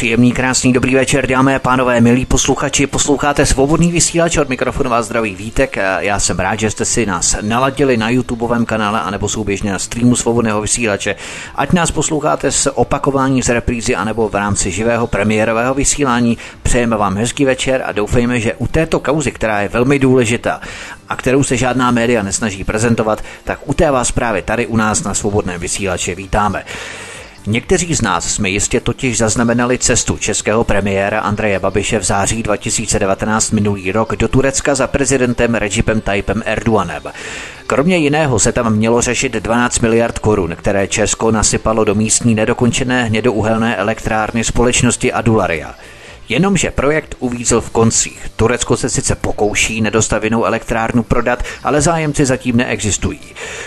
Příjemný, krásný, dobrý večer, dámy a pánové, milí posluchači. Posloucháte svobodný vysílač od mikrofonu vás zdraví Vítek. Já jsem rád, že jste si nás naladili na YouTubeovém kanále anebo souběžně na streamu svobodného vysílače. Ať nás posloucháte z opakování z reprízy anebo v rámci živého premiérového vysílání, přejeme vám hezký večer a doufejme, že u této kauzy, která je velmi důležitá a kterou se žádná média nesnaží prezentovat, tak u té vás právě tady u nás na svobodném vysílači vítáme. Někteří z nás jsme jistě totiž zaznamenali cestu českého premiéra Andreje Babiše v září 2019 minulý rok do Turecka za prezidentem Recipem Tayyipem Erdoganem. Kromě jiného se tam mělo řešit 12 miliard korun, které Česko nasypalo do místní nedokončené hnědouhelné elektrárny společnosti Adularia. Jenomže projekt uvízl v koncích. Turecko se sice pokouší nedostavěnou elektrárnu prodat, ale zájemci zatím neexistují.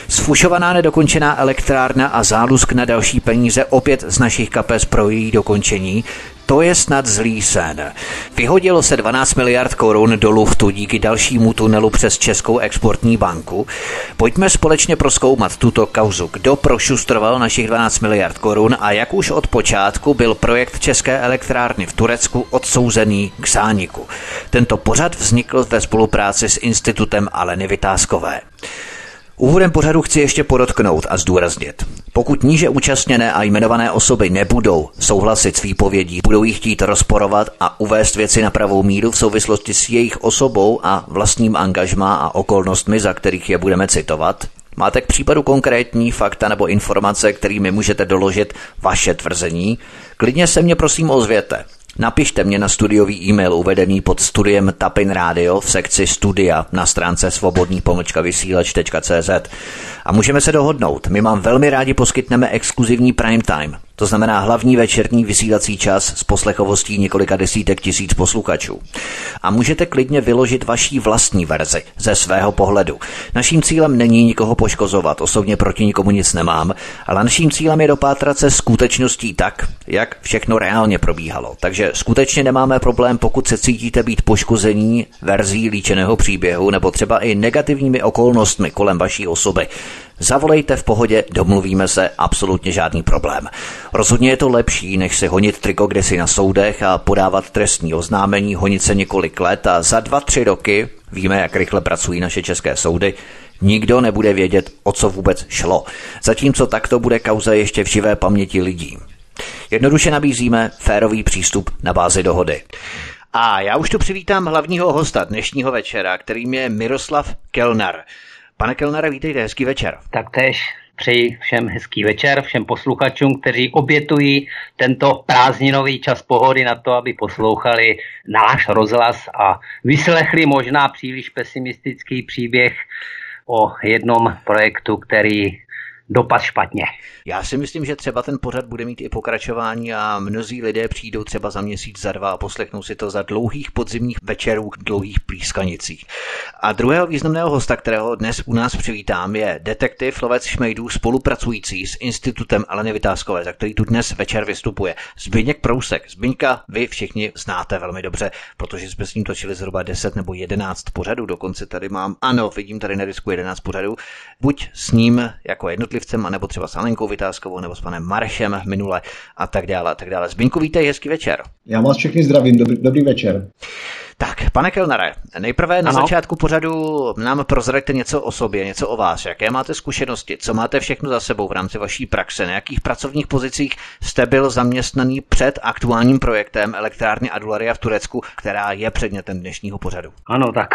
Sfušovaná nedokončená elektrárna a zálusk na další peníze opět z našich kapes pro její dokončení to je snad zlý sen. Vyhodilo se 12 miliard korun do luftu díky dalšímu tunelu přes Českou exportní banku. Pojďme společně proskoumat tuto kauzu. Kdo prošustroval našich 12 miliard korun a jak už od počátku byl projekt České elektrárny v Turecku odsouzený k zániku. Tento pořad vznikl ve spolupráci s institutem Aleny Vytázkové. Úvodem pořadu chci ještě podotknout a zdůraznit. Pokud níže účastněné a jmenované osoby nebudou souhlasit s výpovědí, budou ji chtít rozporovat a uvést věci na pravou míru v souvislosti s jejich osobou a vlastním angažmá a okolnostmi, za kterých je budeme citovat, Máte k případu konkrétní fakta nebo informace, kterými můžete doložit vaše tvrzení? Klidně se mě prosím ozvěte. Napište mě na studiový e-mail uvedený pod studiem Tapin Radio v sekci studia na stránce svobodný vysílač.cz a můžeme se dohodnout. My vám velmi rádi poskytneme exkluzivní prime time. To znamená hlavní večerní vysílací čas s poslechovostí několika desítek tisíc posluchačů. A můžete klidně vyložit vaší vlastní verzi ze svého pohledu. Naším cílem není nikoho poškozovat, osobně proti nikomu nic nemám, ale naším cílem je dopátrat se skutečností tak, jak všechno reálně probíhalo. Takže skutečně nemáme problém, pokud se cítíte být poškození verzí líčeného příběhu nebo třeba i negativními okolnostmi kolem vaší osoby. Zavolejte v pohodě, domluvíme se, absolutně žádný problém. Rozhodně je to lepší, než si honit triko kde si na soudech a podávat trestní oznámení, honit se několik let a za dva, tři roky, víme, jak rychle pracují naše české soudy, nikdo nebude vědět, o co vůbec šlo. Zatímco takto bude kauza ještě v živé paměti lidí. Jednoduše nabízíme férový přístup na bázi dohody. A já už tu přivítám hlavního hosta dnešního večera, kterým je Miroslav Kelnar. Pane Kelnere, vítejte, hezký večer. Tak tež přeji všem hezký večer, všem posluchačům, kteří obětují tento prázdninový čas pohody na to, aby poslouchali náš rozhlas a vyslechli možná příliš pesimistický příběh o jednom projektu, který dopad špatně. Já si myslím, že třeba ten pořad bude mít i pokračování a mnozí lidé přijdou třeba za měsíc, za dva a poslechnou si to za dlouhých podzimních večerů dlouhých plískanicích. A druhého významného hosta, kterého dnes u nás přivítám, je detektiv Lovec Šmejdů spolupracující s Institutem Aleny Vytázkové, za který tu dnes večer vystupuje. Zbyněk Prousek. Zbyňka vy všichni znáte velmi dobře, protože jsme s ním točili zhruba 10 nebo 11 pořadů, dokonce tady mám, ano, vidím tady na disku 11 pořadů, buď s ním jako jednotlivý jednotlivcem, anebo třeba s Alenkou Vytázkovou, nebo s panem Maršem minule a tak dále a tak dále. Zbyňku, vítej, hezký večer. Já vás všechny zdravím, dobrý, dobrý večer. Tak, pane Kelnare, nejprve na ano. začátku pořadu nám prozraďte něco o sobě, něco o vás. Jaké máte zkušenosti, co máte všechno za sebou v rámci vaší praxe, na jakých pracovních pozicích jste byl zaměstnaný před aktuálním projektem elektrárny Adularia v Turecku, která je předmětem dnešního pořadu. Ano, tak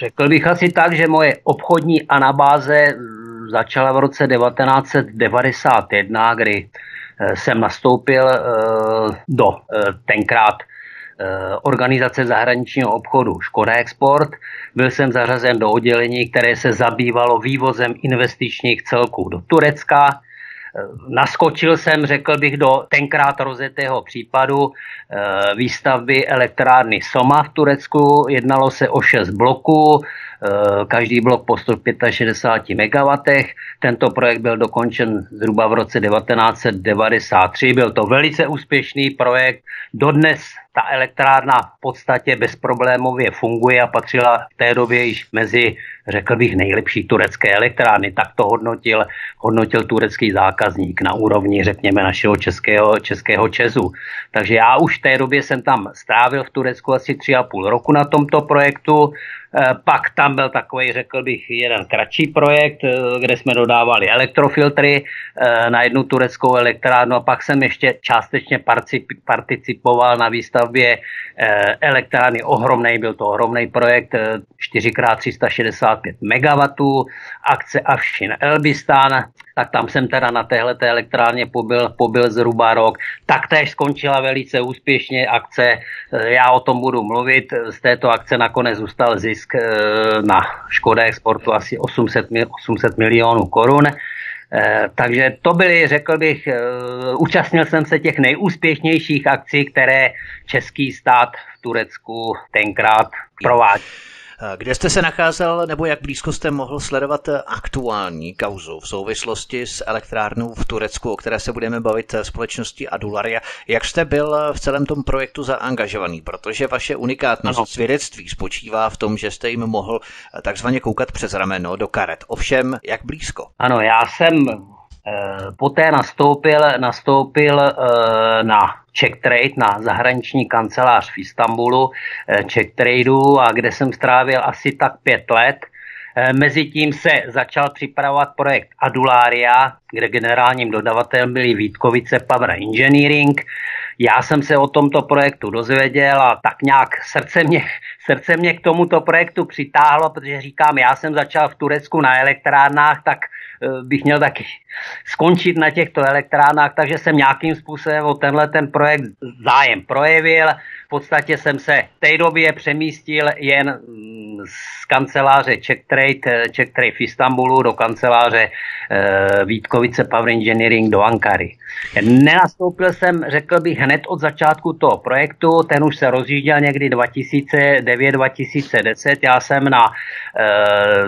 řekl bych asi tak, že moje obchodní anabáze začala v roce 1991, kdy eh, jsem nastoupil eh, do eh, tenkrát organizace zahraničního obchodu Škoda Export. Byl jsem zařazen do oddělení, které se zabývalo vývozem investičních celků do Turecka naskočil jsem, řekl bych, do tenkrát rozetého případu výstavby elektrárny Soma v Turecku. Jednalo se o šest bloků, každý blok po 165 MW. Tento projekt byl dokončen zhruba v roce 1993. Byl to velice úspěšný projekt. Dodnes ta elektrárna v podstatě bezproblémově funguje a patřila v té době již mezi, řekl bych, nejlepší turecké elektrárny. Tak to hodnotil, hodnotil turecký zákazník na úrovni, řekněme, našeho českého, českého Česu. Takže já už v té době jsem tam strávil v Turecku asi tři a půl roku na tomto projektu. Eh, pak tam byl takový, řekl bych, jeden kratší projekt, eh, kde jsme dodávali elektrofiltry eh, na jednu tureckou elektrárnu a pak jsem ještě částečně participoval na výstavbě elektrárny ohromnej, byl to ohromný projekt 4x365 MW, akce Avšin Elbistan, tak tam jsem teda na téhle elektrárně pobyl, pobyl zhruba rok. Taktéž skončila velice úspěšně akce, já o tom budu mluvit, z této akce nakonec zůstal zisk zisk eh, na Škoda Exportu asi 800, 800 milionů korun. Eh, takže to byly, řekl bych, eh, účastnil jsem se těch nejúspěšnějších akcí, které český stát v Turecku tenkrát prováděl. Kde jste se nacházel nebo jak blízko jste mohl sledovat aktuální kauzu v souvislosti s elektrárnou v Turecku, o které se budeme bavit společnosti Adularia? Jak jste byl v celém tom projektu zaangažovaný? Protože vaše unikátnost ano. svědectví spočívá v tom, že jste jim mohl takzvaně koukat přes rameno do karet. Ovšem, jak blízko? Ano, já jsem Eh, poté nastoupil, nastoupil eh, na Czech Trade, na zahraniční kancelář v Istanbulu, eh, Czech Tradeu, a kde jsem strávil asi tak pět let. Mezitím se začal připravovat projekt Adularia, kde generálním dodavatelem byli Vítkovice Power Engineering. Já jsem se o tomto projektu dozvěděl a tak nějak srdce mě, srdce mě k tomuto projektu přitáhlo, protože říkám, já jsem začal v Turecku na elektrárnách, tak Eh, bych měl taky skončit na těchto elektrárnách, takže jsem nějakým způsobem o tenhle ten projekt zájem projevil. V podstatě jsem se v té době přemístil jen mm, z kanceláře Czech Trade, eh, Czech Trade v Istanbulu do kanceláře uh, Vítkovice Power Engineering do Ankary. Nenastoupil jsem, řekl bych, hned od začátku toho projektu, ten už se rozjížděl někdy 2009-2010. Já jsem na uh,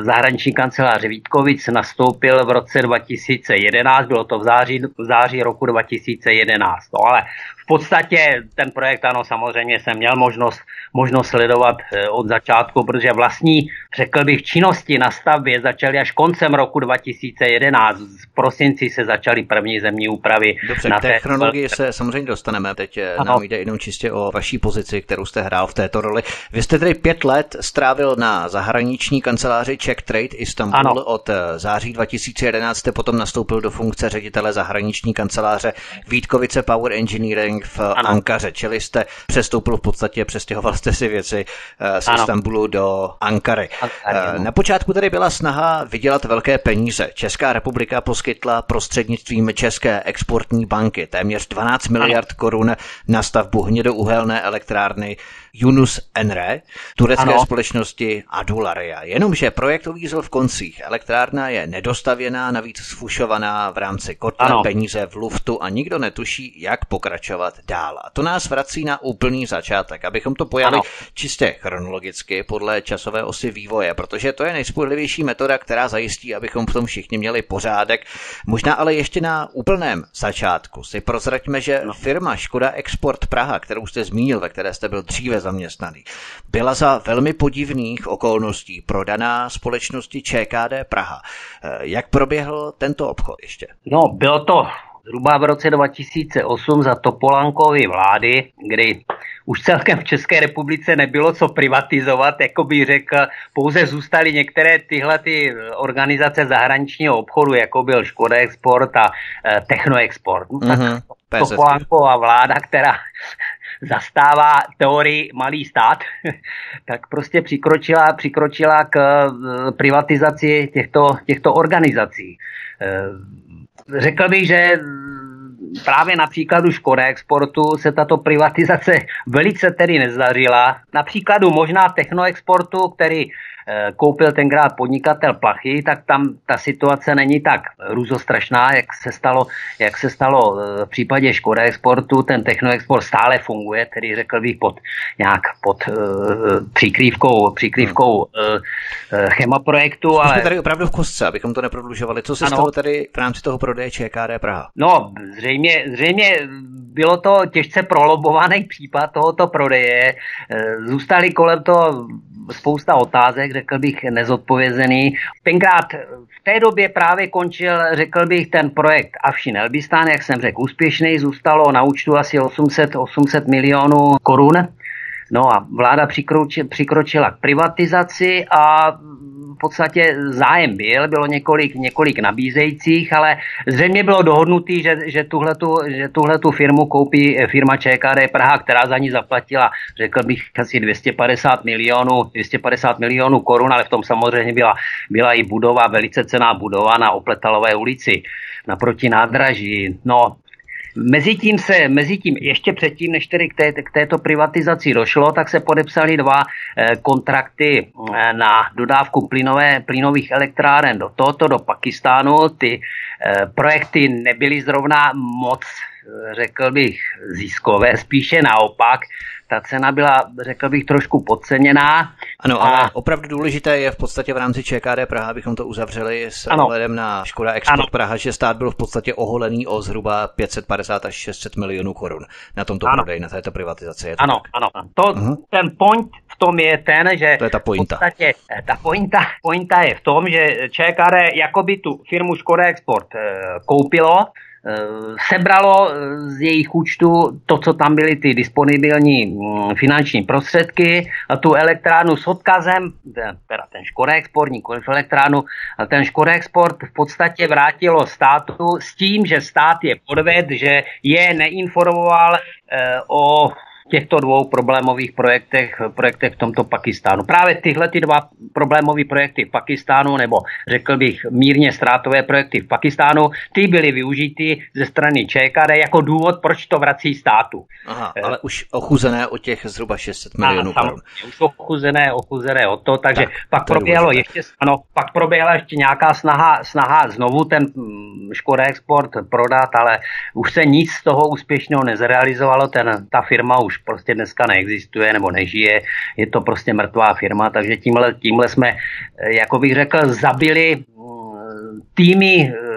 zahraniční kanceláři Vítkovic nastoupil v roce 2011, bylo to v září, v září roku 2011. No ale v podstatě ten projekt, ano, samozřejmě jsem měl možnost, možnost sledovat eh, od začátku, protože vlastní, řekl bych, činnosti na stavbě začaly až koncem roku 2011. V prosinci se začaly první zemní úpravy. Dobře, na k té chronologii se samozřejmě dostaneme. Teď eh, ano. nám jde jenom čistě o vaší pozici, kterou jste hrál v této roli. Vy jste tedy pět let strávil na zahraniční kanceláři Czech Trade Istanbul ano. od eh, září 2011, jste potom nastoupil do funkce ředitele zahraniční kanceláře Vítkovice Power Engineering v ano. Ankaře, čili jste přestoupil v podstatě, přestěhoval jste si věci eh, z ano. Istanbulu do Ankary. Ankary eh. Na počátku tady byla snaha vydělat velké peníze. Česká republika poskytla prostřednictvím České exportní banky téměř 12 miliard ano. korun na stavbu hnědouhelné elektrárny Yunus Enre, turecké ano. společnosti Adularia. Jenomže projekt uvízl v koncích. Elektrárna je nedostavěná, navíc sfušovaná v rámci kotle, ano. peníze v luftu a nikdo netuší, jak pokračovat dál. A to nás vrací na úplný začátek, abychom to pojali ano. čistě chronologicky podle časové osy vývoje, protože to je nejspůrlivější metoda, která zajistí, abychom v tom všichni měli pořádek. Možná ale ještě na úplném začátku si prozraďme, že no. firma Škoda Export Praha, kterou jste zmínil, ve které jste byl dříve zaměstnaný. Byla za velmi podivných okolností prodaná společnosti ČKD Praha. Eh, jak proběhl tento obchod ještě? No, bylo to zhruba v roce 2008 za Topolánkovy vlády, kdy už celkem v České republice nebylo co privatizovat, jako bych řekl, pouze zůstaly některé tyhle ty organizace zahraničního obchodu, jako byl Škoda Export a e, Technoexport. No, tak mm-hmm. Topolánková vláda, která zastává teorii malý stát, tak prostě přikročila, přikročila k eh, privatizaci těchto, těchto organizací. Eh, řekl bych, že právě na příkladu Škoda Exportu se tato privatizace velice tedy nezdařila. Na příkladu možná Technoexportu, který Eh, koupil tenkrát podnikatel Plachy, tak tam ta situace není tak růzostrašná, jak se stalo, jak se stalo eh, v případě Škoda Exportu. Ten Technoexport stále funguje, tedy řekl bych pod nějak pod uh, přikrývkou, přikrývkou uh, Chema projektu. Ale... Jsme tady opravdu v kostce, abychom to neprodlužovali. Co se ano. stalo tady v rámci toho prodeje ČKD Praha? No, zřejmě, zřejmě bylo to těžce prolobovaný případ tohoto prodeje. Zůstali kolem toho spousta otázek, řekl bych, nezodpovězený. Tenkrát v té době právě končil, řekl bych, ten projekt Avšin Elbistán, jak jsem řekl, úspěšný, zůstalo na účtu asi 800, 800 milionů korun. No a vláda přikročila k privatizaci a podstatě zájem byl, bylo několik, několik nabízejících, ale zřejmě bylo dohodnutý, že, že tuhletu, že tuhletu firmu koupí firma ČKD Praha, která za ní zaplatila, řekl bych, asi 250 milionů, 250 milionů korun, ale v tom samozřejmě byla, byla i budova, velice cená budova na Opletalové ulici naproti nádraží. No, Mezitím se, mezitím ještě předtím, než tedy k, té, k této privatizaci došlo, tak se podepsali dva eh, kontrakty eh, na dodávku plynové, plynových elektráren do tohoto, do Pakistánu. Ty eh, projekty nebyly zrovna moc řekl bych, ziskové, spíše naopak ta cena byla, řekl bych, trošku podceněná. Ano, ale a... opravdu důležité je v podstatě v rámci ČKD Praha, abychom to uzavřeli s ano. ohledem na Škoda Export ano. Praha, že stát byl v podstatě oholený o zhruba 550 až 600 milionů korun na tomto ano. prodeji, na této privatizaci. Je to ano, tak? ano. To, uh-huh. Ten point v tom je ten, že to je ta pointa. v podstatě eh, ta pointa, pointa je v tom, že ČKD jakoby tu firmu Škoda Export eh, koupilo, sebralo eh, z jejich účtu to, co tam byly ty disponibilní mm, finanční prostředky. Tu elektrárnu s odkazem, teda ten Škoda Export, nikoliv elektránu, a ten Škoda Export v podstatě vrátilo státu s tím, že stát je podved, že je neinformoval eh, o těchto dvou problémových projektech, projektech v tomto Pakistánu. Právě tyhle ty dva problémové projekty v Pakistánu, nebo řekl bych mírně ztrátové projekty v Pakistánu, ty byly využity ze strany ČKD jako důvod, proč to vrací státu. Aha, ale už ochuzené o těch zhruba 600 milionů korun. Už ochuzené, ochuzené o to, takže tak, pak to proběhlo ještě, ano, pak proběhla ještě nějaká snaha, snaha znovu ten mm, Škoda Export prodat, ale už se nic z toho úspěšného nezrealizovalo, ten, ta firma už prostě dneska neexistuje nebo nežije, je to prostě mrtvá firma, takže tímhle, tímhle jsme, eh, jako bych řekl, zabili mm, týmy eh,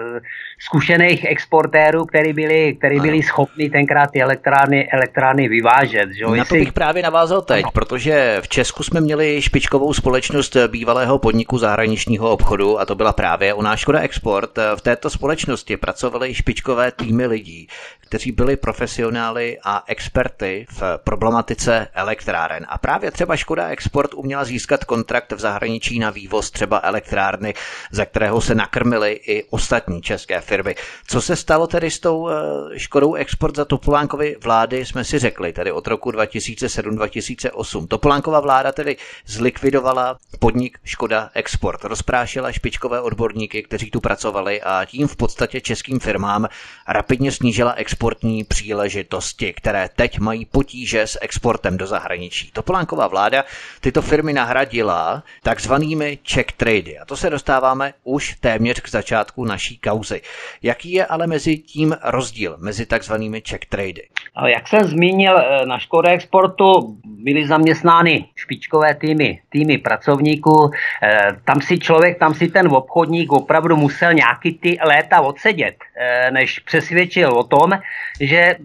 zkušených exportérů, který byli, který byli schopni tenkrát ty elektrárny, elektrárny vyvážet. Že? Na to bych právě navázal teď, no. protože v Česku jsme měli špičkovou společnost bývalého podniku zahraničního obchodu a to byla právě u náš Škoda Export. V této společnosti pracovaly špičkové týmy lidí, kteří byli profesionály a experty v problematice elektráren. A právě třeba Škoda Export uměla získat kontrakt v zahraničí na vývoz třeba elektrárny, za kterého se nakrmili i ostatní české firmy. Co se stalo tedy s tou eh, Škodou Export za Topolánkovy vlády, jsme si řekli, tedy od roku 2007-2008. Topolánkova vláda tedy zlikvidovala podnik Škoda Export, rozprášila špičkové odborníky, kteří tu pracovali a tím v podstatě českým firmám rapidně snížila exportní příležitosti, které teď mají potíže s exportem do zahraničí. Topolánková vláda tyto firmy nahradila takzvanými check trady a to se dostáváme už téměř k začátku naší kauzy. Jaký je ale mezi tím rozdíl mezi takzvanými check trady? Jak jsem zmínil, eh, na Škoda Exportu byly zaměstnány špičkové týmy, týmy pracovníků. Eh, tam si člověk, tam si ten obchodník opravdu musel nějaký ty léta odsedět, eh, než přesvědčil o tom, že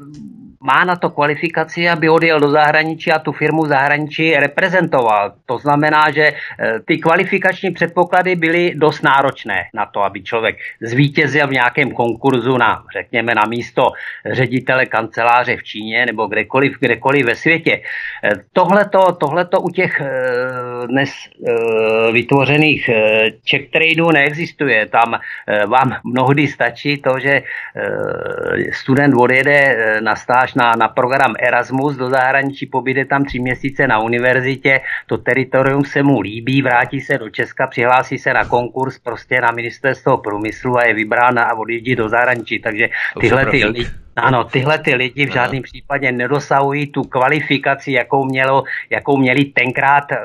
má na to kvalifikaci, aby odjel do zahraničí a tu firmu v zahraničí reprezentoval. To znamená, že eh, ty kvalifikační předpoklady byly dost náročné na to, aby člověk zvítězil v nějakém konkurzu na, řekněme, na místo ředitele kanceláře v Číně nebo kdekoliv, kdekoliv ve světě. Eh, tohleto, tohleto u těch eh, dnes vytvořených check tradeů neexistuje. Tam vám mnohdy stačí to, že student odjede na stáž až na, na program Erasmus do zahraničí, pobyde tam tři měsíce na univerzitě, to teritorium se mu líbí, vrátí se do Česka, přihlásí se na konkurs prostě na ministerstvo průmyslu a je vybrán a odjíždí do zahraničí. Takže tyhle ty lidi Ano, tyhle ty lidi v žádném případě nedosahují tu kvalifikaci, jakou, mělo, jakou měli tenkrát, eh,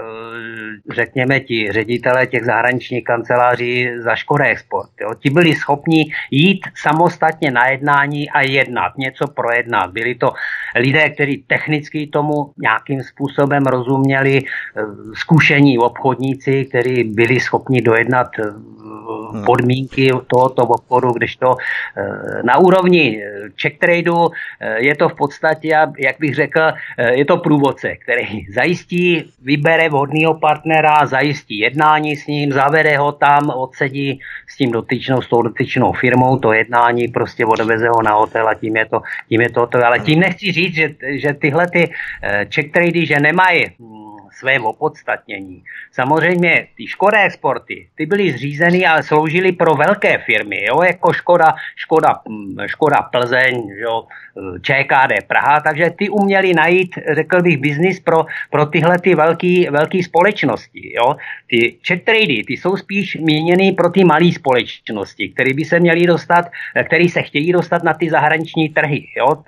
řekněme, ti ředitele těch zahraničních kanceláří za Škoda Export. Jo. Ti byli schopni jít samostatně na jednání a jednat, něco projednat. Byli to lidé, kteří technicky tomu nějakým způsobem rozuměli, eh, zkušení obchodníci, kteří byli schopni dojednat eh, hmm. podmínky tohoto obchodu, když to na úrovni check tradu eh, je to v podstatě, jak bych řekl, eh, je to průvodce, který zajistí, vybere vhodného partnera, zajistí jednání s ním, zavede ho tam, odsedí s tím dotyčnou, s tou dotyčnou firmou, to jednání prostě odveze ho na hotel a tím je to, tím je to, to ale tím nechci říct, že, že tyhle ty eh, check trady, že nemají hm, své opodstatnění. Samozřejmě ty Škoda exporty, ty byly zřízeny, ale sloužily pro velké firmy, jo, jako Škoda, Škoda, mm, Škoda Plzeň, jo, ČKD Praha, takže ty uměli najít, řekl bych, biznis pro, pro tyhle ty velké velký společnosti. Jo. Ty trady, ty jsou spíš míněny pro ty malé společnosti, které by se měly dostat, které se chtějí dostat na ty zahraniční trhy. Jo.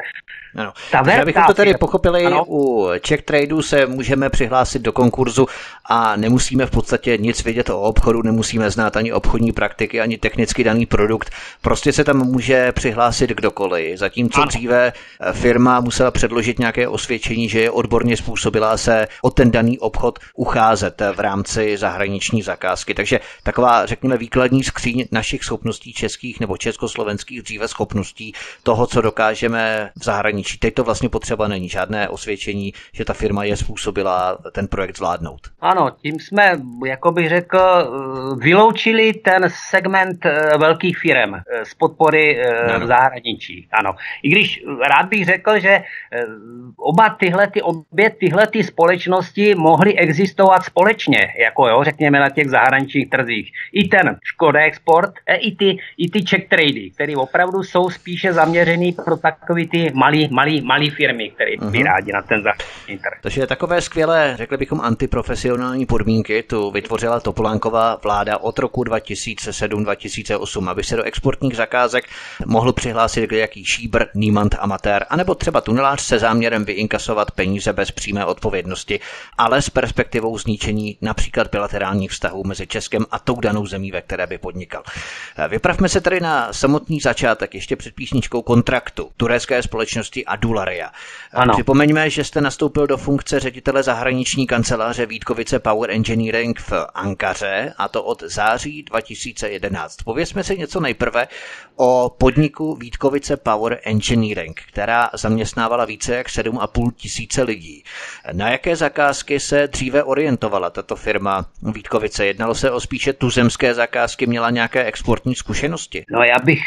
Ano. Takže abychom to tedy pochopili, ano. u check tradeu se můžeme přihlásit do konkurzu a nemusíme v podstatě nic vědět o obchodu, nemusíme znát ani obchodní praktiky, ani technicky daný produkt. Prostě se tam může přihlásit kdokoliv. Zatímco ano. dříve eh, firma musela předložit nějaké osvědčení, že je odborně způsobila se o ten daný obchod ucházet v rámci zahraniční zakázky. Takže taková, řekněme, výkladní skříň našich schopností českých nebo československých dříve schopností toho, co dokážeme v zahraničí zahraničí. Teď to vlastně potřeba není, žádné osvědčení, že ta firma je způsobila ten projekt zvládnout. Ano, tím jsme, jako bych řekl, vyloučili ten segment eh, velkých firm eh, z podpory ano. Eh, v zahraničí. Ano. I když rád bych řekl, že oba tyhle, ty, obě tyhle ty společnosti mohly existovat společně, jako jo, řekněme na těch zahraničních trzích. I ten Škoda Export, i ty, i ty Czech Trady, které opravdu jsou spíše zaměřený pro takový ty malý malý, malý firmy, které uh-huh. by rádi na ten zahraniční trh. Takže takové skvělé, řekli bychom, antiprofesionální podmínky tu vytvořila Topolánková vláda od roku 2007-2008, aby se do exportních zakázek mohl přihlásit jaký šíbr, nímant, amatér, anebo třeba tunelář se záměrem vyinkasovat peníze bez přímé odpovědnosti, ale s perspektivou zničení například bilaterálních vztahů mezi Českem a tou danou zemí, ve které by podnikal. Vypravme se tedy na samotný začátek, ještě před písničkou kontraktu turecké společnosti společnosti Adularia. Ano. Připomeňme, že jste nastoupil do funkce ředitele zahraniční kanceláře Vítkovice Power Engineering v Ankaře, a to od září 2011. Povězme si něco nejprve o podniku Vítkovice Power Engineering, která zaměstnávala více jak 7,5 tisíce lidí. Na jaké zakázky se dříve orientovala tato firma Vítkovice? Jednalo se o spíše tuzemské zakázky, měla nějaké exportní zkušenosti? No já bych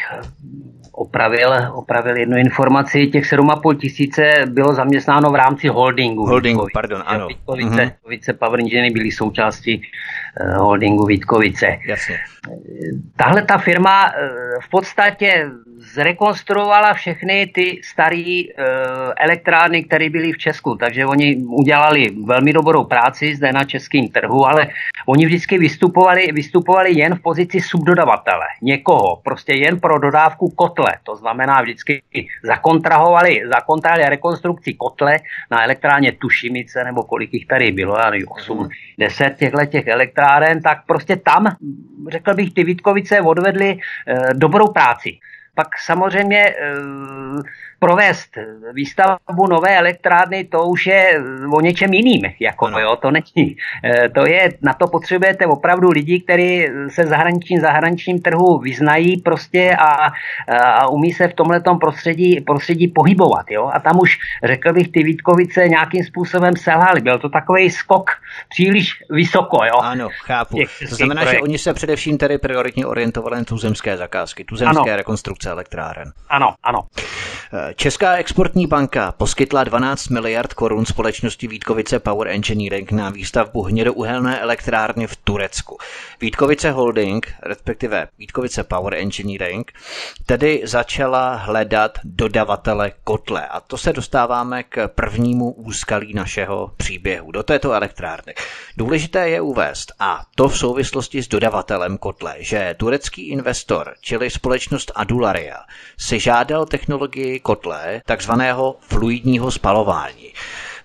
opravil, opravil jednu informaci. Těch 7,5 tisíce bylo zaměstnáno v rámci holdingu. Holdingu, Vítkovice. pardon, ano. Vítkovice, mm-hmm. Vítkovice Power Engineering byly součástí holdingu Vítkovice. Jasně. Tahle ta firma uh, v podstatě zrekonstruovala všechny ty staré uh, elektrárny, které byly v Česku. Takže oni udělali velmi dobrou práci zde na českém trhu, ale oni vždycky vystupovali, vystupovali jen v pozici subdodavatele. Někoho, prostě jen pro dodávku kotle. To znamená vždycky zakontrahovali, zakontrahovali rekonstrukci kotle na elektrárně Tušimice, nebo kolik jich tady bylo, já nevím, 8, 10 těchto těch elektráren, tak prostě tam, řekl bych, ty Vítkovice odvedly e, dobrou práci. Pak samozřejmě e, provést výstavbu nové elektrárny, to už je o něčem jiným. Jako, no. jo, to není. E, to je, na to potřebujete opravdu lidi, kteří se zahraničním zahraničním trhu vyznají prostě a, a umí se v tomhletom prostředí, prostředí pohybovat. Jo? A tam už, řekl bych, ty Vítkovice nějakým způsobem selhaly. Byl to takový skok příliš vysoko. Jo? Ano, chápu. To znamená, projekt. že oni se především tedy prioritně orientovali na tuzemské zakázky, tuzemské ano. rekonstrukce elektráren. Ano, ano. Česká exportní banka poskytla 12 miliard korun společnosti Vítkovice Power Engineering na výstavbu hnědouhelné elektrárny v Turecku. Vítkovice Holding, respektive Vítkovice Power Engineering, tedy začala hledat dodavatele kotle. A to se dostáváme k prvnímu úskalí našeho příběhu do této elektrárny. Důležité je uvést, a to v souvislosti s dodavatelem kotle, že turecký investor, čili společnost Adularia, si žádal technologii kotle kotle takzvaného fluidního spalování.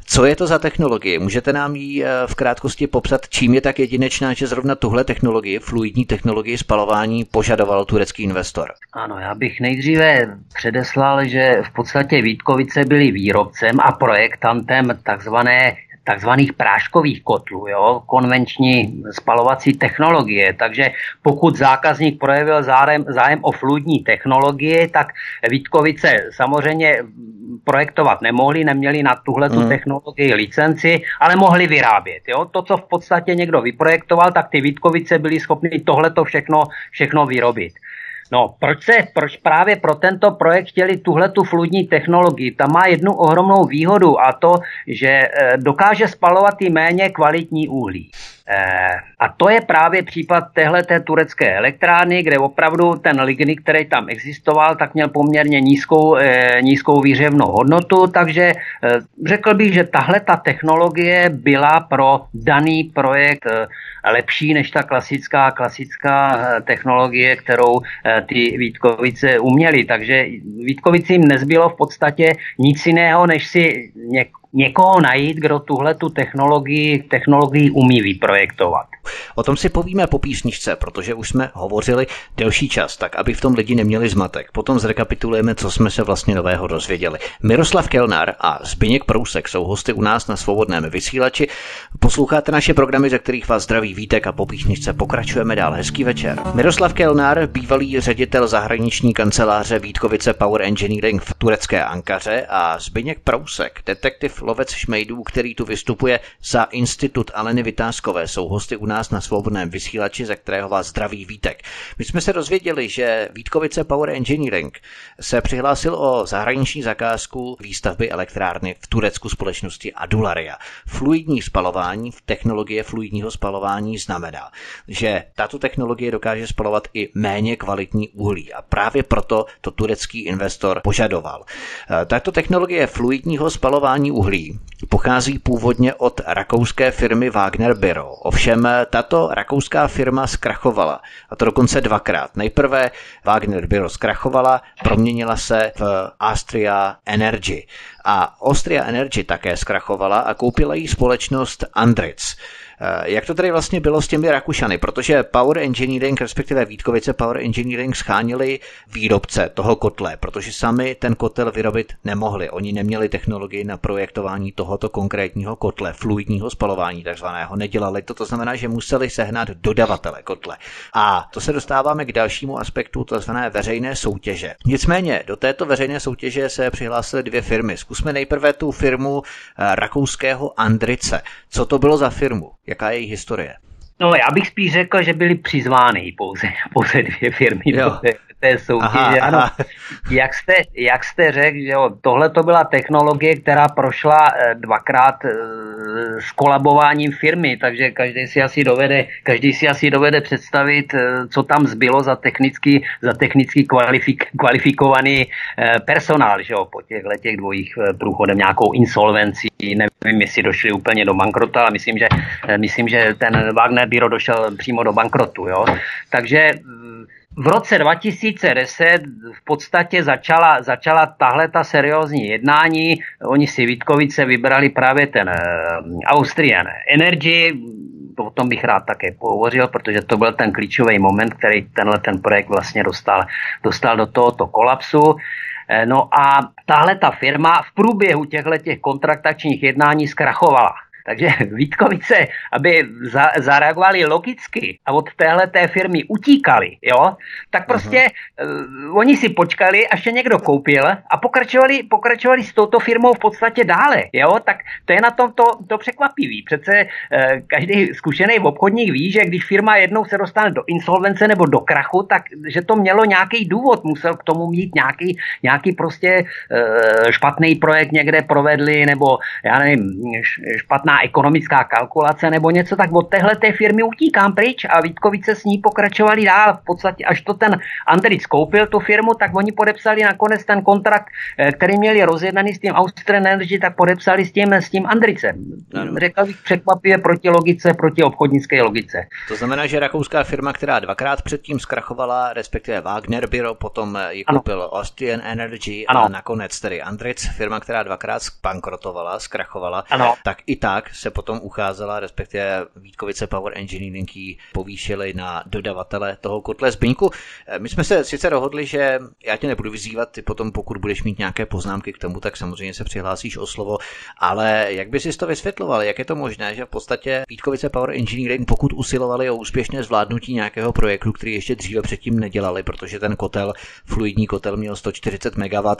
Co je to za technologie? Můžete nám ji eh, v krátkosti popsat, čím je tak jedinečná, že zrovna tuhle technologii, fluidní technologii spalování, požadoval turecký investor? Ano, já bych nejdříve předeslal, že v podstatě Vítkovice byli výrobcem a projektantem takzvané takzvaných práškových kotlů, jo, konvenční spalovací technologie. Takže pokud zákazník projevil zájem, zájem o fluidní technologie, tak Vítkovice samozřejmě projektovat nemohli, neměli na tuhle mm. technologii licenci, ale mohli vyrábět. Jo? To, co v podstatě někdo vyprojektoval, tak ty Vítkovice byli schopni tohleto všechno, všechno vyrobit. No, proč, se, proč právě pro tento projekt chtěli tuhle tu fludní technologii? Ta má jednu ohromnou výhodu a to, že eh, dokáže spalovat i méně kvalitní uhlí. Eh, a to je právě případ téhle té turecké elektrárny, kde opravdu ten ligny, který tam existoval, tak měl poměrně nízkou, eh, nízkou výřevnou hodnotu, takže řekl bych, že tahle ta technologie byla pro daný projekt lepší než ta klasická, klasická technologie, kterou ty Vítkovice uměli. Takže Vítkovicím nezbylo v podstatě nic jiného, než si něk, někoho najít, kdo tuhle tu technologii, technologii umí vyprojektovat. O tom si povíme po písničce, protože už jsme hovořili delší čas, tak aby v tom lidi neměli zmatek. Potom zrekapitulujeme, co jsme se vlastně nového dozvěděli. Miroslav Kelnar a Zbyněk Prousek jsou hosty u nás na svobodném vysílači. Posloucháte naše programy, ze kterých vás zdraví Vítek a po písničce pokračujeme dál. Hezký večer. Miroslav Kelnar, bývalý ředitel zahraniční kanceláře Vítkovice Power Engineering v turecké Ankaře a Zbyněk Prousek, detektiv lovec šmejdů, který tu vystupuje za Institut Aleny Vytázkové, jsou hosty u nás na svobodném vysílači, ze kterého vás zdraví Vítek. My jsme se dozvěděli, že Vítkovice Power Engineering se přihlásil o zahraniční zakázku výstavby elektrárny v Turecku společnosti Adularia. Fluidní spalování, technologie fluidního spalování znamená, že tato technologie dokáže spalovat i méně kvalitní uhlí a právě proto to turecký investor požadoval. Tato technologie fluidního spalování uhlí uhlí pochází původně od rakouské firmy Wagner Biro. Ovšem tato rakouská firma zkrachovala, a to dokonce dvakrát. Nejprve Wagner Biro zkrachovala, proměnila se v Austria Energy. A Austria Energy také zkrachovala a koupila jí společnost Andritz. Eh, jak to tady vlastně bylo s těmi Rakušany? Protože Power Engineering, respektive Vítkovice Power Engineering schánili výrobce toho kotle, protože sami ten kotel vyrobit nemohli. Oni neměli technologii na projektování tohoto konkrétního kotle, fluidního spalování takzvaného. Nedělali to, to znamená, že museli sehnat dodavatele kotle. A to se dostáváme k dalšímu aspektu, to znamená veřejné soutěže. Nicméně do této veřejné soutěže se přihlásily dvě firmy. Zkusme nejprve tu firmu eh, rakouského Andrice. Co to bylo za firmu? Jaká je její historie? No, já bych spíš řekl, že byly přizvány pouze, pouze dvě firmy jo. do té, té soutěže. Aha, ano, aha. Jak jste, jak jste řekl, že jo, tohle to byla technologie, která prošla eh, dvakrát eh, s kolabováním firmy, takže každý si asi dovede, každý si asi dovede představit, eh, co tam zbylo za technicky, za technicky kvalifik, kvalifikovaný personál, že jo, po těch letech dvojích průchodem nějakou insolvencí, nevím, jestli došli úplně do bankrota, ale myslím, že, myslím, že ten Wagner Biro došel přímo do bankrotu, jo. Takže v roce 2010 v podstatě začala, začala tahle ta seriózní jednání. Oni si Vítkovice vybrali právě ten uh, Austrian Energy, o tom bych rád také pohovořil, protože to byl ten klíčový moment, který tenhle ten projekt vlastně dostal, dostal do tohoto kolapsu. Eh, no a tahle ta firma v průběhu těchto těch kontraktačních jednání zkrachovala. Takže Vítkovice, aby za, zareagovali logicky a od téhle té firmy utíkali, jo, tak prostě uh, oni si počkali, až je někdo koupil a pokračovali, pokračovali s touto firmou v podstatě dále, jo, tak to je na tom to, to překvapivý. Přece uh, každý zkušený obchodník ví, že když firma jednou se dostane do insolvence nebo do krachu, tak že to mělo nějaký důvod, musel k tomu mít nějaký, nějaký prostě uh, špatný projekt někde provedli, nebo já nevím, špatná špatná ekonomická kalkulace nebo něco, tak od téhle té firmy utíkám pryč a Vítkovice s ní pokračovali dál. V podstatě až to ten Andric koupil tu firmu, tak oni podepsali nakonec ten kontrakt, eh, který měli rozjednaný s tím Austrian Energy, tak podepsali s tím, s tím Andricem. Řekl bych překvapivě proti logice, proti obchodnické logice. To znamená, že rakouská firma, která dvakrát předtím zkrachovala, respektive Wagner Biro, potom ji koupil ano. Austrian Energy ano. a nakonec tedy Andric, firma, která dvakrát bankrotovala, zkrachovala, ano. tak i tak se potom ucházela, respektive Vítkovice Power Engineering povýšili na dodavatele toho kotle Zbyňku. Eh, my jsme se sice dohodli, že já tě nebudu vyzývat, ty potom pokud budeš mít nějaké poznámky k tomu, tak samozřejmě se přihlásíš o slovo, ale jak bys si to vysvětloval, jak je to možné, že v podstatě Vítkovice Power Engineering, pokud usilovali o úspěšné zvládnutí nějakého projektu, který ještě dříve předtím nedělali, protože ten kotel, fluidní kotel měl 140 MW,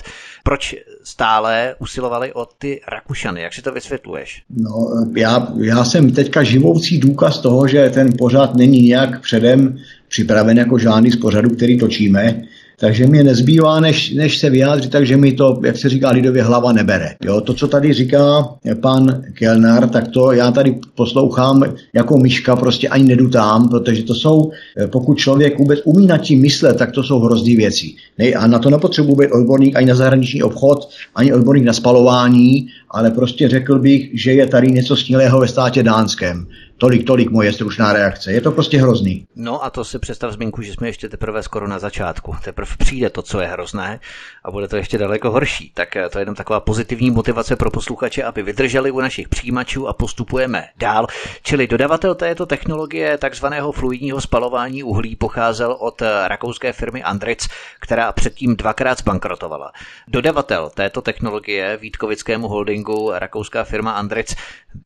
proč stále usilovali o ty Rakušany? Jak si to vysvětluješ? No, já, já jsem teďka živoucí důkaz toho, že ten pořád není nějak předem připraven jako žádný z pořadů, který točíme. Takže mi nezbývá, než, než se vyjádřit, takže mi to, jak se říká lidově, hlava nebere. Jo, to, co tady říká pan Kelnar, tak to já tady poslouchám jako myška, prostě ani nedutám, protože to jsou, pokud člověk vůbec umí nad tím myslet, tak to jsou hrozný věci. Ne, a na to nepotřebuje být odborník ani na zahraniční obchod, ani odborník na spalování, ale prostě řekl bych, že je tady něco snílého ve státě dánském. Tolik, tolik moje stručná reakce. Je to prostě hrozný. No a to si představ zmínku, že jsme ještě teprve skoro na začátku. Teprve přijde to, co je hrozné a bude to ještě daleko horší. Tak eh, to je jenom taková pozitivní motivace pro posluchače, aby vydrželi u našich přijímačů a postupujeme dál. Čili dodavatel této technologie takzvaného fluidního spalování uhlí pocházel od eh, rakouské firmy Andritz, která předtím dvakrát zbankrotovala. Dodavatel této technologie Vítkovickému holdingu rakouská firma Andritz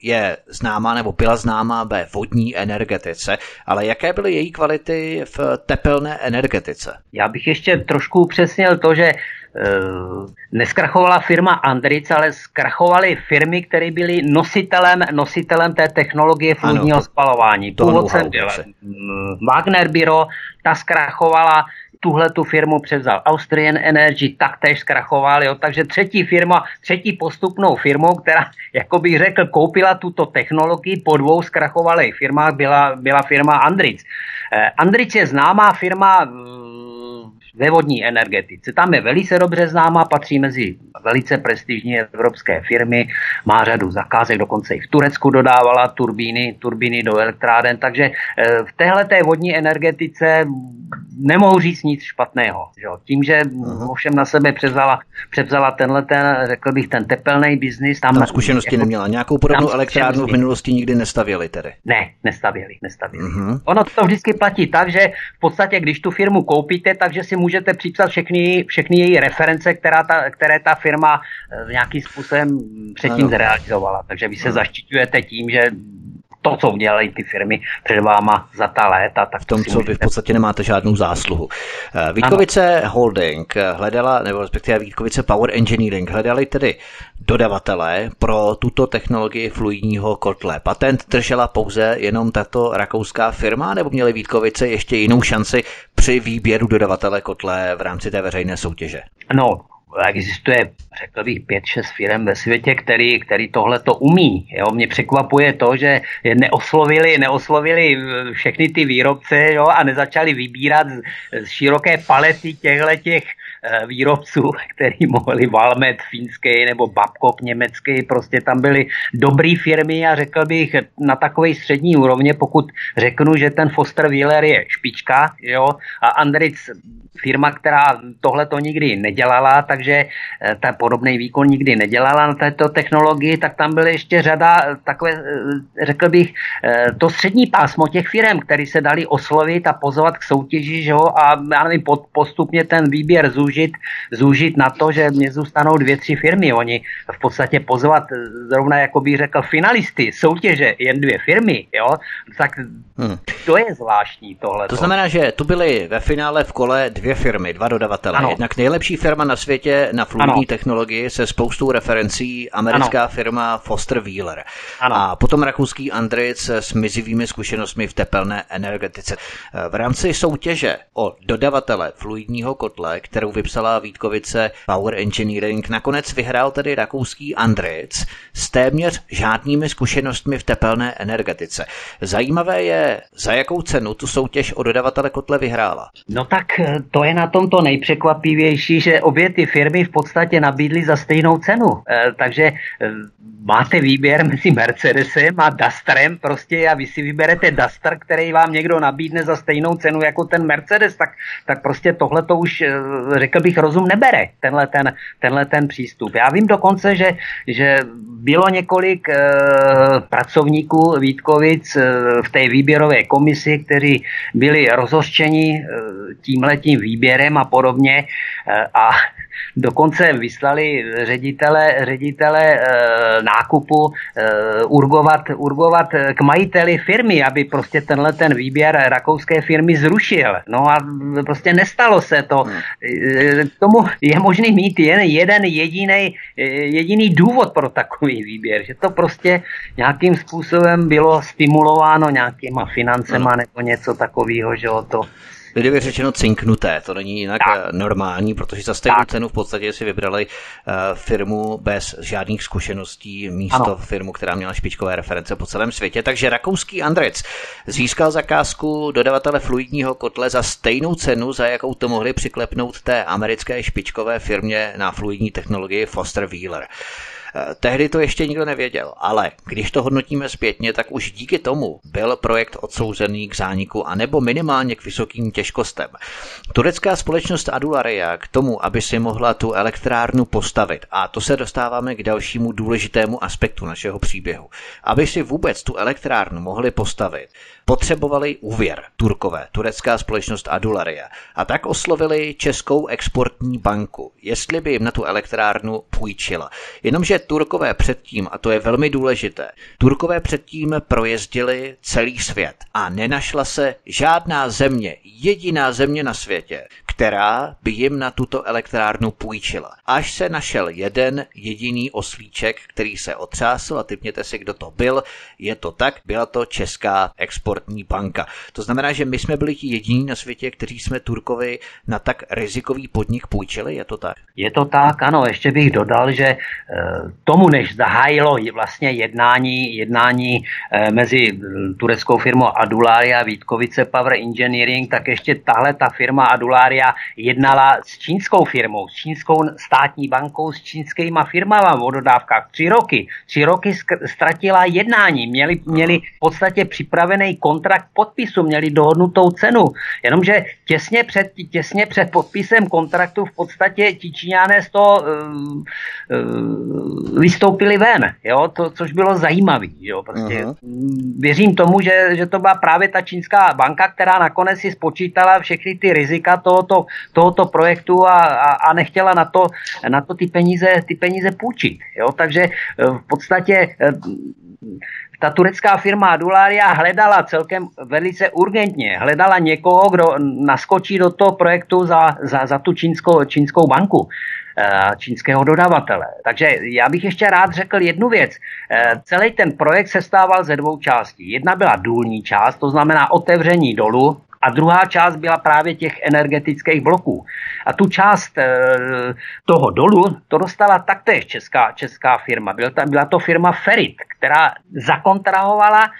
je známá nebo byla známá ve vodní energetice, ale jaké byly její kvality v tepelné energetice? Já bych ještě trošku upřesnil to, že Uh, neskrachovala firma Andric, ale zkrachovaly firmy, které byly nositelem, nositelem té technologie fluidního spalování. Původcem byl Wagner Biro, ta zkrachovala, tuhle tu firmu převzal Austrian Energy, taktéž zkrachoval, jo, takže třetí firma, třetí postupnou firmou, která, jako bych řekl, koupila tuto technologii po dvou zkrachovalých firmách, byla, byla firma Andritz. Eh, Andritz je známá firma ve vodní energetice. Tam je velice dobře známá, patří mezi velice prestižní evropské firmy, má řadu zakázek, dokonce i v Turecku dodávala turbíny, turbíny do elektráden, takže eh, v téhle té vodní energetice nemohu říct nic špatného. Že? Tím, že ovšem na sebe převzala, převzala tenhle ten, řekl bych, ten tepelný biznis. Tam, tam zkušenosti jako, neměla. Nějakou podobnou elektrárnu v minulosti nikdy nestavěli tedy? Ne, nestavěli, nestavěli. Uh-huh. Ono to vždycky platí tak, že v podstatě, když tu firmu koupíte, takže si můžete připsat všechny, všechny její reference, která ta, které ta firma eh, nějakým způsobem předtím ano. zrealizovala. Takže vy se uh-huh. zaštiťujete tím, že to, co udělali ty firmy před váma za ta léta. Tak v tom, co vy v podstatě nemáte žádnou zásluhu. Eh, Vítkovice ano. Holding hledala, nebo respektive Vítkovice Power Engineering hledali tedy dodavatele pro tuto technologii fluidního kotle. Patent držela pouze jenom tato rakouská firma, nebo měli Vítkovice ještě jinou šanci při výběru dodavatele kotle v rámci té veřejné soutěže? No, existuje, řekl bych, pět, šest firm ve světě, který, který tohle to umí. Jo? Mě překvapuje to, že neoslovili, neoslovili všechny ty výrobce jo? a nezačali vybírat z, z široké palety těchto těch výrobců, který mohli Valmet finský nebo Babcock německý, prostě tam byly dobré firmy a řekl bych na takové střední úrovně, pokud řeknu, že ten Foster Wheeler je špička, jo, a Andritz firma, která tohle to nikdy nedělala, takže eh, ta podobný výkon nikdy nedělala na této technologii, tak tam byly ještě řada takové, eh, řekl bych, to střední pásmo těch firm, které se dali oslovit a pozvat k soutěži, že jo, a já nevím, postupně ten výběr zůžil zúžit, zúžit na to, že mě zůstanou dvě, tři firmy. Oni v podstatě pozvat zrovna, jako bych řekl, finalisty soutěže jen dvě firmy, jo, tak hmm. to je zvláštní tohle. To znamená, že tu byly ve finále v kole dvě firmy, dva dodavatele. Ano. Jednak nejlepší firma na světě na fluidní technologii se spoustou referencí, americká ano. firma Foster Wheeler. Ano. A potom rakouský Andritz s mizivými zkušenostmi v tepelné energetice. V rámci soutěže o dodavatele fluidního kotle, kterou vypsala Vítkovice Power Engineering, nakonec vyhrál tedy rakouský Andritz s téměř žádnými zkušenostmi v tepelné energetice. Zajímavé je, za jakou cenu tu soutěž o dodavatele kotle vyhrála. No tak eh, to je na tomto nejpřekvapivější, že obě ty firmy v podstatě nabídly za stejnou cenu. E, takže e, máte výběr mezi Mercedesem a Dusterem prostě a vy si vyberete Duster, který vám někdo nabídne za stejnou cenu jako ten Mercedes, tak, tak prostě tohle to už, řekl bych, rozum nebere, tenhle ten, tenhle ten přístup. Já vím dokonce, že, že bylo několik e, pracovníků Vítkovic e, v té výběrové komisi, kteří byli rozhořčeni e, tímhletím výběrem a podobně e, a Dokonce vyslali ředitele, ředitele e, nákupu e, urgovat, urgovat k majiteli firmy, aby prostě tenhle ten výběr rakouské firmy zrušil. No a prostě nestalo se to. E, k tomu je možný mít jen jeden jediný, jediný důvod pro takový výběr, že to prostě nějakým způsobem bylo stimulováno nějakýma financema nebo něco takového, že to lidově řečeno cinknuté. To není jinak tak. Eh, normální, protože za stejnou tak. cenu v podstatě si vybrali uh, firmu bez žádných zkušeností místo ano. firmu, která měla špičkové reference po celém světě. Takže rakouský Andrec získal zakázku dodavatele fluidního kotle za stejnou cenu, za jakou to mohli přiklepnout té americké špičkové firmě na fluidní technologii Foster Wheeler. Eh, tehdy to ještě nikdo nevěděl, ale když to hodnotíme zpětně, tak už díky tomu byl projekt odsouzený k zániku a nebo minimálně k vysokým těžkostem. Turecká společnost Adularia k tomu, aby si mohla tu elektrárnu postavit, a to se dostáváme k dalšímu důležitému aspektu našeho příběhu, aby si vůbec tu elektrárnu mohli postavit, potřebovali úvěr Turkové, turecká společnost Adularia, a tak oslovili Českou exportní banku, jestli by jim na tu elektrárnu půjčila. Jenomže Turkové předtím, a to je velmi důležité, Turkové předtím projezdili celý svět a nenašla se žádná země, jediná země na světě, která by jim na tuto elektrárnu půjčila. Až se našel jeden jediný oslíček, který se otřásl a typněte si, kdo to byl, je to tak, byla to Česká exportní banka. To znamená, že my jsme byli ti jediní na světě, kteří jsme Turkovi na tak rizikový podnik půjčili, je to tak? Je to tak, ano, ještě bych dodal, že eh, tomu, než zahájilo vlastně jednání, jednání eh, mezi eh, tureckou firmou Adularia Vítkovice Power Engineering, tak ještě tahle ta firma Adularia jednala s čínskou firmou, s čínskou státní bankou, s čínskýma firmama v dodávkách. Tři roky. Tři roky ztratila jednání. Měli, měli v podstatě připravený kontrakt podpisu, měli dohodnutou cenu. Jenomže těsně před, těsně před podpisem kontraktu v podstatě ti Číňané z toho uh, vystoupili ven, jo? To, což bylo zajímavé. Prostě. Věřím tomu, že, že to byla právě ta čínská banka, která nakonec si spočítala všechny ty rizika tohoto, tohoto projektu a, a, a nechtěla na to, na to ty, peníze, ty peníze půjčit. Jo? Takže eh, v podstatě eh, ta turecká firma Adularia hledala celkem velice urgentně, hledala někoho, kdo naskočí do toho projektu za, za, za tu čínskou, čínskou banku čínského dodavatele. Takže já bych ještě rád řekl jednu věc. Celý ten projekt se stával ze dvou částí. Jedna byla důlní část, to znamená otevření dolu, a druhá část byla právě těch energetických bloků. A tu část e, toho dolu to dostala taktéž česká, česká firma. Byla, ta, byla to firma Ferit, která zakontrahovala Eh,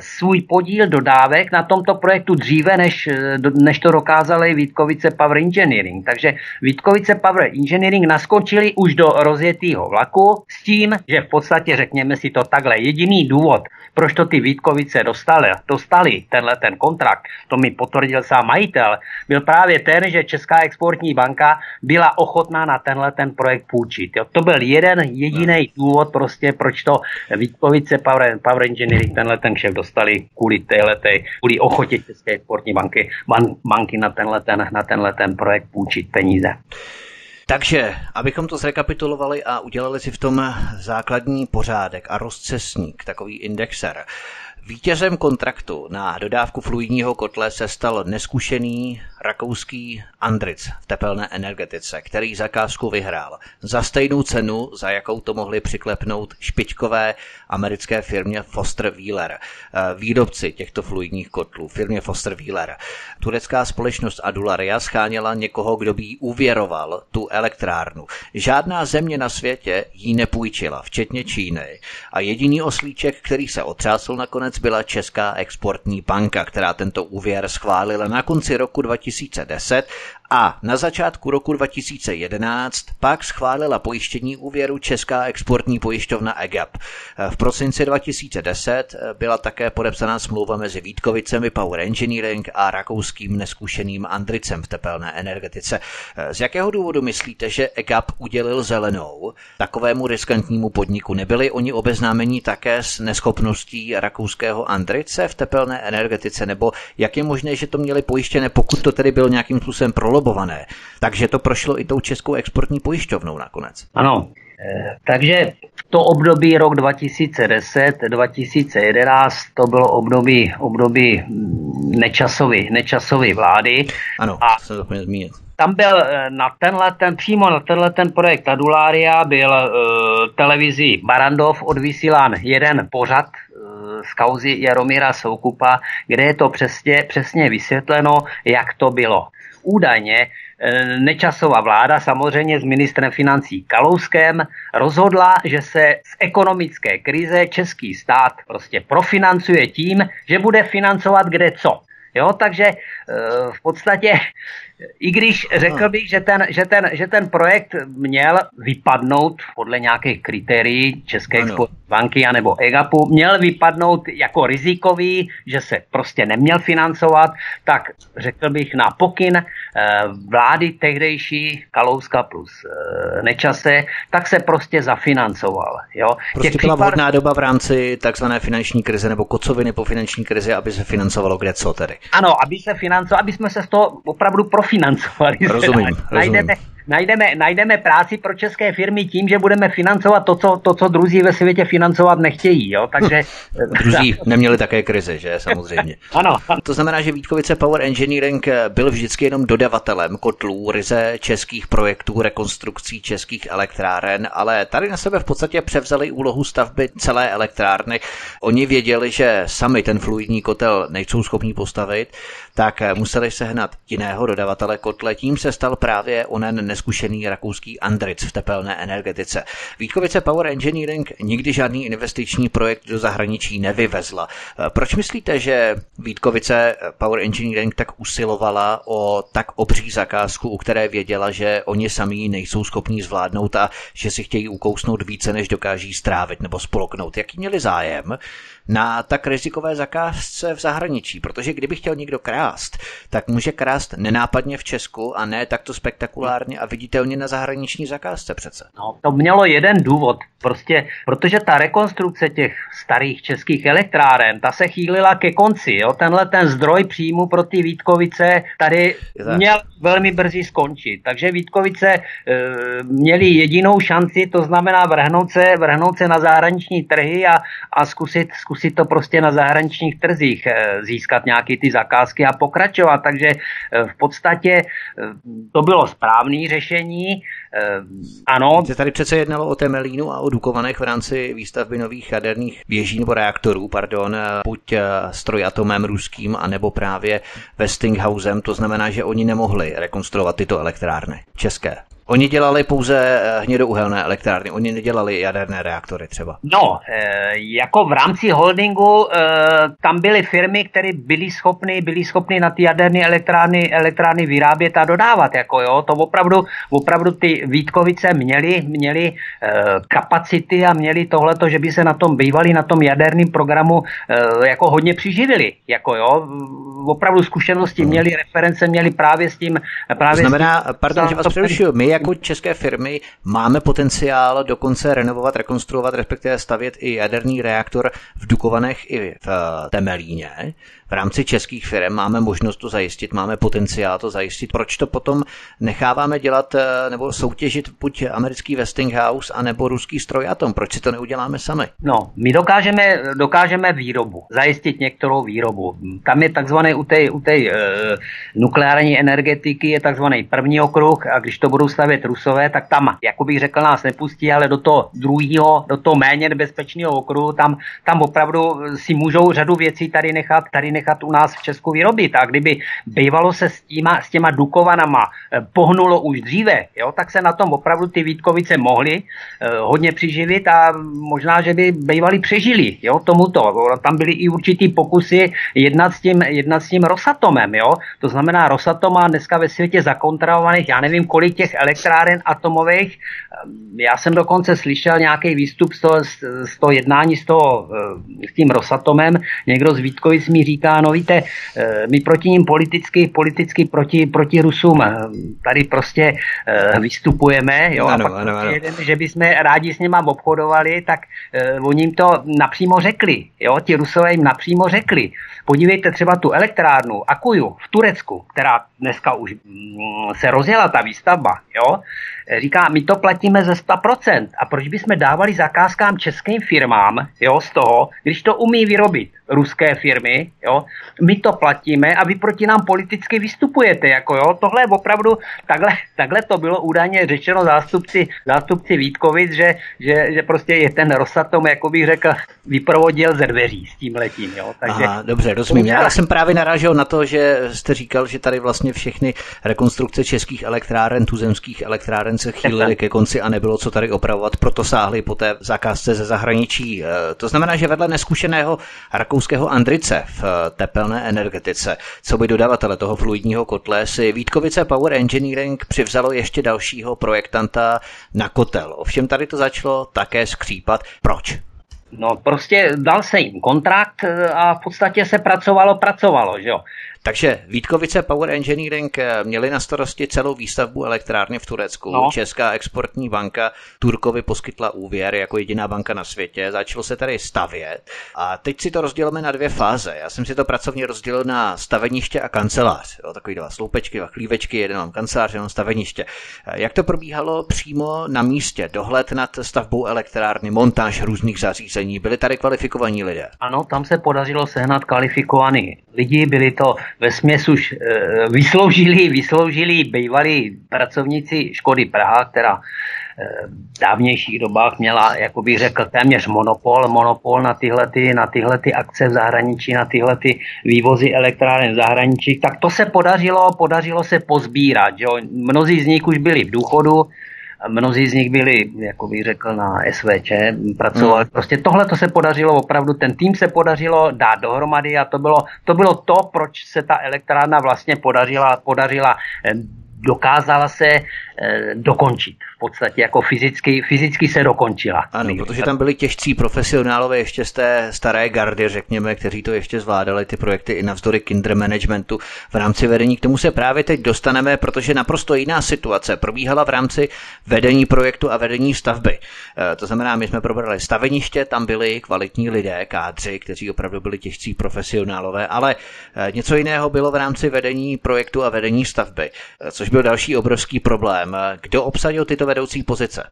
svůj podíl dodávek na tomto projektu dříve, než, eh, než to dokázali Vítkovice Power Engineering. Takže Vítkovice Power Engineering naskočili už do rozjetého vlaku s tím, že v podstatě, řekněme si to takhle, jediný důvod, proč to ty Vítkovice dostali, dostali tenhle ten kontrakt, to mi potvrdil sám majitel, byl právě ten, že Česká exportní banka byla ochotná na tenhle ten projekt půjčit. Jo. To byl jeden jediný důvod prostě, proč to Vítkovice Power, Power Engineering tenhle ten kšef dostali kvůli téhletej, kvůli ochotě České exportní banky, ban, banky na tenhle, ten, na tenhle ten projekt půjčit peníze. Takže, abychom to zrekapitulovali a udělali si v tom základní pořádek a rozcesník, takový indexer. Vítězem kontraktu na dodávku fluidního kotle se stal neskušený rakouský Andric v tepelné energetice, který zakázku vyhrál za stejnou cenu, za jakou to mohli přiklepnout špičkové americké firmě Foster Wheeler, eh, výrobci těchto fluidních kotlů, firmě Foster Wheeler. Turecká společnost Adularia scháněla někoho, kdo by jí uvěroval tu elektrárnu. Žádná země na světě jí nepůjčila, včetně Číny. A jediný oslíček, který se otřásl nakonec, byla Česká exportní banka, která tento úvěr schválila na konci roku 2010 a na začátku roku 2011 pak schválila pojištění úvěru Česká exportní pojišťovna EGAP. V prosinci 2010 byla také podepsaná smlouva mezi Vítkovicemi Power Engineering a rakouským neskušeným Andricem v tepelné energetice. Z jakého důvodu myslíte, že EGAP udělil zelenou takovému riskantnímu podniku? Nebyli oni obeznámení také s neschopností rakouského Andrice v tepelné energetice? Nebo jak je možné, že to měli pojištěné, pokud to tedy byl nějakým způsobem prolo lobované. Takže to prošlo i tou českou exportní pojišťovnou nakonec. Ano, eh, takže to období rok 2010-2011, to bylo období, období nečasový, nečasový vlády. Ano, a se to zmínit. Tam byl eh, na tenhle ten, přímo na tenhle ten projekt Adulária byl uh, televizí Barandov odvysílán jeden pořad uh, z kauzy Jaromíra Soukupa, kde je to přesně, přesně vysvětleno, jak to bylo údajně eh, Nečasová vláda samozřejmě s ministrem financí Kalouskem rozhodla, že se z ekonomické krize český stát prostě profinancuje tím, že bude financovat kde co. Jo, takže eh, v podstatě i když řekl bych, že ten, že, ten, že ten projekt měl vypadnout podle nějakých kritérií České exportní banky anebo EGAPu, měl vypadnout jako rizikový, že se prostě neměl financovat, tak řekl bych na pokyn vlády tehdejší Kalouska plus eh, Nečase, tak se prostě zafinancoval. Jo? Prostě byla případ... vhodná doba v rámci takzvané finanční krize nebo kocoviny po finanční krizi, aby se financovalo kde co tedy. Ano, aby se financovalo, aby jsme se z toho opravdu profi financovali. Rozumím, najdeme, najdeme, najdeme práci pro české firmy tím, že budeme financovat to, co, to, co druzí ve světě financovat nechtějí. Jo? Takže, druzí neměli také krize, že samozřejmě. ano. To znamená, že Vítkovice Power Engineering byl vždycky jenom dodavatelem kotlů, ryze českých projektů, rekonstrukcí českých elektráren, ale tady na sebe v podstatě převzali úlohu stavby celé elektrárny. Oni věděli, že sami ten fluidní kotel nejsou schopní postavit, tak museli sehnat jiného dodavatele kotle. Tím se stal právě onen neskušený rakouský Andric v tepelné energetice. Vítkovice Power Engineering nikdy žádný investiční projekt do zahraničí nevyvezla. Proč myslíte, že Vítkovice Power Engineering tak usilovala o tak obří zakázku, u které věděla, že oni sami nejsou schopní zvládnout a že si chtějí ukousnout více, než dokáží strávit nebo spolknout? Jaký měli zájem na tak rizikové zakázce v zahraničí, protože kdyby chtěl někdo krást, tak může krást nenápadně v Česku a ne takto spektakulárně a viditelně na zahraniční zakázce přece. No, to mělo jeden důvod, prostě, protože ta rekonstrukce těch starých českých elektráren, ta se chýlila ke konci, jo? tenhle ten zdroj příjmu pro ty Vítkovice tady měl velmi brzy skončit, takže Vítkovice e, měli jedinou šanci, to znamená vrhnout se, vrhnout se na zahraniční trhy a, a zkusit, zkusit zkusit to prostě na zahraničních trzích eh, získat nějaké ty zakázky a pokračovat. Takže eh, v podstatě eh, to bylo správné řešení. Ano. Se tady přece jednalo o Temelínu a o Dukovanech v rámci výstavby nových jaderných věží nebo reaktorů, pardon, buď strojatomem ruským, anebo právě Westinghousem. To znamená, že oni nemohli rekonstruovat tyto elektrárny české. Oni dělali pouze eh, hnědouhelné elektrárny, oni nedělali jaderné reaktory třeba. No, e, jako v rámci holdingu e, tam byly firmy, které byly schopny, byly schopny na ty jaderné elektrárny, elektrárny vyrábět a dodávat. Jako jo, to opravdu, opravdu ty Vítkovice měly, měly kapacity a měly tohleto, že by se na tom bývali, na tom jaderném programu jako hodně přiživili. Jako jo, opravdu zkušenosti měli, reference měli právě s tím. Právě to znamená, s tím, pardon, že vás přerušuju, my jak jako české firmy máme potenciál dokonce renovovat, rekonstruovat, respektive stavět i jaderný reaktor v Dukovanech i v eh, Temelíně v rámci českých firm máme možnost to zajistit, máme potenciál to zajistit. Proč to potom necháváme dělat eh, nebo soutěžit buď americký Westinghouse, anebo ruský strojatom? Proč si to neuděláme sami? No, my dokážeme, dokážeme výrobu, zajistit některou výrobu. Tam je takzvaný u té, u e, nukleární energetiky je takzvaný první okruh a když to budou stavět rusové, tak tam, jako bych řekl, nás nepustí, ale do toho druhého, do toho méně nebezpečného okruhu, tam, tam opravdu si můžou řadu věcí tady nechat, tady nechat nechat u nás v Česku vyrobit. A kdyby bývalo se s, týma, s těma Dukovanama eh, pohnulo už dříve, jo, tak se na tom opravdu ty Vítkovice mohly eh, hodně přiživit a možná, že by bývali přežili jo, tomuto. Tam byly i určitý pokusy jednat s tím, jednat s tím Rosatomem. Jo. To znamená, Rosatom má dneska ve světě zakontrahovaných, já nevím, kolik těch elektráren atomových. Já jsem dokonce slyšel nějaký výstup z toho, z toho jednání s, toho, eh, s tím Rosatomem. Někdo z Vítkovic mi říká, říká, no víte, eh, my proti ním politicky, politicky proti, proti Rusům eh, tady prostě eh, vystupujeme, jo, ano, a pak ano, ano. Jeden, že bychom rádi s nima obchodovali, tak oni jim to napřímo řekli, jo, ti Rusové jim napřímo řekli. Podívejte třeba tu elektrárnu Akuju v Turecku, která dneska už mm, se rozjela ta výstavba, jo, říká, my to platíme ze 100%. A proč bychom dávali zakázkám českým firmám, jo, z toho, když to umí vyrobit ruské firmy, jo, my to platíme a vy proti nám politicky vystupujete, jako jo, tohle je opravdu, takhle, takhle to bylo údajně řečeno zástupci, zástupci Vítkovic, že, že, že prostě je ten Rosatom, jako bych řekl, vyprovodil ze dveří s tím letím, jo. Takže, Aha, dobře, rozumím. Já jsem právě narážel na to, že jste říkal, že tady vlastně všechny rekonstrukce českých elektráren, tuzemských elektráren se chýlili ke konci a nebylo co tady opravovat, proto sáhli po té zakázce ze zahraničí. Eh, to znamená, že vedle neskušeného rakouského Andrice v eh, tepelné energetice, co by dodavatele toho fluidního kotle, si Vítkovice Power Engineering přivzalo ještě dalšího projektanta na kotel. Ovšem tady to začalo také skřípat. Proč? No prostě dal se jim kontrakt eh, a v podstatě se pracovalo, pracovalo, že jo. Takže Vítkovice Power Engineering eh, měli na starosti celou výstavbu elektrárny v Turecku. No. Česká exportní banka Turkovi poskytla úvěr jako jediná banka na světě. Začalo se tady stavět. A teď si to rozdělíme na dvě fáze. Já jsem si to pracovně rozdělil na staveniště a kancelář. Jo, takový dva sloupečky, dva chlívečky, jeden mám kancelář, jenom staveniště. Eh, jak to probíhalo přímo na místě? Dohled nad stavbou elektrárny, montáž různých zařízení. Byli tady kvalifikovaní lidé? Ano, tam se podařilo sehnat kvalifikovaný lidi. Byli to ve směs už e, vysloužili, vysloužili bývalí pracovníci Škody Praha, která eh, v dávnějších dobách měla, jako bych řekl, téměř monopol, monopol na tyhle, ty, na tyhle ty akce v zahraničí, na tyhle ty vývozy elektráren v zahraničí, tak to se podařilo, podařilo se pozbírat. Jo. Mnozí z nich už byli v důchodu, Mnozí z nich byli, jako bych řekl, na SVČ, pracovali. Hmm. Prostě tohle to se podařilo opravdu, ten tým se podařilo dát dohromady a to bylo to, bylo to proč se ta elektrárna vlastně podařila, podařila eh, dokázala se dokončit. V podstatě jako fyzicky, fyzicky se dokončila. Ano, protože tam byli těžcí profesionálové ještě z té staré gardy, řekněme, kteří to ještě zvládali, ty projekty i navzdory kinder managementu v rámci vedení. K tomu se právě teď dostaneme, protože naprosto jiná situace probíhala v rámci vedení projektu a vedení stavby. E, to znamená, my jsme probrali staveniště, tam byli kvalitní lidé, kádři, kteří opravdu byli těžcí profesionálové, ale e, něco jiného bylo v rámci vedení projektu a vedení stavby, což byl další obrovský problém. Kdo obsadil tyto vedoucí pozice?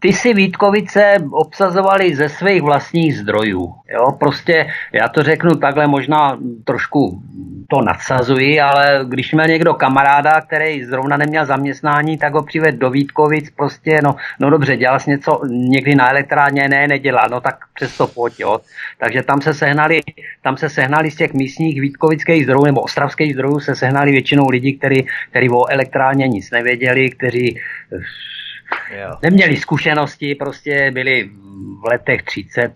Ty si Vítkovice obsazovali ze svých vlastních zdrojů. Jo? Prostě, já to řeknu takhle, možná trošku to nadsazuji, ale když měl někdo kamaráda, který zrovna neměl zaměstnání, tak ho přived do Vítkovic, prostě, no, no dobře, dělal jsi něco někdy na elektrárně, ne, nedělal, no tak přesto pojď, jo. Takže tam se sehnali, tam se sehnali z těch místních vítkovických zdrojů nebo ostravských zdrojů se sehnali většinou lidi, kteří, kteří o elektrárně nic nevěděli, kteří jo. neměli zkušenosti, prostě byli v letech 30,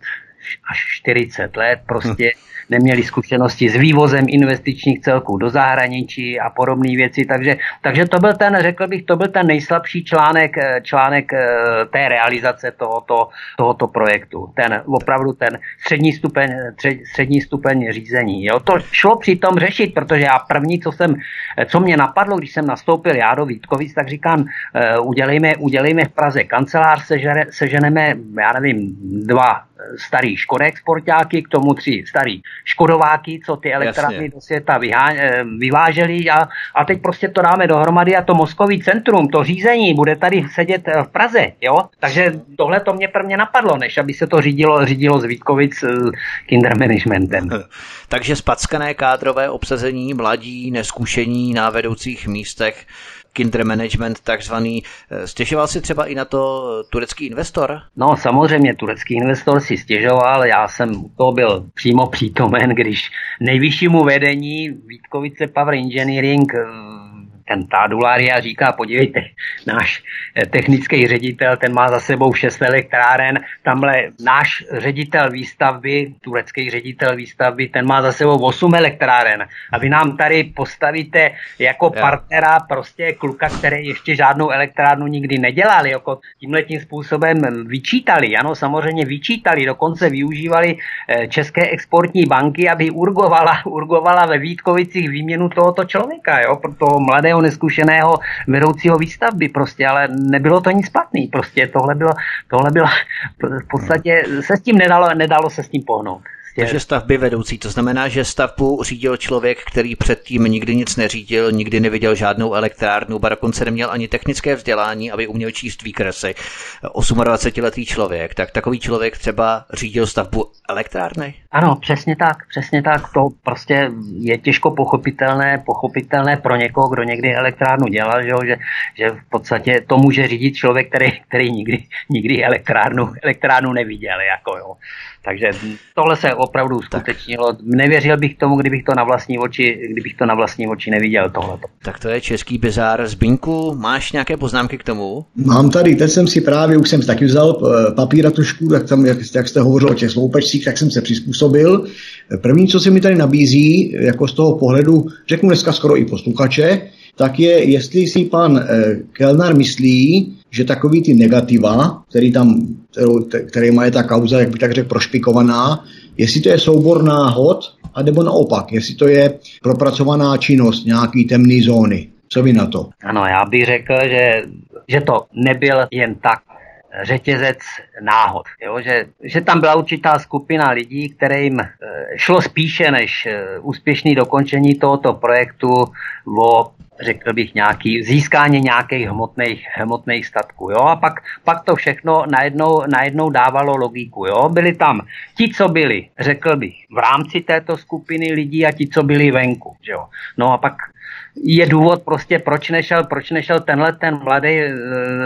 až 40 let, prostě neměli zkušenosti s vývozem investičních celků do zahraničí a podobné věci, takže, takže to byl ten, řekl bych, to byl ten nejslabší článek, eh, článek eh, té realizace tohoto, tohoto projektu. Ten opravdu ten střední stupeň, střední stupeň řízení. Jo? To šlo přitom řešit, protože já první, co jsem, co mě napadlo, když jsem nastoupil já do Vítkovic, tak říkám, udělejme, udělejme v Praze kancelář, sežere, seženeme, já nevím, dva starý Škodek sportáky, k tomu tři starý Škodováky, co ty elektrárny Jasně. do světa vyhá, eh, vyvážely a, a teď prostě to dáme dohromady a to mozkový centrum, to řízení bude tady sedět eh, v Praze, jo? Takže tohle to mě prvně napadlo, než aby se to řídilo, řídilo z Vítkovic uh, kinder managementem. Takže spackané kádrové obsazení, mladí, neskušení na vedoucích místech, kinder management takzvaný. Eh, stěžoval si třeba i na to turecký investor? No samozřejmě, turecký investor si stěžoval, já jsem to byl přímo přítomen, když nejvyššímu vedení Vítkovice Power Engineering ten Tadulária říká, podívejte, náš eh, technický ředitel, ten má za sebou šest elektráren, tamhle náš ředitel výstavby, turecký ředitel výstavby, ten má za sebou osm elektráren. A vy nám tady postavíte jako partnera prostě kluka, který ještě žádnou elektrárnu nikdy nedělal, jako tímhle tím způsobem vyčítali, ano, samozřejmě vyčítali, dokonce využívali eh, České exportní banky, aby urgovala, urgovala ve Vítkovicích výměnu tohoto člověka, jo, pro toho mladého neskušeného vedoucího výstavby prostě, ale nebylo to nic špatný, prostě tohle bylo, tohle bylo, v podstatě se s tím nedalo, nedalo se s tím pohnout. Prostě... Takže stavby vedoucí, to znamená, že stavbu řídil člověk, který předtím nikdy nic neřídil, nikdy neviděl žádnou elektrárnu, ba dokonce neměl ani technické vzdělání, aby uměl číst výkresy. 28-letý člověk, tak takový člověk třeba řídil stavbu elektrárny? Ano, přesně tak, přesně tak. To prostě je těžko pochopitelné, pochopitelné pro někoho, kdo někdy elektrárnu dělal, že, že, že v podstatě to může řídit člověk, který, který nikdy, nikdy elektrárnu, elektrárnu neviděl. Jako jo. Takže tohle se opravdu uskutečnilo. Nevěřil bych tomu, kdybych to na vlastní oči, kdybych to na vlastní oči neviděl tohleto. Tak to je český bizár. Zbinku, máš nějaké poznámky k tomu? Mám tady, teď jsem si právě, už jsem taky vzal eh, papír tušku, tak tam, jak, jak jste hovořil o těch sloupečcích, tak jsem se přizpůsobil. První, co se mi tady nabízí, jako z toho pohledu, řeknu dneska skoro i posluchače, tak je, jestli si pan eh, Kellner myslí, že takový ty negativa, který tam, kterou, který má je ta kauza, jak bych tak řekl, prošpikovaná, jestli to je soubor náhod, anebo naopak, jestli to je propracovaná činnost, nějaký temné zóny. Co vy na to? Ano, já bych řekl, že, že to nebyl jen tak řetězec náhod. Jo? Že, že tam byla určitá skupina lidí, kterým eh, šlo spíše než eh, úspěšný dokončení tohoto projektu o řekl bych, nějaký, získání nějakých hmotných, hmotných statků. Jo? A pak, pak to všechno najednou, najednou dávalo logiku. Jo? Byli tam ti, co byli, řekl bych, v rámci této skupiny lidí a ti, co byli venku. Jo? No a pak je důvod prostě, proč nešel, proč nešel tenhle ten mladý e,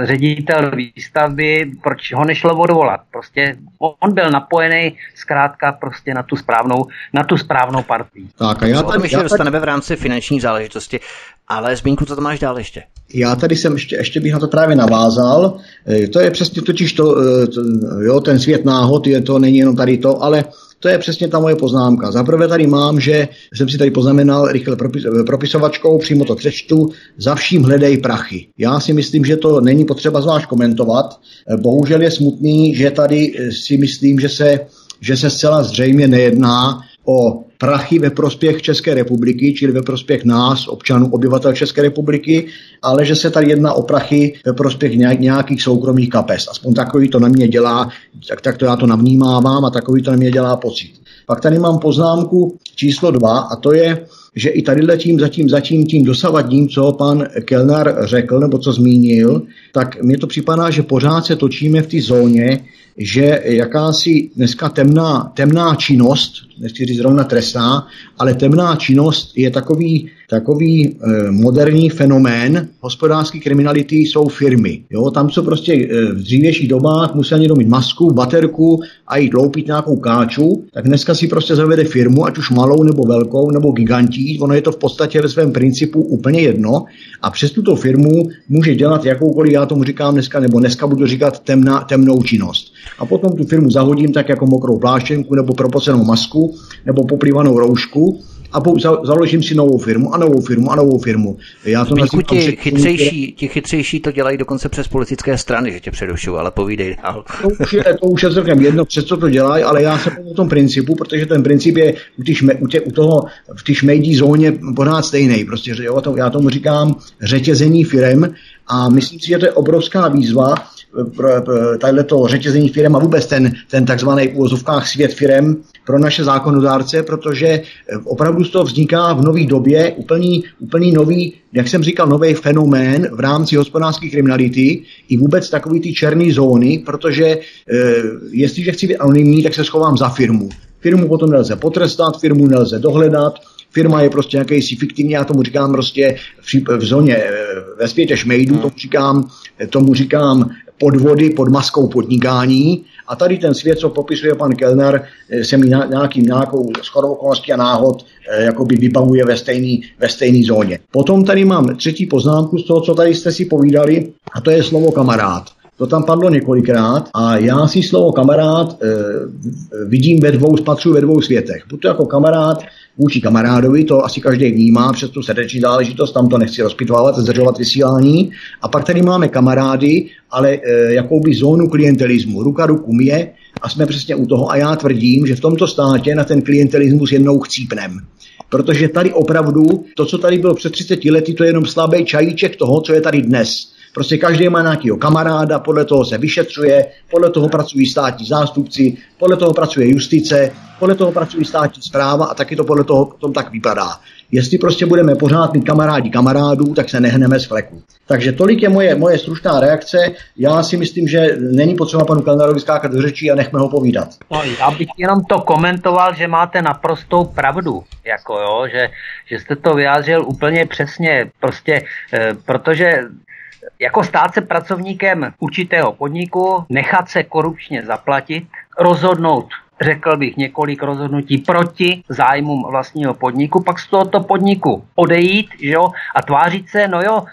ředitel výstavby, proč ho nešlo odvolat. Prostě on byl napojený zkrátka prostě na tu správnou, na tu správnou partii. Tak a já tam ještě dostaneme v rámci finanční záležitosti. Ale Zbínku, co to máš dál ještě? Já tady jsem ještě, ještě bych na to právě navázal. E, to je přesně totiž to, e, to, jo, ten svět náhod, je to, není jenom tady to, ale to je přesně ta moje poznámka. Zaprvé tady mám, že jsem si tady poznamenal rychle propis, propisovačkou, přímo to přečtu, za vším hledej prachy. Já si myslím, že to není potřeba zvlášť komentovat. Bohužel je smutný, že tady si myslím, že se, že se zcela zřejmě nejedná o prachy ve prospěch České republiky, čili ve prospěch nás, občanů, obyvatel České republiky, ale že se tady jedná o prachy ve prospěch nějakých soukromých kapes. Aspoň takový to na mě dělá, tak, tak to já to navnímávám a takový to na mě dělá pocit. Pak tady mám poznámku číslo dva a to je, že i tady letím zatím, zatím tím dosavadním, co pan Kellner řekl nebo co zmínil, tak mně to připadá, že pořád se točíme v té zóně, že jakási dneska temná, temná činnost, nechci říct zrovna trestná, ale temná činnost je takový takový e, moderní fenomén. Hospodářské kriminality jsou firmy. Jo, tam jsou prostě e, v dřívějších dobách museli někdo mít masku, baterku a jít loupit nějakou káču, tak dneska si prostě zavede firmu, ať už malou nebo velkou nebo gigantí, ono je to v podstatě ve svém principu úplně jedno. A přes tuto firmu může dělat jakoukoliv, já tomu říkám dneska, nebo dneska budu říkat temná, temnou činnost. A potom tu firmu zahodím tak jako mokrou pláštěnku nebo propocenou masku nebo poplývanou roušku a založím si novou firmu a novou firmu a novou firmu. Já to nazývám, ti, chytřejší, ti chytřejší to dělají dokonce přes politické strany, že tě předušují, ale povídej dál. To už je, to už je celkem jedno, přes co to dělají, ale já se o tom principu, protože ten princip je u, tý u, tě, u toho v té šmejdí zóně pořád stejný. Prostě, že jo, to, já tomu říkám řetězení firem a myslím si, že to je obrovská výzva, pro, pro tato řetězení firm a vůbec ten, ten takzvaný v úvozovkách svět firm pro naše zákonodárce, protože eh, opravdu z toho vzniká v nové době úplný, úplný nový, jak jsem říkal, nový fenomén v rámci hospodářské kriminality i vůbec takový ty černé zóny, protože e, jestliže chci být anonymní, tak se schovám za firmu. Firmu potom nelze potrestat, firmu nelze dohledat, firma je prostě jakýsi fiktivní, já tomu říkám prostě v, v zóně, eh, ve světě šmejdů, tomu říkám, tomu říkám podvody pod maskou podnikání a tady ten svět, co popisuje pan Kellner, eh, se mi nějaký, nějakou shodou okolností a náhod eh, jakoby vybavuje ve stejné ve stejný zóně. Potom tady mám třetí poznámku z toho, co tady jste si povídali, a to je slovo kamarád. To tam padlo několikrát a já si slovo kamarád e, vidím ve dvou, spatřuji ve dvou světech. Buď to jako kamarád vůči kamarádovi, to asi každý vnímá přes tu srdeční záležitost, tam to nechci rozpitvávat, zdržovat vysílání. A pak tady máme kamarády, ale e, jakouby zónu klientelismu, ruka ruku mě a jsme přesně u toho a já tvrdím, že v tomto státě na ten klientelismus jednou chcípnem. Protože tady opravdu, to, co tady bylo před 30 lety, to je jenom slabý čajíček toho, co je tady dnes. Prostě každý má nějakého kamaráda, podle toho se vyšetřuje, podle toho pracují státní zástupci, podle toho pracuje justice, podle toho pracují státní zpráva a taky to podle toho tom tak vypadá. Jestli prostě budeme pořád mít kamarádi kamarádů, tak se nehneme z fleku. Takže tolik je moje, moje stručná reakce. Já si myslím, že není potřeba panu Kalnarovi skákat do řečí a nechme ho povídat. No, já bych jenom to komentoval, že máte naprostou pravdu, jako jo, že, že jste to vyjádřil úplně přesně, prostě, e, protože jako stát se pracovníkem určitého podniku, nechat se korupčně zaplatit, rozhodnout řekl bych, několik rozhodnutí proti zájmům vlastního podniku, pak z tohoto podniku odejít, že jo, a tvářit se, no jo,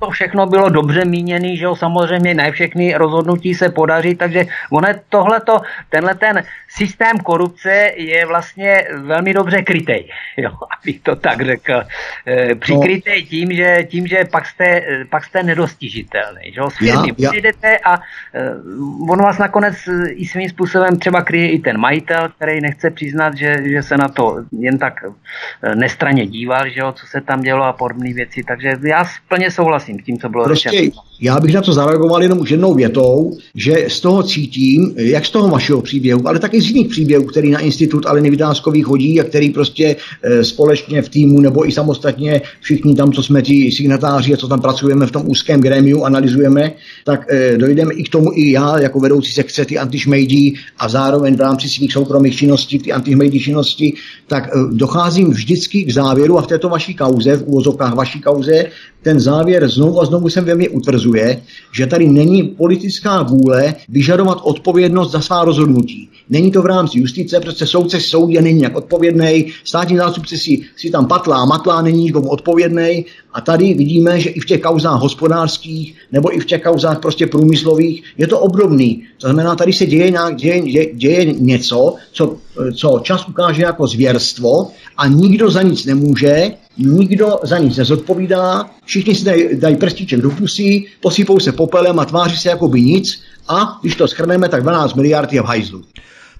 to všechno bylo dobře míněný, že jo, samozřejmě ne všechny rozhodnutí se podaří, takže ono tohleto, tenhle ten systém korupce je vlastně velmi dobře krytej, jo, abych to tak řekl. E, přikrytej no. tím, že, tím, že pak jste, pak jste nedostižitelný, že jo, s firmy přijdete a ono vás nakonec i svým způsobem třeba kryje i ten majitel, který nechce přiznat, že, že se na to jen tak e, nestraně díval, že jo, co se tam dělo a podobné věci, takže já plně souhlasím s tím, co bylo prostě, řečeno. Já bych na to zareagoval jenom už jednou větou, že z toho cítím, jak z toho vašeho příběhu, ale taky z jiných příběhů, který na institut Aleny Vytázkový chodí a který prostě e, společně v týmu nebo i samostatně všichni tam, co jsme ti signatáři a co tam pracujeme v tom úzkém grémiu, analyzujeme, tak dojdeme i k tomu i já jako vedoucí sekce ty antišmejdí a zároveň v rámci svých soukromých činností, ty antišmejdí činnosti, tak e, docházím vždycky k závěru a v této vaší kauze, v úvozovkách vaší kauze, ten závěr znovu a znovu jsem ve mně utvrzuje, že tady není politická vůle vyžadovat odpovědnost za svá rozhodnutí. Není to v rámci justice, protože soudce soudě není jak odpovědný, státní zástupce si, si tam patlá, matlá, není nikomu odpovědný a tady vidíme, že i v těch kauzách hospodářských nebo i v těch kauzách prostě průmyslových je to obdobný. To znamená, tady se děje, nějak, děje, děje, děje něco, co, co čas ukáže jako zvěrstvo a nikdo za nic nemůže, nikdo za nic nezodpovídá, všichni si dají, dají prstíček do pusy, posypou se popelem a tváří se jako by nic a když to schrneme, tak 12 miliard je v hajzlu.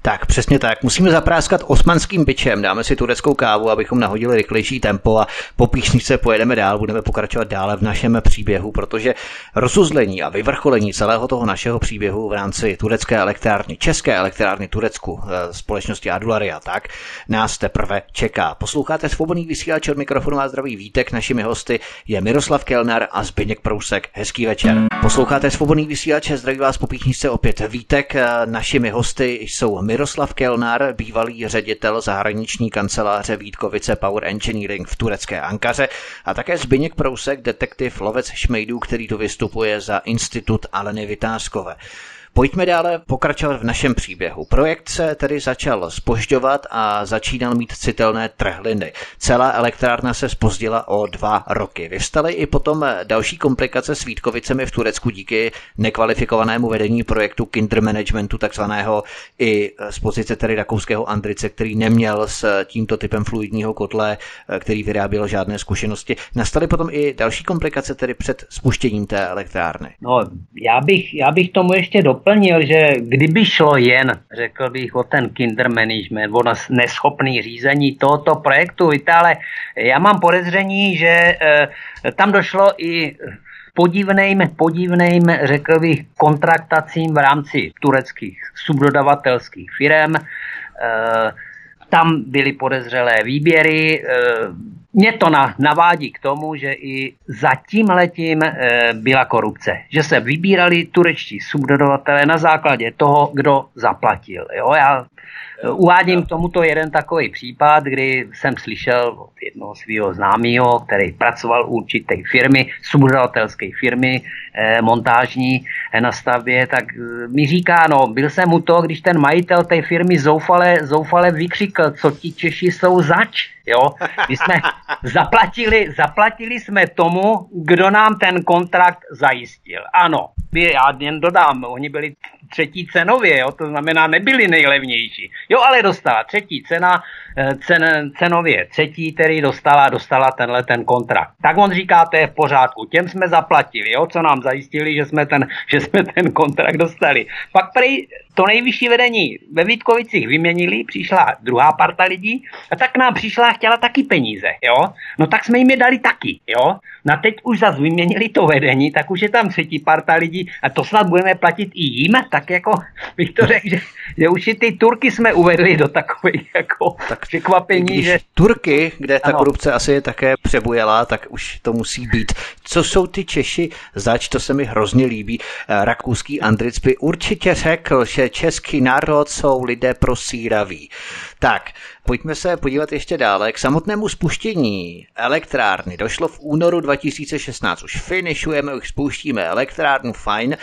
Tak, přesně tak. Musíme zapráskat osmanským byčem, dáme si tureckou kávu, abychom nahodili rychlejší tempo a po píšničce pojedeme dál, budeme pokračovat dále v našem příběhu, protože rozuzlení a vyvrcholení celého toho našeho příběhu v rámci turecké elektrárny, české elektrárny Turecku, eh, společnosti Adularia, tak nás teprve čeká. Posloucháte svobodný vysílač od mikrofonu a zdraví vítek. Našimi hosty je Miroslav Kelner a Zbyněk Prousek. Hezký večer. Posloucháte svobodný vysílač, zdraví vás po opět vítek. Eh, našimi hosty jsou Miroslav Kelnár, bývalý ředitel zahraniční kanceláře Vítkovice Power Engineering v turecké Ankaře a také Zbyněk Prousek, detektiv lovec šmejdů, který tu vystupuje za Institut Aleny Vytázkové. Pojďme dále pokračovat v našem příběhu. Projekt se tedy začal spožďovat a začínal mít citelné trhliny. Celá elektrárna se spozdila o dva roky. Vyvstaly i potom další komplikace s Vítkovicemi v Turecku díky nekvalifikovanému vedení projektu Kinder Managementu, takzvaného i z pozice tedy rakouského Andrice, který neměl s tímto typem fluidního kotle, který vyráběl žádné zkušenosti. Nastaly potom i další komplikace tedy před spuštěním té elektrárny. No, já bych, já bych tomu ještě doplnil doplnil, že kdyby šlo jen, řekl bych, o ten kinder management, o neschopný řízení tohoto projektu, víte, ale já mám podezření, že e, tam došlo i podivným, podivným, řekl bych, kontraktacím v rámci tureckých subdodavatelských firm. E, tam byly podezřelé výběry. Mě to na, navádí k tomu, že i za tím letím e, byla korupce. Že se vybírali turečtí subdodavatelé na základě toho, kdo zaplatil. Jo, já Uvádím k tomuto jeden takový případ, kdy jsem slyšel od jednoho svého známého, který pracoval u určité firmy, subdodatelské firmy eh, montážní eh, na stavbě, tak eh, mi říká, no byl jsem u toho, když ten majitel té firmy zoufale, zoufale vykřikl, co ti Češi jsou zač. Jo? My jsme zaplatili, zaplatili jsme tomu, kdo nám ten kontrakt zajistil. Ano, já jen dodám, oni byli třetí cenově, jo? to znamená nebyli nejlevnější. Jo, ale dostala třetí cena, eh, cen, cenově třetí, který dostala, dostala tenhle ten kontrakt. Tak on říká, to je v pořádku, těm jsme zaplatili, jo, co nám zajistili, že jsme ten, že jsme ten kontrakt dostali. Pak prej to nejvyšší vedení ve Vítkovicích vyměnili, přišla druhá parta lidí a tak nám přišla a chtěla taky peníze, jo. No tak jsme jim je dali taky, jo. No a teď už zase vyměnili to vedení, tak už je tam třetí parta lidí a to snad budeme platit i jim, tak jako bych to řekl, že, že už i ty Turky jsme uvedli do takových jako tak překvapení, že... Turky, kde ta ano. korupce asi je také přebujela, tak už to musí být. Co jsou ty Češi zač, to se mi hrozně líbí. Rakouský Andric by určitě řekl, že český národ jsou lidé prosíraví. Tak, Pojďme se podívat ještě dále. K samotnému spuštění elektrárny došlo v únoru 2016. Už finišujeme, už spouštíme elektrárnu, fajn.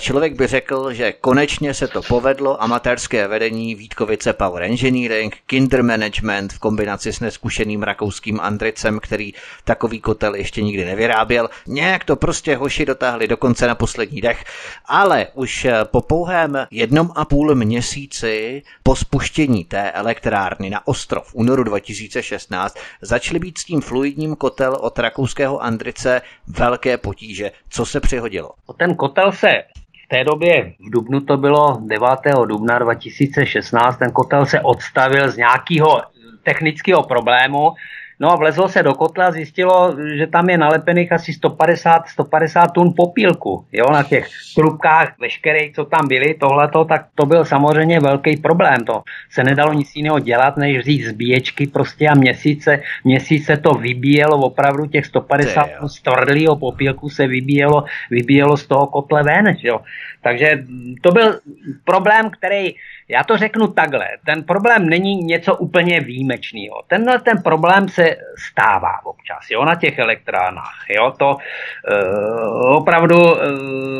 Člověk by řekl, že konečně se to povedlo. Amatérské vedení Vítkovice Power Engineering, Kinder Management v kombinaci s neskušeným rakouským Andricem, který takový kotel ještě nikdy nevyráběl. Nějak to prostě hoši dotáhli dokonce na poslední dech. Ale už po pouhém jednom a půl měsíci po spuštění té elektrárny na ostrov v únoru 2016 začaly být s tím fluidním kotel od rakouského Andrice velké potíže. Co se přihodilo? Ten kotel se v té době, v Dubnu to bylo 9. dubna 2016, ten kotel se odstavil z nějakého technického problému, No a vlezlo se do kotle a zjistilo, že tam je nalepených asi 150, 150 tun popílku. Jo, na těch trubkách veškerých, co tam byly, tohleto, tak to byl samozřejmě velký problém. To se nedalo nic jiného dělat, než vzít zbíječky prostě a měsíce, měsíce to vybíjelo, opravdu těch 150 tun stvrdlého popílku se vybíjelo, vybíjelo z toho kotle ven. Jo. Takže to byl problém, který já to řeknu takhle. Ten problém není něco úplně výjimečného. Tenhle ten problém se stává občas, jo, na těch elektrárnách. Jo, to e, opravdu e,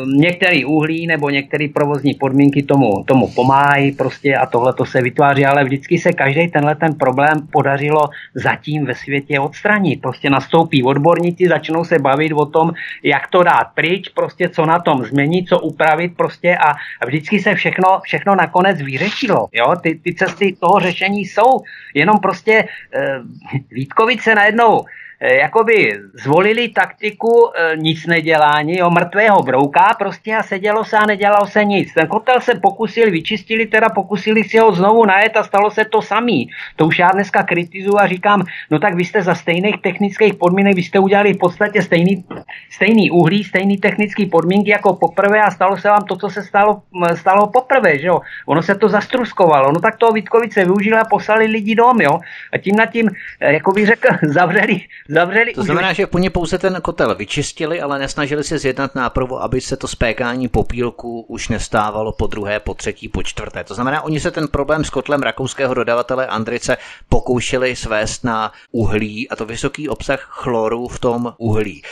některé uhlí nebo některé provozní podmínky tomu, tomu pomáhají prostě a tohle to se vytváří, ale vždycky se každý tenhle ten problém podařilo zatím ve světě odstranit. Prostě nastoupí odborníci, začnou se bavit o tom, jak to dát pryč, prostě co na tom změnit, co upravit prostě a, a vždycky se všechno, všechno nakonec vyřešilo. Jo? Ty, ty cesty toho řešení jsou. Jenom prostě eh, Vítkovice najednou jakoby zvolili taktiku e, nic nedělání, jo, mrtvého brouka prostě a sedělo se a nedělalo se nic. Ten kotel se pokusil, vyčistili, teda pokusili si ho znovu najet a stalo se to samý. To už já dneska kritizuju a říkám, no tak vy jste za stejných technických podmínek, vy jste udělali v podstatě stejný, stejný uhlí, stejný technický podmínky jako poprvé a stalo se vám to, co se stalo, stalo poprvé, že jo. Ono se to zastruskovalo, no tak toho Vítkovice využili a poslali lidi dom, jo. A tím nad tím, jako bych řekl, zavřeli, zavřeli. To znamená, že po ně pouze ten kotel vyčistili, ale nesnažili se zjednat nápravu, aby se to spékání popílku už nestávalo po druhé, po třetí, po čtvrté. To znamená, oni se ten problém s kotlem rakouského dodavatele Andrice pokoušeli svést na uhlí a to vysoký obsah chloru v tom uhlí.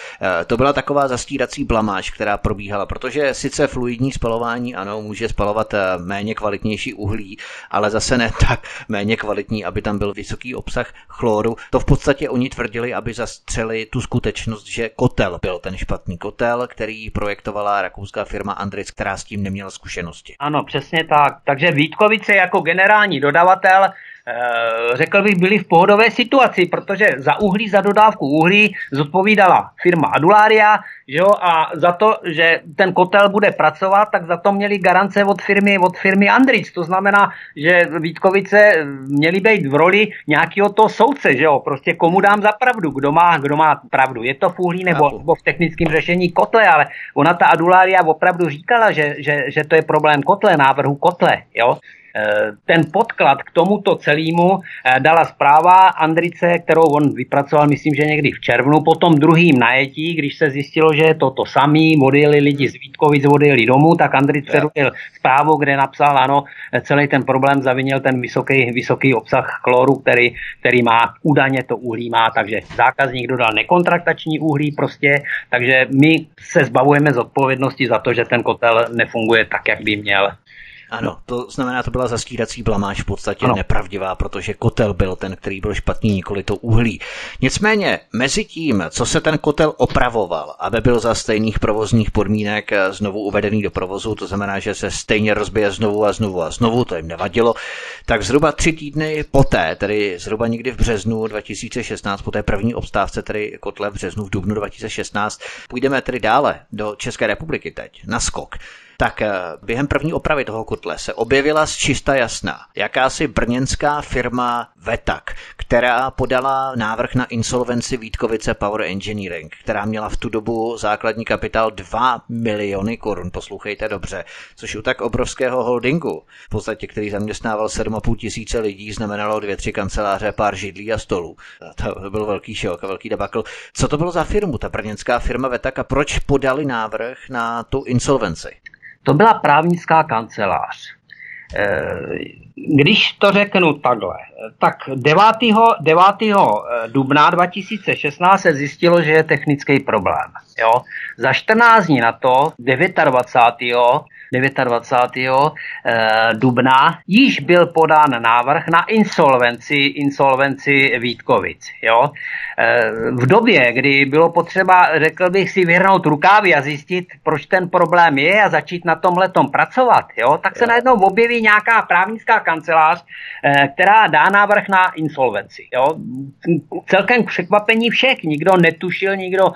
E, to byla taková zastírací blamáž, která probíhala, protože sice fluidní spalování, ano, může spalovat e, méně kvalitnější uhlí, ale zase ne tak méně kvalitní, aby tam byl vysoký obsah chloru. To v podstatě oni tvrdili, aby zastřeli tu skutečnost, že kotel byl ten špatný kotel, který projektovala rakouská firma Andritz, která s tím neměla zkušenosti. Ano, přesně tak. Takže Vítkovice jako generální dodavatel řekl bych, byli v pohodové situaci, protože za uhlí, za dodávku uhlí zodpovídala firma Adularia, že jo, a za to, že ten kotel bude pracovat, tak za to měli garance od firmy, od firmy Andric. To znamená, že Vítkovice měli být v roli nějakého toho soudce, že jo, prostě komu dám za pravdu, kdo má, kdo má pravdu. Je to v uhlí nebo, nebo v technickém řešení kotle, ale ona ta Adularia opravdu říkala, že, že, že to je problém kotle, návrhu kotle, jo. Eh, ten podklad k tomuto celému eh, dala zpráva Andrice, kterou on vypracoval, myslím, že někdy v červnu, potom druhým najetí, když se zjistilo, že je to to samý, odjeli lidi z Vítkovic, odjeli domů, tak Andrice předložil zprávu, kde napsal, ano, celý ten problém zavinil ten vysoký, vysoký obsah chloru, který, který má, údajně to uhlí má, takže zákazník dodal nekontraktační uhlí prostě, takže my se zbavujeme z odpovědnosti za to, že ten kotel nefunguje tak, jak by měl. Ano, to znamená, to byla zastírací blamáž v podstatě ano. nepravdivá, protože kotel byl ten, který byl špatný, nikoli to uhlí. Nicméně, mezi tím, co se ten kotel opravoval, aby byl za stejných provozních podmínek znovu uvedený do provozu, to znamená, že se stejně rozbije znovu a znovu a znovu, to jim nevadilo, tak zhruba tři týdny poté, tedy zhruba někdy v březnu 2016, po té první obstávce, tedy kotle v březnu v dubnu 2016, půjdeme tedy dále do České republiky teď, na skok tak eh, během první opravy toho kotle se objevila z čista jasná jakási brněnská firma Vetak, která podala návrh na insolvenci Vítkovice Power Engineering, která měla v tu dobu základní kapitál 2 miliony korun, poslouchejte dobře, což u tak obrovského holdingu, v podstatě který zaměstnával 7,5 tisíce lidí, znamenalo dvě, tři kanceláře, pár židlí a stolů. To byl velký šok a velký debakl. Co to bylo za firmu, ta brněnská firma Vetak a proč podali návrh na tu insolvenci? To byla právnická kancelář. Eh, když to řeknu takhle, tak 9. 9. dubna 2016 se zjistilo, že je technický problém. Jo? Za 14 dní na to, 29. 29. Eh, dubna již byl podán návrh na insolvenci, insolvenci Vítkovic. Jo? Eh, v době, kdy bylo potřeba, řekl bych, si vyhrnout rukávy a zjistit, proč ten problém je a začít na tom letom pracovat, jo? tak se najednou objeví nějaká právnická kancelář, eh, která dá návrh na insolvenci. Jo? Celkem překvapení všech. Nikdo netušil, nikdo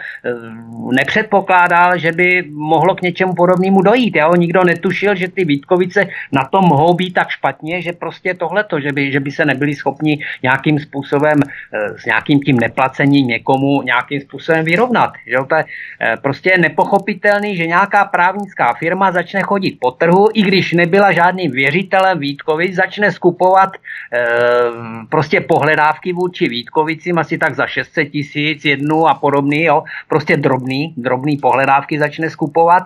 nepředpokládal, že by mohlo k něčemu podobnému dojít. Jo? Nikdo netušil, že ty Vítkovice na tom mohou být tak špatně, že prostě tohleto, že by, že by se nebyli schopni nějakým způsobem eh, s nějakým tím neplacením někomu nějakým způsobem vyrovnat. Že to je eh, prostě nepochopitelný, že nějaká právnická firma začne chodit po trhu, i když nebyla žádným věřitelem Vítkovic, začne skupovat eh, prostě pohledávky vůči Vítkovicím asi tak za 600 tisíc, jednu a podobný, jo, prostě drobný, drobný pohledávky začne skupovat,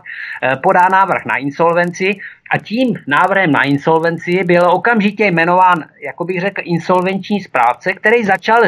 podá návrh na insolvenci a tím návrhem na insolvenci byl okamžitě jmenován, jako bych řekl, insolvenční správce, který začal,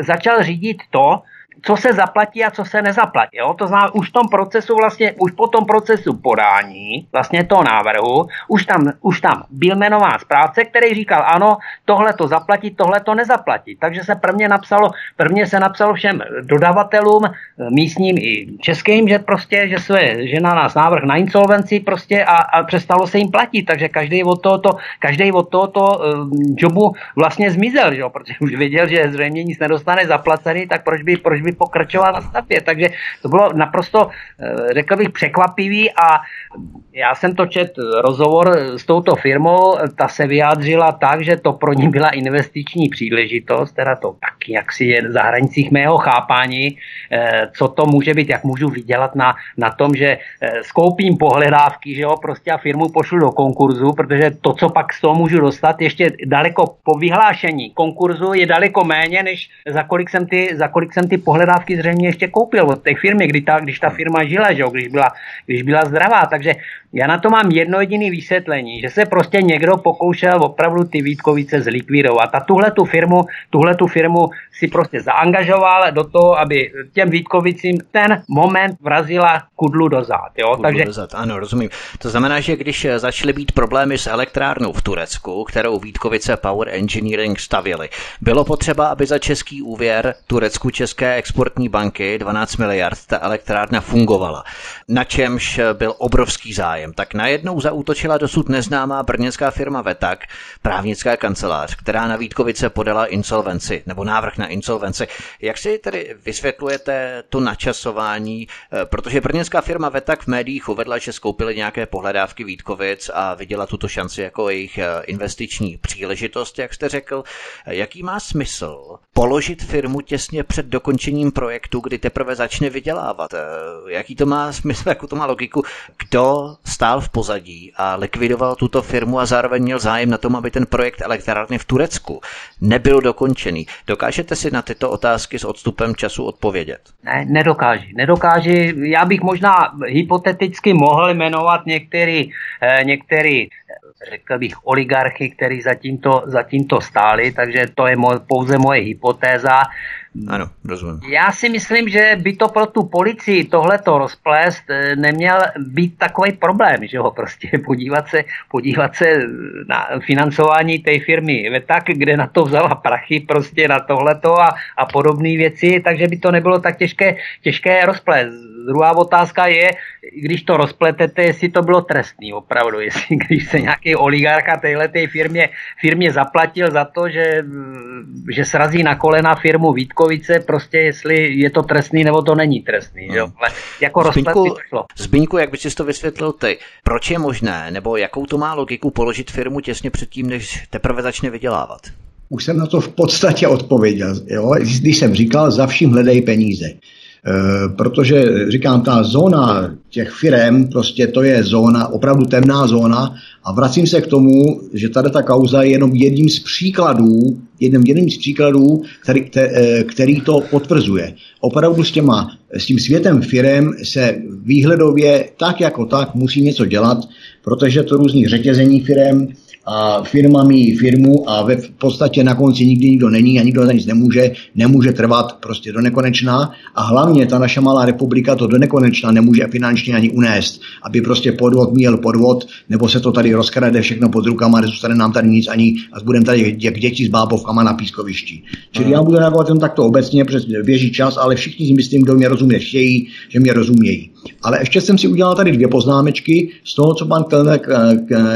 začal řídit to, co se zaplatí a co se nezaplatí. Jo? To znamená, už v tom procesu vlastně, už po tom procesu podání vlastně toho návrhu, už tam, už tam byl jmenován správce, který říkal, ano, tohle to zaplatí, tohle to nezaplatí. Takže se prvně napsalo, prvně se napsalo všem dodavatelům, místním i českým, že prostě, že, se, že na nás návrh na insolvenci prostě a, a přestalo se jim platit. Takže každý od tohoto, každý od tohoto um, jobu vlastně zmizel, že? protože už věděl, že zřejmě nic nedostane zaplacený, tak proč by, proč by by pokračoval na stavbě. Takže to bylo naprosto, eh, řekl bych, překvapivý a já jsem to čet rozhovor s touto firmou, ta se vyjádřila tak, že to pro ní byla investiční příležitost, teda to taky jaksi je za hranicích mého chápání, eh, co to může být, jak můžu vydělat na, na tom, že eh, skoupím pohledávky, že jo, prostě a firmu pošlu do konkurzu, protože to, co pak z toho můžu dostat, ještě daleko po vyhlášení konkurzu je daleko méně, než za kolik jsem ty, za kolik jsem ty pohledávky zřejmě ještě koupil od té firmy, kdy ta, když ta firma žila, že jo, když byla, když byla zdravá. Takže já na to mám jedno jediné vysvětlení, že se prostě někdo pokoušel opravdu ty Vítkovice zlikvidovat. A tuhle tu firmu, tuhle tu firmu si prostě zaangažoval do toho, aby těm Vítkovicím ten moment vrazila kudlu do zád. Jo? Kudlu Takže... do zád, ano, rozumím. To znamená, že když začaly být problémy s elektrárnou v Turecku, kterou Vítkovice Power Engineering stavili, bylo potřeba, aby za český úvěr Turecku České exportní banky 12 miliard ta elektrárna fungovala. Na čemž byl obrovský zájem. Tak najednou zaútočila dosud neznámá brněnská firma Vetak, právnická kancelář, která na Vítkovice podala insolvenci nebo návrh na insolvenci. Jak si tedy vysvětlujete to načasování? Eh, protože brněnská firma Vetak v médiích uvedla, že skoupili nějaké pohledávky Vítkovic a viděla tuto šanci jako jejich eh, investiční příležitost, jak jste řekl. Eh, jaký má smysl položit firmu těsně před dokončením projektu, kdy teprve začne vydělávat? Jaký to má smysl, jakou to má logiku? Kdo stál v pozadí a likvidoval tuto firmu a zároveň měl zájem na tom, aby ten projekt elektrárny v Turecku nebyl dokončený. Dokážete si na tyto otázky s odstupem času odpovědět? Ne, nedokáží. Nedokáží. Já bych možná hypoteticky mohl jmenovat některý, eh, některý řekl bych, oligarchy, kteří za tímto, za tímto stáli, takže to je moje, pouze moje hypotéza. Ano, rozumím. Já si myslím, že by to pro tu policii tohleto rozplést eh, neměl být takový problém, že ho prostě podívat se, podívat se na financování té firmy tak, kde na to vzala prachy prostě na tohleto a, a podobné věci, takže by to nebylo tak těžké, těžké rozplést. Druhá otázka je, když to rozpletete, jestli to bylo trestný opravdu, jestli když se nějaký oligarcha téhle firmě, firmě zaplatil za to, že, že srazí na kolena firmu Vítko Vítkovice, prostě jestli je to trestný nebo to není trestný. Jo? Ale jako Zbyňku, Zbyňku, jak bys si to vysvětlil ty? Proč je možné, nebo jakou to má logiku položit firmu těsně předtím, než teprve začne vydělávat? Už jsem na to v podstatě odpověděl. Jo? Když jsem říkal, za vším hledej peníze. Eh, protože říkám, ta zóna těch firm, prostě to je zóna, opravdu temná zóna a vracím se k tomu, že tady ta kauza je jenom jedním z příkladů, jedním, jedním z příkladů, který, eh, který to potvrzuje. Opravdu s, těma, s tím světem firm se výhledově tak jako tak musí něco dělat, protože to různých řetězení firm, a firma mý firmu a ve v podstatě na konci nikdy nikdo není a nikdo za nic nemůže, nemůže trvat prostě do nekonečna a hlavně ta naše malá republika to do nekonečna nemůže finančně ani unést, aby prostě podvod měl podvod, nebo se to tady rozkrade všechno pod rukama, nezůstane nám tady nic ani a budeme tady jak děti s bábovkama na pískovišti. Čili já budu reagovat jen takto obecně, protože běží čas, ale všichni si myslím, kdo mě rozumí, chtějí, že mě rozumějí. Ale ještě jsem si udělal tady dvě poznámečky z toho, co pan Kellner,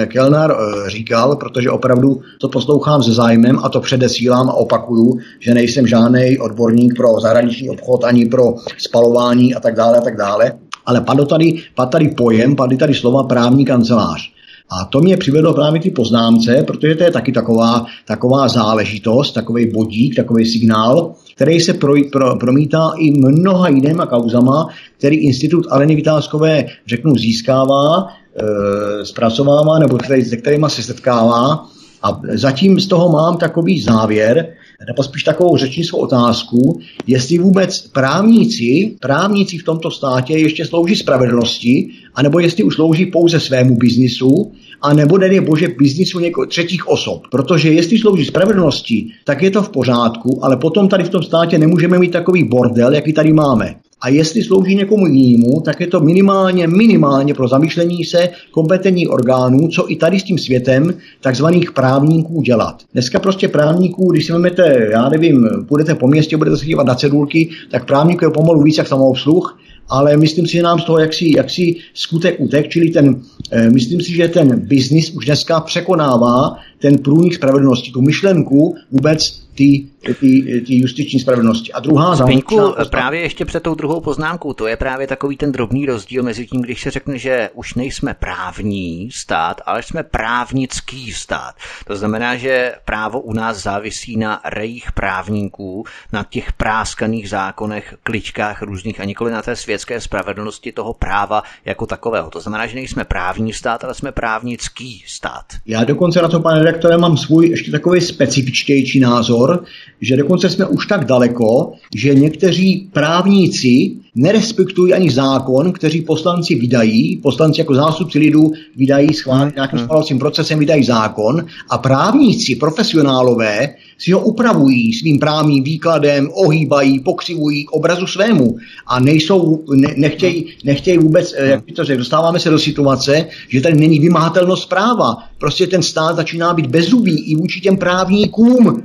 Kellner eh, říkal, protože opravdu to poslouchám se zájmem a to předesílám a opakuju, že nejsem žádný odborník pro zahraniční obchod ani pro spalování a tak dále a tak dále. Ale padl tady, padl tady pojem, padly tady slova právní kancelář. A to mě přivedlo právě ty poznámce, protože to je taky taková, taková záležitost, takový bodík, takový signál, který se pro, pro, promítá i mnoha jinýma kauzama, který institut Aleny Vytázkové, řeknu, získává, e, zpracovává nebo který, se kterými se setkává. A zatím z toho mám takový závěr, nebo spíš takovou řečnickou otázku, jestli vůbec právníci, právníci v tomto státě ještě slouží spravedlnosti, anebo jestli už slouží pouze svému biznisu, a nebo je bože biznisu něko, třetích osob. Protože jestli slouží spravedlnosti, tak je to v pořádku, ale potom tady v tom státě nemůžeme mít takový bordel, jaký tady máme. A jestli slouží někomu jinému, tak je to minimálně, minimálně pro zamýšlení se kompetentních orgánů, co i tady s tím světem takzvaných právníků dělat. Dneska prostě právníků, když si vezmete, já nevím, půjdete po městě, budete se dívat na cedulky, tak právníků je pomalu víc jak samoobsluh ale myslím si, že nám z toho jaksi, jaksi skutek utek, čili ten, eh, myslím si, že ten biznis už dneska překonává ten průnik spravedlnosti, tu myšlenku vůbec ty, ty justiční spravedlnosti. A druhá Zbyňku, právě ještě před tou druhou poznámkou, to je právě takový ten drobný rozdíl mezi tím, když se řekne, že už nejsme právní stát, ale jsme právnický stát. To znamená, že právo u nás závisí na rejích právníků, na těch práskaných zákonech, kličkách různých a nikoli na té světské spravedlnosti toho práva jako takového. To znamená, že nejsme právní stát, ale jsme právnický stát. Já dokonce na to, pane redaktore, mám svůj ještě takový specifičtější názor, že dokonce jsme už tak daleko, že někteří právníci nerespektují ani zákon, kteří poslanci vydají, poslanci jako zástupci lidu vydají schválně nějakým hmm. schvalovacím procesem vydají zákon a právníci, profesionálové si ho upravují svým právním výkladem, ohýbají, pokřivují k obrazu svému a nejsou, ne, nechtějí, nechtějí vůbec, eh, jak by to řekl, dostáváme se do situace, že tady není vymáhatelnost práva. Prostě ten stát začíná být bezubý i vůči těm právníkům.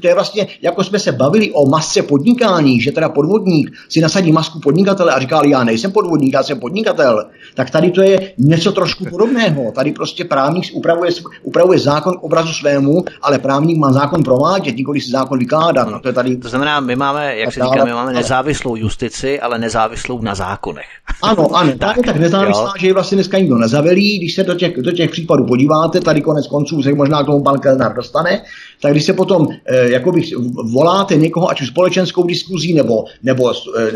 To je vlastně, jako jsme se bavili o masce podnikání, že teda podvodník si nasadí masku podnikatele a říkal, já nejsem podvodník, já jsem podnikatel, tak tady to je něco trošku podobného. Tady prostě právník upravuje, upravuje zákon k obrazu svému, ale právník má zákon provádět, nikoli si zákon vykládat. No, to, je tady... to znamená, my máme, jak se říká, my máme nezávislou justici, ale nezávislou na zákonech. Ano, ano, tak, tak nezávislá, jo. že ji vlastně dneska nikdo nezavelí. Když se do těch, do těch případů podíváte, tady konec konců se možná k tomu pan Kellner dostane, tak když se potom eh, jakoby voláte někoho, ať už společenskou diskuzí nebo, nebo eh,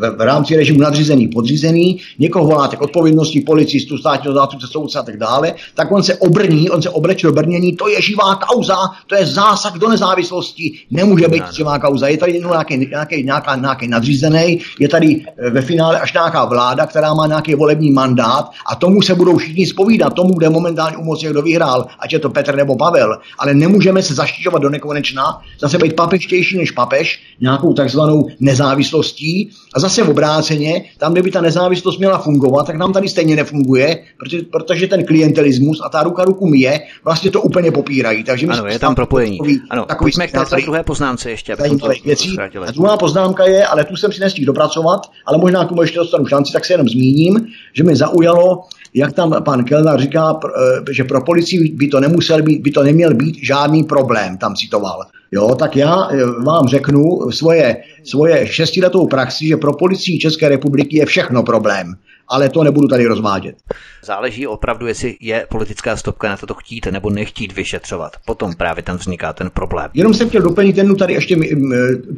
v, v rámci režimu nadřízený, podřízený, někoho voláte k odpovědnosti policistů, státního zástupce, soudce a tak dále, tak on se obrní, on se obleče do brnění, to je živá kauza, to je zásah do nezávislosti, nemůže být živá kauza, je tady nějaký, nějaký, nějaká, nějaký nadřízený, je tady eh, ve finále až nějaká vláda, která má nějaký volební mandát a tomu se budou všichni spovídat, tomu bude momentálně u moci, kdo vyhrál, ať je to Petr nebo Pavel, ale nemůžeme se zaštiťovat do nekonečna, zase být papeštější než papež, nějakou takzvanou nezávislostí a zase v obráceně, tam, kde by ta nezávislost měla fungovat, tak nám tady stejně nefunguje, protože, protože ten klientelismus a ta ruka ruku je, vlastně to úplně popírají. Takže ano, je tam propojení. Takový, ano, takový pojďme k té druhé poznámce ještě. Věcí. A druhá poznámka je, ale tu jsem si nestihl dopracovat, ale možná k tomu ještě dostanu šanci, tak se jenom zmíním, že mi zaujalo, jak tam pan Kellner říká, eh, že pro policii by to nemusel být, by to neměl být žádný problém, tam citoval. Jo, tak já eh, vám řeknu svoje, svoje šestiletou praxi, že pro policii České republiky je všechno problém ale to nebudu tady rozvádět. Záleží opravdu, jestli je politická stopka na to chtít nebo nechtít vyšetřovat. Potom právě tam vzniká ten problém. Jenom jsem chtěl doplnit jednu tady ještě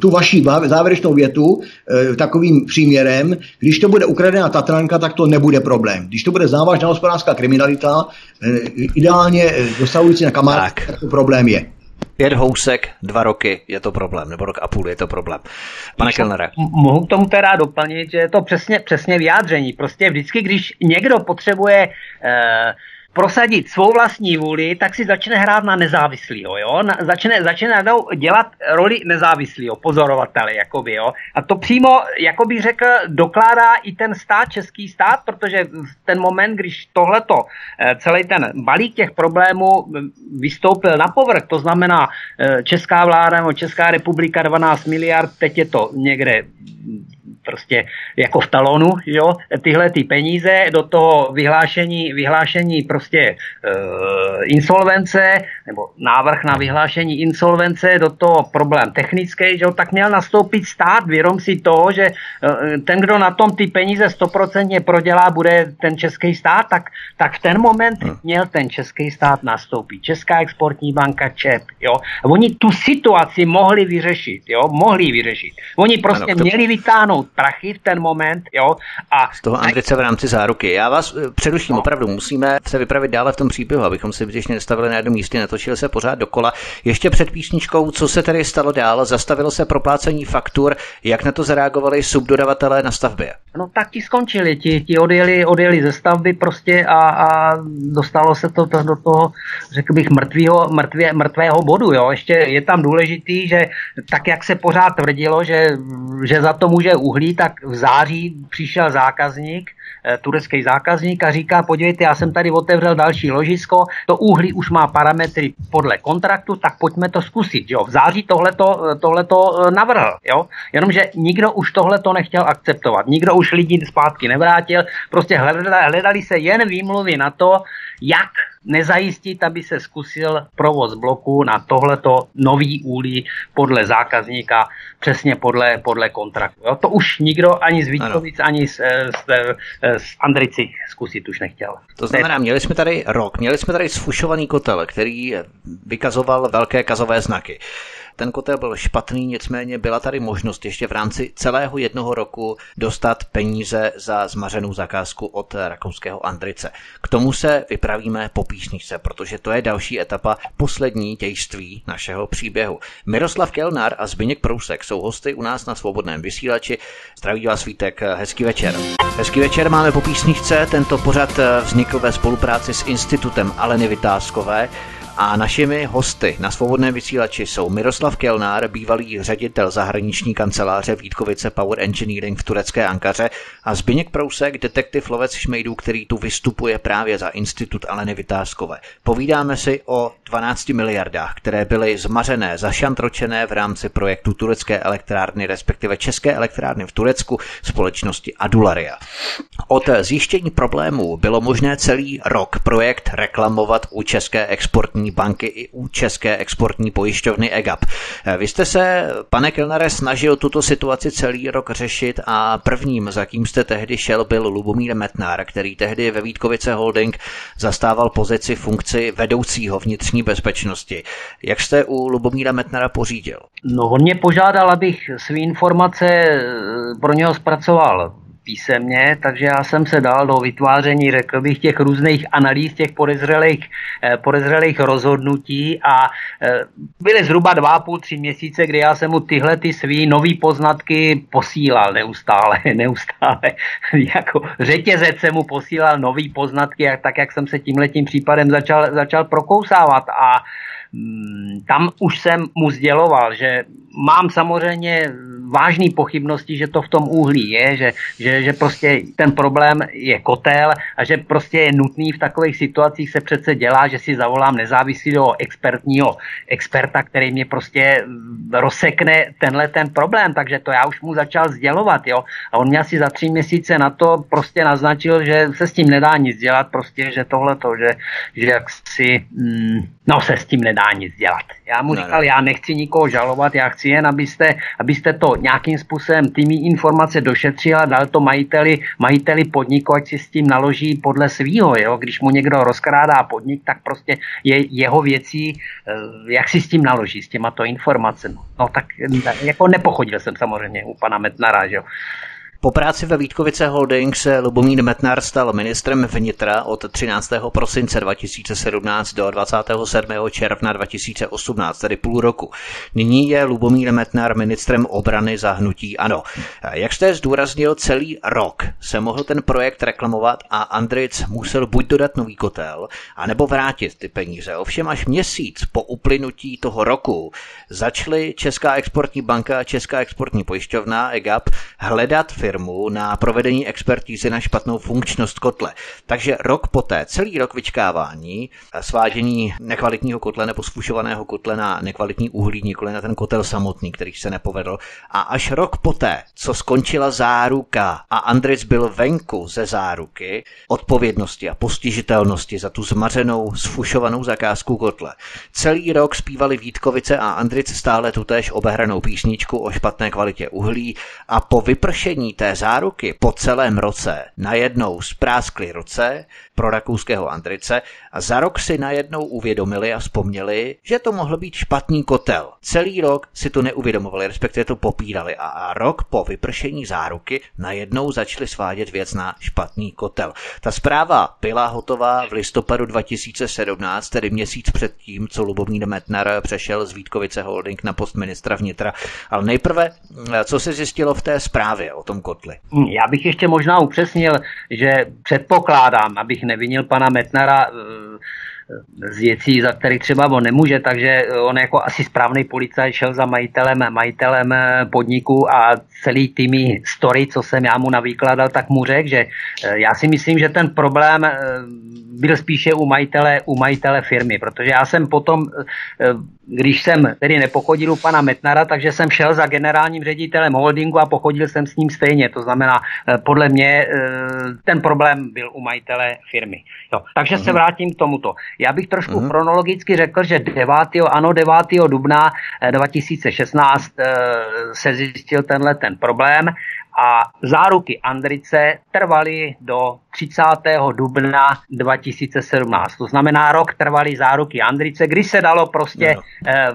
tu vaší závěrečnou větu e, takovým příměrem. Když to bude ukradená Tatranka, tak to nebude problém. Když to bude závažná hospodářská kriminalita, ideálně dosahující na kamarák, tak. tak to problém je. Pět housek, dva roky je to problém, nebo rok a půl je to problém. Pane Kellnere. Mohu k tomu teda doplnit, že je to přesně, přesně vyjádření. Prostě vždycky, když někdo potřebuje eh, prosadit svou vlastní vůli, tak si začne hrát na nezávislýho, jo? Na, začne, začne dělat roli nezávislého pozorovatele, jakoby, jo? A to přímo, jako bych řekl, dokládá i ten stát, český stát, protože v ten moment, když tohleto, eh, celý ten balík těch problémů eh, vystoupil na povrch, to znamená eh, Česká vláda nebo Česká republika 12 miliard, teď je to někde prostě jako v talonu, jo, tyhle ty peníze do toho vyhlášení, vyhlášení prostě e, insolvence nebo návrh na vyhlášení insolvence do toho problém technický, že jo, tak měl nastoupit stát, vědom si toho, že e, ten, kdo na tom ty peníze stoprocentně prodělá, bude ten český stát, tak, tak v ten moment hmm. měl ten český stát nastoupit. Česká exportní banka ČEP, jo. A oni tu situaci mohli vyřešit, jo, mohli vyřešit. Oni prostě ano, to... měli vytáhnout prachy v ten moment, jo. A z toho Andrice v rámci záruky. Já vás eh, předuším, no. opravdu musíme se vypravit dále v tom příběhu, abychom si zbytečně nestavili na jednom místě, natočili se pořád dokola. Ještě před písničkou, co se tedy stalo dál? Zastavilo se proplácení faktur, jak na to zareagovali subdodavatelé na stavbě? No tak ti skončili, ti, ti odjeli, odjeli ze stavby prostě a, a dostalo se to, to do toho, řekl bych, mrtvého, mrtvě, mrtvého bodu. Jo. Ještě je tam důležitý, že tak, jak se pořád tvrdilo, že, že za to může uhlí, tak v září přišel zákazník turecký zákazník a říká, podívejte, já jsem tady otevřel další ložisko, to uhlí už má parametry podle kontraktu, tak pojďme to zkusit. Jo. V září tohleto, tohleto navrhl, jo. jenomže nikdo už tohleto nechtěl akceptovat, nikdo už lidi zpátky nevrátil, prostě hledali, hledali se jen výmluvy na to, jak nezajistit, aby se zkusil provoz bloku na tohleto nový úlí podle zákazníka, přesně podle, podle kontraktu. Jo? To už nikdo ani z Vítkovic, ani z, z, z Andrici zkusit už nechtěl. To znamená, měli jsme tady rok, měli jsme tady sfušovaný kotel, který vykazoval velké kazové znaky. Ten kotel byl špatný, nicméně byla tady možnost ještě v rámci celého jednoho roku dostat peníze za zmařenou zakázku od rakouského Andrice. K tomu se vypravíme po písničce, protože to je další etapa, poslední dějství našeho příběhu. Miroslav Kelnar a Zbyněk Prousek jsou hosty u nás na svobodném vysílači. Zdraví vás Vítek, hezký večer. Hezký večer máme po písničce. Tento pořad vznikl ve spolupráci s Institutem Aleny Vytázkové. A našimi hosty na svobodném vysílači jsou Miroslav Kelnár, bývalý ředitel zahraniční kanceláře Vítkovice Power Engineering v turecké Ankaře a Zbyněk Prousek, detektiv lovec Šmejdů, který tu vystupuje právě za Institut Aleny Vytázkové. Povídáme si o 12 miliardách, které byly zmařené, zašantročené v rámci projektu turecké elektrárny, respektive české elektrárny v Turecku společnosti Adularia. Od zjištění problémů bylo možné celý rok projekt reklamovat u české exportní exportní banky i u České exportní pojišťovny EGAP. Vy jste se, pane Kelnare, snažil tuto situaci celý rok řešit a prvním, za kým jste tehdy šel, byl Lubomír Metnár, který tehdy ve Vítkovice Holding zastával pozici funkci vedoucího vnitřní bezpečnosti. Jak jste u Lubomíra Metnara pořídil? No, on mě požádal, abych své informace eh, pro něho zpracoval písemně, takže já jsem se dal do vytváření, řekl bych, těch různých analýz, těch podezřelých, eh, podezřelých rozhodnutí a eh, byly zhruba dva, půl, tři měsíce, kdy já jsem mu tyhle ty svý nový poznatky posílal neustále, neustále, jako řetězec jsem mu posílal nový poznatky, tak jak jsem se tímhletím případem začal, začal prokousávat. A mm, tam už jsem mu sděloval, že mám samozřejmě vážné pochybnosti, že to v tom úhlí je, že, že, že prostě ten problém je kotel a že prostě je nutný v takových situacích se přece dělá, že si zavolám nezávislého expertního experta, který mě prostě rozsekne tenhle ten problém, takže to já už mu začal sdělovat, jo. A on mě asi za tři měsíce na to prostě naznačil, že se s tím nedá nic dělat, prostě, že tohle to, že, že jak si, mm, no se s tím nedá nic dělat. Já mu říkal, já nechci nikoho žalovat, já chci jen, abyste, abyste to nějakým způsobem ty mý informace došetřil a dal to majiteli, majiteli podniku, ať si s tím naloží podle svýho. Jo? Když mu někdo rozkrádá podnik, tak prostě je jeho věcí, eh, jak si s tím naloží, s těma to informacemi. No tak jako nepochodil jsem samozřejmě u pana Metnara, že jo. Po práci ve Vítkovice Holding se Lubomír Metnar stal ministrem vnitra od 13. prosince 2017 do 27. června 2018, tedy půl roku. Nyní je Lubomír Metnar ministrem obrany za hnutí ANO. Jak jste zdůraznil, celý rok se mohl ten projekt reklamovat a Andric musel buď dodat nový kotel, anebo vrátit ty peníze. Ovšem až měsíc po uplynutí toho roku začaly Česká exportní banka a Česká exportní pojišťovna EGAP hledat firmy, firmu na provedení expertízy na špatnou funkčnost kotle. Takže rok poté, celý rok vyčkávání, svádění nekvalitního kotle nebo sfušovaného kotle na nekvalitní uhlí, nikoli na ten kotel samotný, který se nepovedl. A až rok poté, co skončila záruka a Andric byl venku ze záruky odpovědnosti a postižitelnosti za tu zmařenou, sfušovanou zakázku kotle. Celý rok zpívali Vítkovice a Andric stále tutéž obehranou písničku o špatné kvalitě uhlí a po vypršení té záruky po celém roce najednou spráskly roce pro rakouského Andrice a za rok si najednou uvědomili a vzpomněli, že to mohl být špatný kotel. Celý rok si to neuvědomovali, respektive to popírali a, a rok po vypršení záruky najednou začali svádět věc na špatný kotel. Ta zpráva byla hotová v listopadu 2017, tedy měsíc před tím, co Lubomír Metnar přešel z Vítkovice Holding na post ministra vnitra. Ale nejprve, co se zjistilo v té zprávě o tom kotli? Já bych ještě možná upřesnil, že předpokládám, abych nevinil pana Metnara, eh, z věcí, za který třeba on nemůže, takže on jako asi správný policajt šel za majitelem, majitelem podniku a celý tými story, co jsem já mu navýkladal, tak mu řekl, že já si myslím, že ten problém byl spíše u majitele, u majitele firmy, protože já jsem potom, když jsem tedy nepochodil u pana Metnara, takže jsem šel za generálním ředitelem holdingu a pochodil jsem s ním stejně. To znamená, podle mě ten problém byl u majitele firmy. Jo. Takže uh-huh. se mhm. vrátím k tomuto. Já bych trošku uh-huh. chronologicky řekl, že 9. ano 9. dubna 2016 eh, eh, se zjistil tenhle ten problém a záruky Andrice trvaly do 30. dubna 2017. To znamená, rok trvaly záruky Andrice, kdy se dalo prostě no. eh,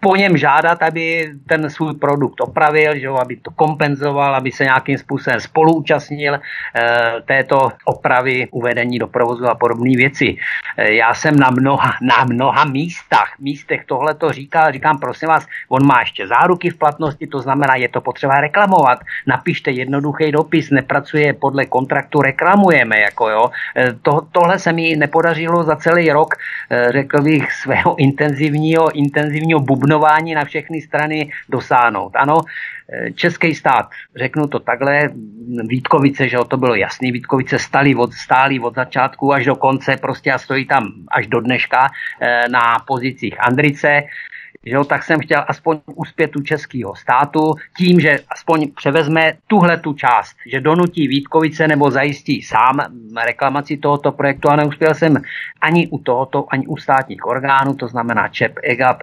po něm žádat, aby ten svůj produkt opravil, že, aby to kompenzoval, aby se nějakým způsobem spoluúčastnil eh, této opravy, uvedení do provozu a podobné věci. Eh, já jsem na mnoha, na mnoha místech, místech tohle to říkal, říkám, prosím vás, on má ještě záruky v platnosti, to znamená, je to potřeba reklamovat. Napište jednoduchý dopis, nepracuje podle kontraktu reklamujeme. Jako jo. E, to, tohle se mi nepodařilo za celý rok, e, řekl bych, svého intenzivního, intenzivního bubnování na všechny strany dosáhnout. Ano, e, Český stát, řeknu to takhle, Vítkovice, že to bylo jasný, Vítkovice stali od, stáli od začátku až do konce prostě a stojí tam až do dneška na pozicích Andrice jo, tak jsem chtěl aspoň uspět u českého státu tím, že aspoň převezme tuhle tu část, že donutí Vítkovice nebo zajistí sám reklamaci tohoto projektu a neuspěl jsem ani u tohoto, ani u státních orgánů, to znamená ČEP, EGAP,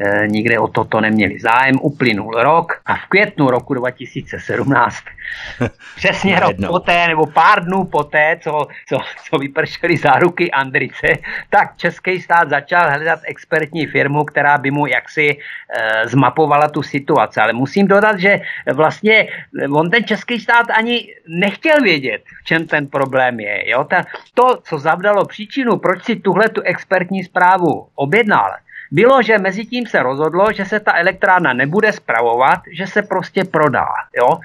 e, nikde o toto neměli zájem. Uplynul rok a v květnu roku 2017, přesně rok poté, nebo pár dnů poté, co, co, co vypršely záruky Andrice, tak český stát začal hledat expertní firmu, která by mu jaksi e, zmapovala tu situaci. Ale musím dodat, že vlastně on ten český stát ani nechtěl vědět, v čem ten problém je. Jo? Ta, to, co zavdalo příčinu, proč si tuhle tu expertní zprávu objednal, bylo, že mezi tím se rozhodlo, že se ta elektrárna nebude spravovat, že se prostě prodá. Jo?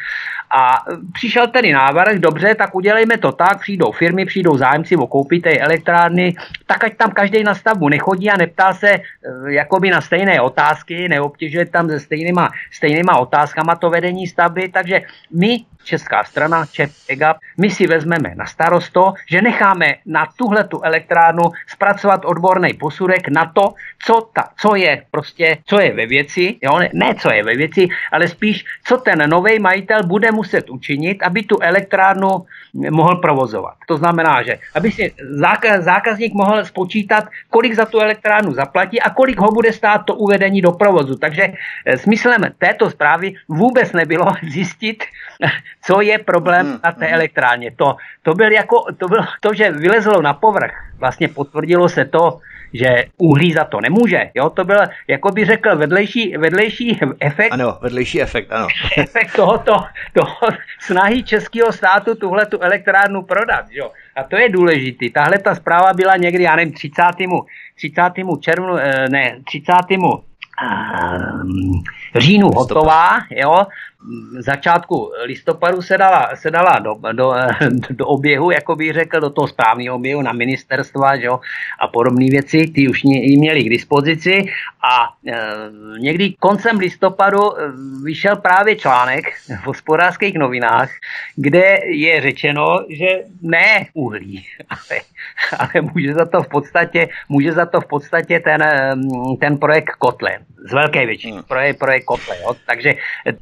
A přišel tedy návrh, dobře, tak udělejme to tak, přijdou firmy, přijdou zájemci o koupit té elektrárny, tak ať tam každý na stavbu nechodí a neptá se eh, jakoby na stejné otázky, neobtěžuje tam se stejnýma, stejnýma otázkama to vedení stavby, takže my česká strana, ČEP, EGAP, my si vezmeme na starost to, že necháme na tuhle tu elektrárnu zpracovat odborný posudek na to, co, ta, co je prostě, co je ve věci, jo? Ne, ne co je ve věci, ale spíš, co ten nový majitel bude muset učinit, aby tu elektrárnu mohl provozovat. To znamená, že aby si zákazník mohl spočítat, kolik za tu elektrárnu zaplatí a kolik ho bude stát to uvedení do provozu. Takže eh, smyslem této zprávy vůbec nebylo zjistit, co je problém hmm, na té hmm. elektrárně. To, to, byl jako, to bylo to, že vylezlo na povrch. Vlastně potvrdilo se to, že uhlí za to nemůže. Jo, to byl, jako by řekl, vedlejší, vedlejší efekt. Ano, vedlejší efekt, ano. efekt tohoto, toho snahy českého státu tuhle tu elektrárnu prodat. Jo. A to je důležitý. Tahle ta zpráva byla někdy, já nevím, 30. 30. červnu, eh, ne, 30. Um, říjnu hotová, jo, začátku listopadu se dala, se dala do, do, do oběhu, jako bych řekl, do toho správného oběhu na ministerstva že jo, a podobné věci, ty už ji měli k dispozici. A e, někdy koncem listopadu e, vyšel právě článek v hospodářských novinách, kde je řečeno, že ne uhlí, ale, ale může za to v podstatě, může za to v podstatě ten, ten projekt Kotle, z velké většiny, hmm. projekt, Kotle. Jo. Takže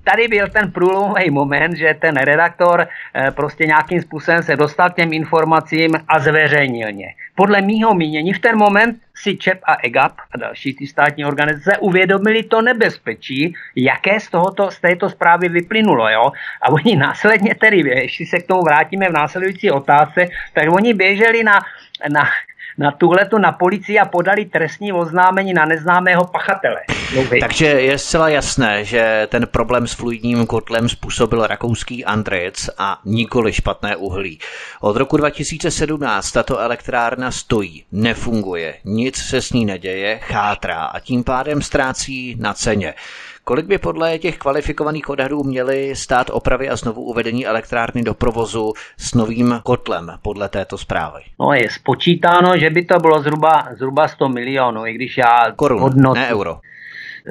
tady byl ten průlomový moment, že ten redaktor eh, prostě nějakým způsobem se dostal k těm informacím a zveřejnil ně. Podle mýho mínění v ten moment si ČEP a EGAP a další ty státní organizace uvědomili to nebezpečí, jaké z, tohoto, z této zprávy vyplynulo. Jo? A oni následně tedy, jestli se k tomu vrátíme v následující otázce, tak oni běželi na, na na tuhletu na policii a podali trestní oznámení na neznámého pachatele. Takže je zcela jasné, že ten problém s fluidním kotlem způsobil rakouský Andric a nikoli špatné uhlí. Od roku 2017 tato elektrárna stojí, nefunguje, nic se s ní neděje, chátrá a tím pádem ztrácí na ceně. Kolik by podle těch kvalifikovaných odhadů měly stát opravy a znovu uvedení elektrárny do provozu s novým kotlem podle této zprávy? No je spočítáno, že by to bylo zhruba, zhruba 100 milionů, i když já Korun, hodnotu, ne euro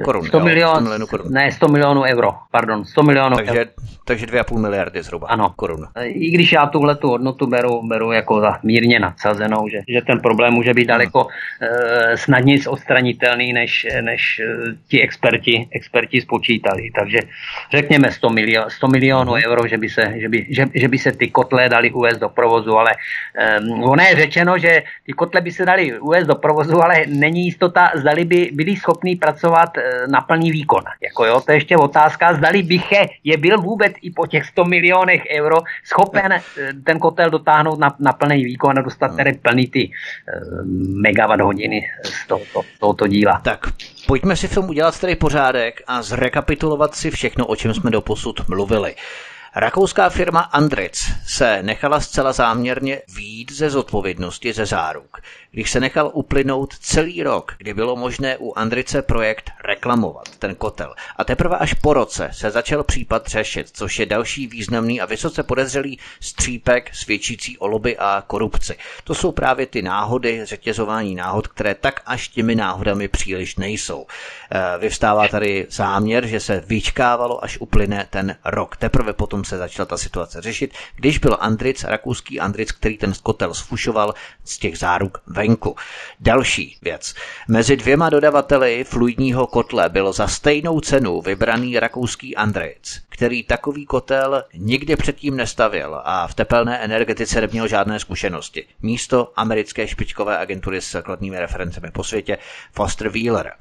korun. 100, milion, 100 milionů korun. Ne, 100 milionů euro, pardon, 100 milionů takže, euro. Takže 2,5 miliardy zhruba ano. korun. I když já tuhle tu hodnotu beru, beru jako za mírně nadsazenou, že, že ten problém může být daleko hmm. e, snadněji odstranitelný, než, než e, ti experti, experti spočítali. Takže řekněme 100, milion, 100 milionů hmm. euro, že by, se, že, by, že, že by se ty kotle dali uvést do provozu, ale e, ono je řečeno, že ty kotle by se dali uvést do provozu, ale není jistota, zdali by byli schopni pracovat na plný výkon. Jako jo, to je ještě otázka, zdali Biche je byl vůbec i po těch 100 milionech euro schopen eh, ten kotel dotáhnout na, na plný výkon a dostat tedy plný ty uh, megawatt hodiny z tohoto, tohoto díla. Tak pojďme si v tom udělat tedy pořádek a zrekapitulovat si všechno, o čem jsme doposud mluvili. Rakouská firma Andritz se nechala zcela záměrně výjít ze zodpovědnosti ze záruk, když se nechal uplynout celý rok, kdy bylo možné u Andrice projekt reklamovat, ten kotel. A teprve až po roce se začal případ řešit, což je další významný a vysoce podezřelý střípek svědčící o lobby a korupci. To jsou právě ty náhody, řetězování náhod, které tak až těmi náhodami příliš nejsou. E, vyvstává tady záměr, že se vyčkávalo, až uplyne ten rok. Teprve potom se začala ta situace řešit, když byl Andric, rakouský Andric, který ten kotel sfušoval z těch záruk venku. Další věc. Mezi dvěma dodavateli fluidního kotle byl za stejnou cenu vybraný rakouský Andric, který takový kotel nikdy předtím nestavil a v tepelné energetice neměl žádné zkušenosti. Místo americké špičkové agentury s základními referencemi po světě Foster Wheeler.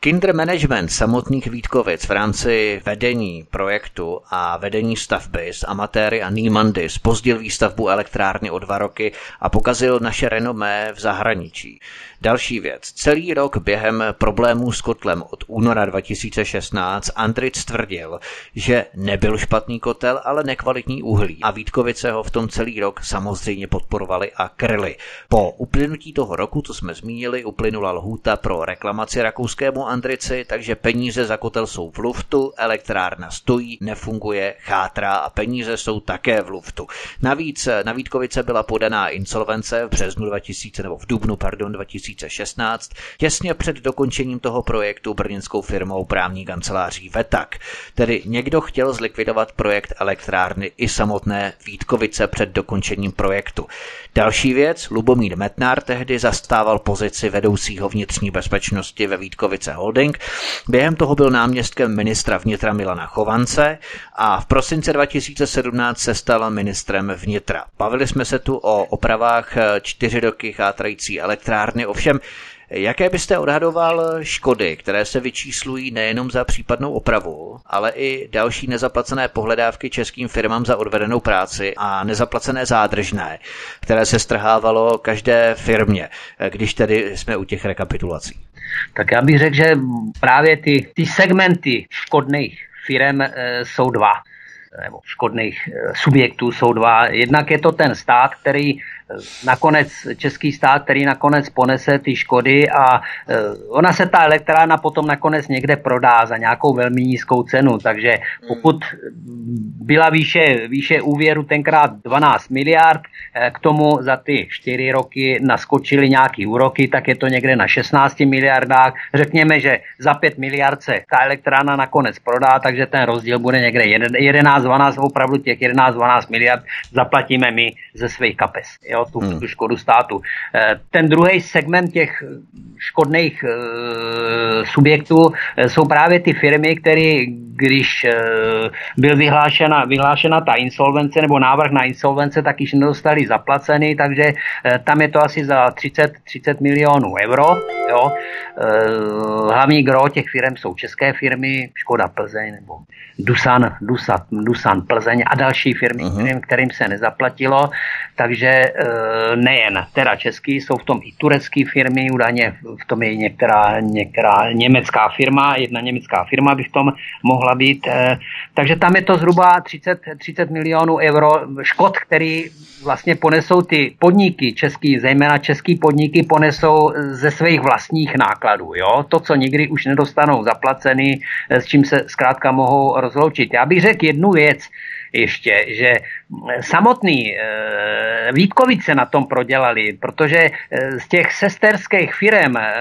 Kinder Management samotných Vítkovic v rámci vedení projektu a vedení stavby s amatéry a Niemandy spozdil výstavbu elektrárny o dva roky a pokazil naše renomé v zahraničí. Další věc. Celý rok během problémů s kotlem od února 2016 Andric tvrdil, že nebyl špatný kotel, ale nekvalitní uhlí a Vítkovice ho v tom celý rok samozřejmě podporovali a kryli. Po uplynutí toho roku, co jsme zmínili, uplynula lhůta pro reklamaci rakouskému Andrici, takže peníze za kotel jsou v luftu, elektrárna stojí, nefunguje, chátrá a peníze jsou také v luftu. Navíc na Vítkovice byla podaná insolvence v březnu 2000 nebo v dubnu, pardon, 2000 2016, těsně před dokončením toho projektu brněnskou firmou právní kanceláří Vetak. Tedy někdo chtěl zlikvidovat projekt elektrárny i samotné Vítkovice před dokončením projektu. Další věc, Lubomír Metnár tehdy zastával pozici vedoucího vnitřní bezpečnosti ve Vítkovice Holding. Během toho byl náměstkem ministra vnitra Milana Chovance a v prosince 2017 se stal ministrem vnitra. Bavili jsme se tu o opravách čtyři roky chátrající elektrárny, ovšem Jaké byste odhadoval škody, které se vyčíslují nejenom za případnou opravu, ale i další nezaplacené pohledávky českým firmám za odvedenou práci a nezaplacené zádržné, které se strhávalo každé firmě, když tedy jsme u těch rekapitulací? Tak já bych řekl, že právě ty, ty segmenty škodných firm e, jsou dva nebo škodných eh, subjektů jsou dva. Jednak je to ten stát, který nakonec český stát, který nakonec ponese ty škody a e, ona se ta elektrárna potom nakonec někde prodá za nějakou velmi nízkou cenu, takže pokud byla výše, výše úvěru tenkrát 12 miliard, e, k tomu za ty 4 roky naskočily nějaký úroky, tak je to někde na 16 miliardách. Řekněme, že za 5 miliard se ta elektrárna nakonec prodá, takže ten rozdíl bude někde 11-12, opravdu těch 11-12 miliard zaplatíme my ze svých kapes. Jo? Jo, tu, hmm. tu škodu státu. Eh, ten druhý segment těch škodných e, subjektů e, jsou právě ty firmy, které, když byl vyhlášena, vyhlášena ta insolvence nebo návrh na insolvence, tak již nedostali zaplaceny, takže tam je to asi za 30, 30 milionů euro. Jo. Hlavní gro těch firm jsou české firmy, Škoda Plzeň nebo Dusan, Dusan, Dusan Plzeň a další firmy, uh-huh. kterým, kterým se nezaplatilo. Takže e, nejen teda český, jsou v tom i turecké firmy, údajně v tom je některá, některá německá firma, jedna německá firma by v tom mohla být. Takže tam je to zhruba 30, 30 milionů euro škod, který vlastně ponesou ty podniky český, zejména český podniky ponesou ze svých vlastních nákladů. Jo? To, co nikdy už nedostanou zaplaceny, s čím se zkrátka mohou rozloučit. Já bych řekl jednu věc, ještě, že samotný e, Vítkovice na tom prodělali, protože e, z těch sesterských firm e,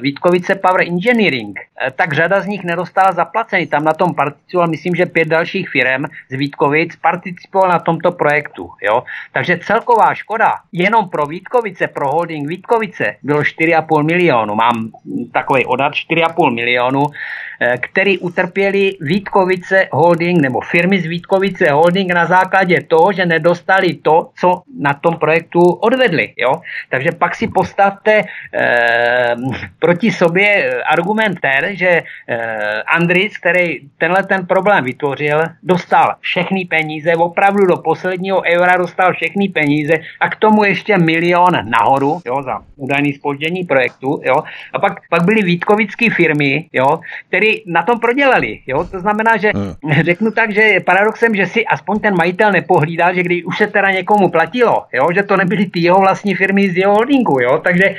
Vítkovice Power Engineering, tak řada z nich nedostala zaplacený. Tam na tom participoval, myslím, že pět dalších firm z Vítkovic participoval na tomto projektu. Jo? Takže celková škoda jenom pro Vítkovice, pro holding Vítkovice bylo 4,5 milionu. Mám takový odhad 4,5 milionu, který utrpěli Vítkovice holding nebo firmy z Vítkovice holding na základě toho, že nedostali to, co na tom projektu odvedli. Jo? Takže pak si postavte eh, proti sobě argument ten, že eh, Andris, který tenhle ten problém vytvořil, dostal všechny peníze, opravdu do posledního eura dostal všechny peníze a k tomu ještě milion nahoru jo, za údajný spoždění projektu. Jo? A pak, pak byly Vítkovické firmy, jo, které na tom prodělali. Jo? To znamená, že hmm. řeknu tak, že paradoxem, že si aspoň ten majitel nepohlídal, že když už se teda někomu platilo, jo, že to nebyly ty jeho vlastní firmy z jeho holdingu, jo, takže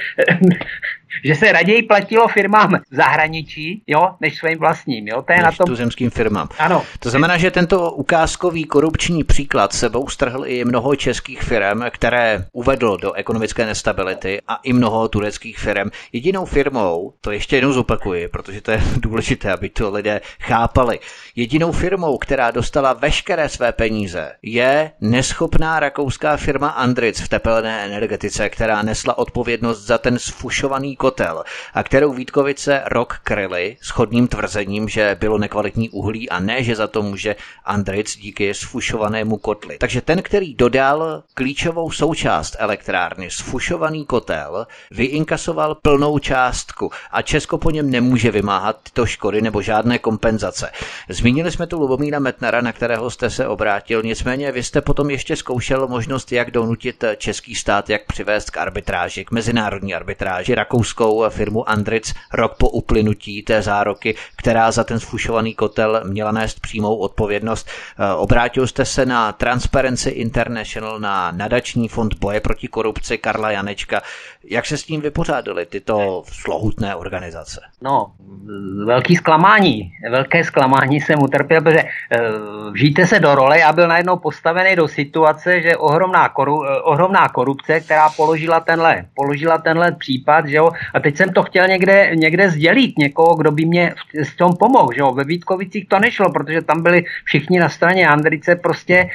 že se raději platilo firmám v zahraničí, jo, než svým vlastním, jo, to je než na tom... tuzemským firmám. Ano. To znamená, že tento ukázkový korupční příklad sebou strhl i mnoho českých firm, které uvedl do ekonomické nestability a i mnoho tureckých firm. Jedinou firmou, to ještě jednou zopakuji, protože to je důležité, aby to lidé chápali, jedinou firmou, která dostala veškeré své peníze, je neschopná rakouská firma Andritz v tepelné energetice, která nesla odpovědnost za ten sfušovaný kotel a kterou Vítkovice rok kryly schodným tvrzením, že bylo nekvalitní uhlí a ne, že za to může Andric díky sfušovanému kotli. Takže ten, který dodal klíčovou součást elektrárny, sfušovaný kotel, vyinkasoval plnou částku a Česko po něm nemůže vymáhat tyto škody nebo žádné kompenzace. Zmínili jsme tu Lubomíra Metnara, na kterého jste se obrátil, nicméně vy jste potom ještě zkoušel možnost, jak donutit český stát, jak přivést k arbitráži, k mezinárodní arbitráži Rakouska ruskou firmu Andric rok po uplynutí té zároky, která za ten sfušovaný kotel měla nést přímou odpovědnost. Eh, obrátil jste se na Transparency International, na nadační fond boje proti korupci Karla Janečka. Jak se s tím vypořádali tyto slohutné organizace? No, velký zklamání. Velké zklamání jsem utrpěl, protože uh, žijte se do role, já byl najednou postavený do situace, že ohromná, koru, uh, ohromná korupce, která položila tenhle, položila tenhle případ, že jo, a teď jsem to chtěl někde, někde sdělit někoho, kdo by mě s tom pomohl, že jo, ve Vítkovicích to nešlo, protože tam byli všichni na straně Andrice, prostě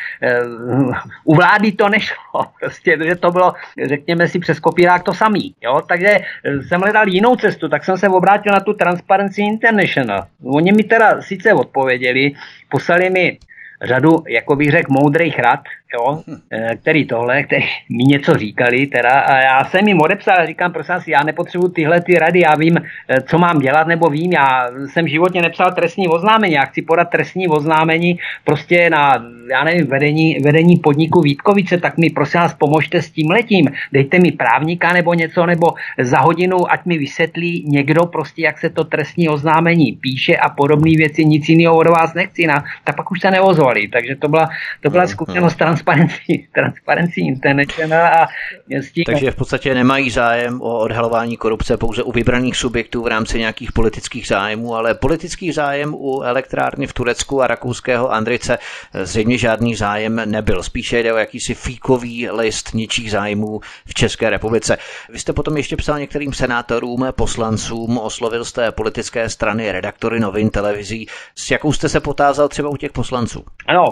uh, u vlády to nešlo, prostě, že to bylo, řekněme si, přes kopírák to samý. Jo? Takže eh, jsem hledal jinou cestu, tak jsem se obrátil na tu Transparency International. Oni mi teda sice odpověděli, poslali mi řadu, jako bych řekl, moudrých rad, jo, eh, který tohle, který mi něco říkali, teda, a já jsem jim odepsal, říkám, prosím vás, já nepotřebuji tyhle ty rady, já vím, eh, co mám dělat, nebo vím, já jsem v životě nepsal trestní oznámení, já chci podat trestní oznámení prostě na, já nevím, vedení, vedení podniku Vítkovice, tak mi prosím vás pomožte s tím letím, dejte mi právníka nebo něco, nebo za hodinu, ať mi vysvětlí někdo prostě, jak se to trestní oznámení píše a podobné věci, nic jiného od vás nechci, na, tak pak už se neozvali, takže to byla, to byla zkušenost Transparency, Transparency International a s tím... Takže v podstatě nemají zájem o odhalování korupce pouze u vybraných subjektů v rámci nějakých politických zájmů, ale politický zájem u elektrárny v Turecku a rakouského Andrice zřejmě žádný zájem nebyl. Spíše jde o jakýsi fíkový list ničích zájmů v České republice. Vy jste potom ještě psal některým senátorům, poslancům, oslovil jste politické strany, redaktory novin, televizí. S jakou jste se potázal třeba u těch poslanců? Ano,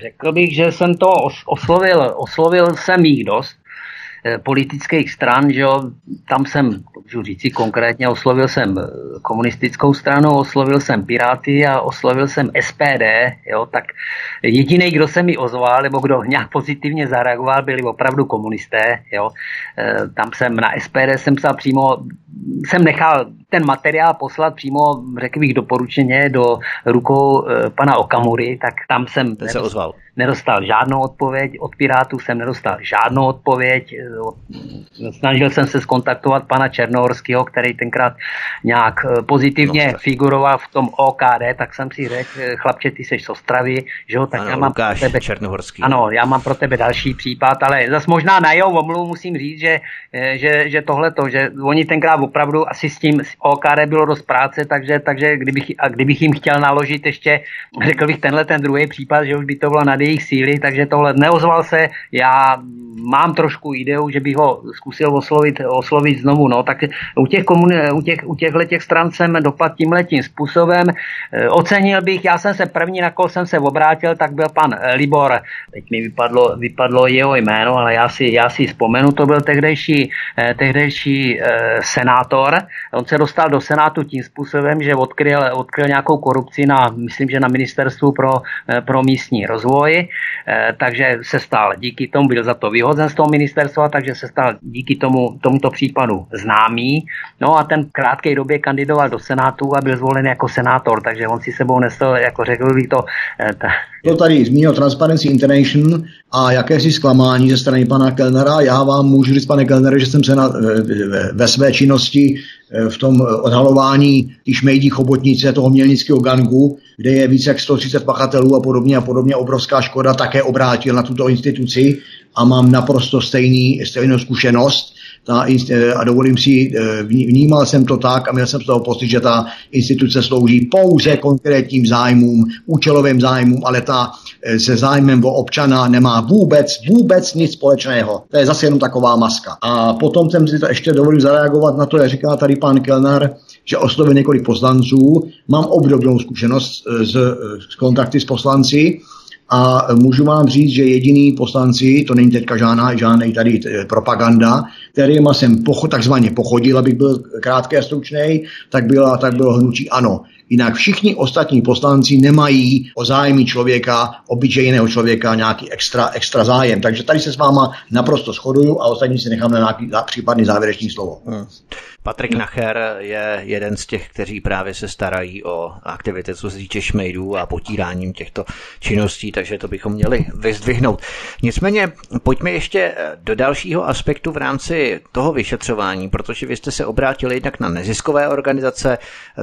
řekl bych, že jsem to oslovil, oslovil jsem jich dost eh, politických stran, že jo, tam jsem, můžu říci konkrétně, oslovil jsem eh, komunistickou stranu, oslovil jsem Piráty a oslovil jsem SPD, jo, tak jediný, kdo se mi ozval, nebo kdo nějak pozitivně zareagoval, byli opravdu komunisté, jo, eh, tam jsem na SPD jsem psal přímo, jsem nechal ten materiál poslat přímo, řekl bych, doporučeně do rukou e, pana Okamury, tak tam jsem... Ten se ozval. nedostal žádnou odpověď, od Pirátů jsem nedostal žádnou odpověď, snažil jsem se skontaktovat pana Černohorského, který tenkrát nějak eh, pozitivně no, figuroval v tom OKD, tak jsem si řekl, eh, chlapče, ty seš z Ostravy, že jo, tak ano, já mám Lukáš pro tebe, Černohorský. Ano, já mám pro tebe další případ, ale zas možná na jeho omluvu musím říct, že, eh, že, že tohle to, že oni tenkrát opravdu asi s tím OKD bylo dost práce, takže, takže kdybych, a kdybych jim chtěl naložit ještě, řekl bych tenhle ten druhý případ, že už by to bylo na jejich síly, takže tohle neozval se. Já mám trošku ideu, že bych ho zkusil oslovit, oslovit znovu. No, tak u těch, komun, u těch, u těchto těch stran jsem dopad tímhletím způsobem. E, ocenil bych, já jsem se první, na koho jsem se obrátil, tak byl pan Libor. Teď mi vypadlo, vypadlo jeho jméno, ale já si, já si vzpomenu, to byl tehdejší, eh, tehdejší eh, senátor. On se do senátu tím způsobem, že odkryl, odkryl nějakou korupci na, myslím, že na ministerstvu pro, pro místní rozvoj Eh, takže se stal díky tomu, byl za to vyhozen z toho ministerstva, takže se stal díky tomu, tomuto případu známý. No a ten krátké době kandidoval do Senátu a byl zvolen jako senátor, takže on si sebou nesl, jako řekl bych to, eh, to tady zmínil Transparency International a jakési zklamání ze strany pana Kellnera. Já vám můžu říct, pane Kellnere, že jsem se na, ve své činnosti v tom odhalování ty šmejdí chobotnice toho mělnického gangu, kde je více jak 130 pachatelů a podobně a podobně obrovská škoda, také obrátil na tuto instituci a mám naprosto stejný, stejnou zkušenost ta, a dovolím si, eh, vnímal jsem to tak a měl jsem z toho pocit, že ta instituce slouží pouze konkrétním zájmům, účelovým zájmům, ale ta eh, se zájmem o občana nemá vůbec, vůbec nic společného. To je zase jenom taková maska. A potom jsem si to ještě dovolil zareagovat na to, jak říká tady pan Kellner, že oslovil několik poslanců. Mám obdobnou zkušenost eh, z, z kontakty s poslanci a můžu vám říct, že jediný poslanci, to není teďka žádná, žádný tady eh, propaganda, kterýma jsem pocho, takzvaně pochodil, abych byl krátký a stručný, tak, byla, tak bylo hnutí ano. Jinak všichni ostatní poslanci nemají o zájmy člověka, obyčejného člověka, nějaký extra, extra zájem. Takže tady se s váma naprosto shoduju a ostatní si nechám na nějaký případný závěrečný slovo. Hmm. Patrik Nacher je jeden z těch, kteří právě se starají o aktivity, co se týče šmejdů a potíráním těchto činností, takže to bychom měli vyzdvihnout. Nicméně pojďme ještě do dalšího aspektu v rámci toho vyšetřování, protože vy jste se obrátili jednak na neziskové organizace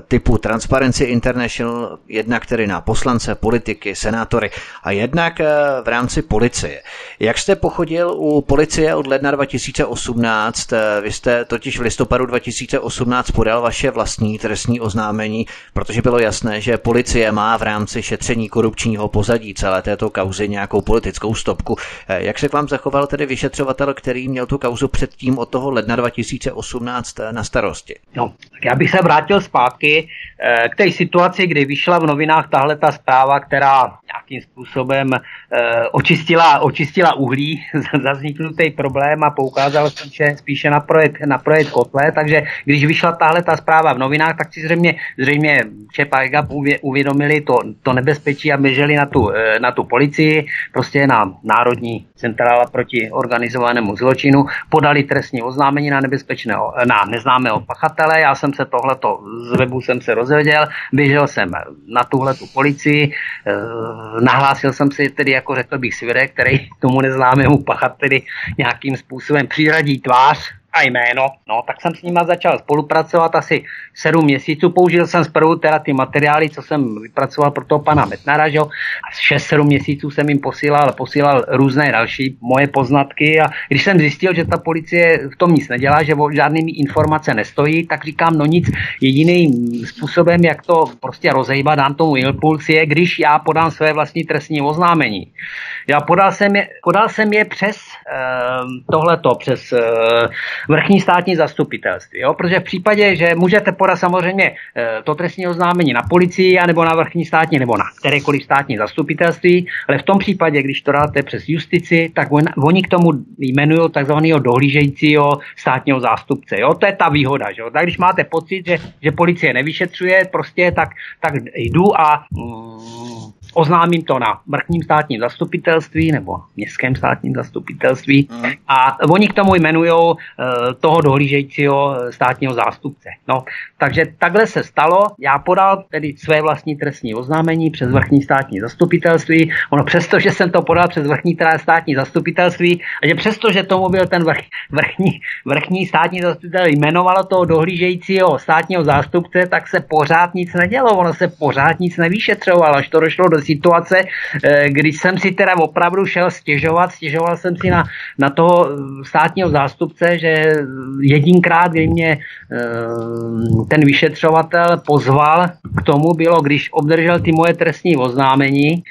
typu Transparency International, jednak tedy na poslance, politiky, senátory a jednak v rámci policie. Jak jste pochodil u policie od ledna 2018? Vy jste totiž v listopadu 2018 2018 podal vaše vlastní trestní oznámení, protože bylo jasné, že policie má v rámci šetření korupčního pozadí celé této kauzy nějakou politickou stopku. Eh, jak se k vám zachoval tedy vyšetřovatel, který měl tu kauzu předtím od toho ledna 2018 eh, na starosti? No, tak já bych se vrátil zpátky eh, k té situaci, kdy vyšla v novinách tahle ta zpráva, která nějakým způsobem očistila, očistila uhlí za vzniknutý problém a poukázal spíše, spíše na projekt, na projekt kotle, takže takže když vyšla tahle ta zpráva v novinách, tak si zřejmě, zřejmě Čepa a uvědomili to, to nebezpečí a běželi na tu, eh, na tu policii, prostě na Národní centrála proti organizovanému zločinu, podali trestní oznámení na nebezpečného, na neznámého pachatele. Já jsem se tohleto z webu jsem se rozvěděl, běžel jsem na tuhle tu policii, eh, nahlásil jsem si tedy, jako řekl bych, svědek, který tomu neznámému pachateli nějakým způsobem přiradí tvář, a jméno, no, tak jsem s nima začal spolupracovat asi sedm měsíců. Použil jsem zprvu teda ty materiály, co jsem vypracoval pro toho pana Metnara, že? a šest, sedm měsíců jsem jim posílal, posílal různé další moje poznatky a když jsem zjistil, že ta policie v tom nic nedělá, že žádnými informace nestojí, tak říkám, no nic, jediným způsobem, jak to prostě rozejbat, dám tomu impuls, je, když já podám své vlastní trestní oznámení. Já podal jsem je, podal jsem je přes uh, tohleto, přes uh, vrchní státní zastupitelství. Jo? Protože v případě, že můžete podat samozřejmě uh, to trestní oznámení na policii, nebo na vrchní státní, nebo na kterékoliv státní zastupitelství, ale v tom případě, když to dáte přes justici, tak on, oni k tomu jmenují takzvaného dohlížejícího státního zástupce. Jo? To je ta výhoda. Že? Tak když máte pocit, že, že policie nevyšetřuje, prostě tak, tak jdu a mm, oznámím to na vrchním státním zastupitelství nebo městském státním zastupitelství mm. a oni k tomu jmenují uh, toho dohlížejícího státního zástupce. No, takže takhle se stalo. Já podal tedy své vlastní trestní oznámení přes vrchní státní zastupitelství. Ono přesto, že jsem to podal přes vrchní státní zastupitelství a že přesto, že tomu byl ten vrch, vrchní, vrchní státní zastupitel jmenovalo toho dohlížejícího státního zástupce, tak se pořád nic nedělo. Ono se pořád nic nevyšetřovalo, až to došlo do situace, eh, když jsem si teda opravdu šel stěžovat, stěžoval jsem si na, na toho státního zástupce, že jedinkrát, kdy mě eh, ten vyšetřovatel pozval k tomu, bylo, když obdržel ty moje trestní oznámení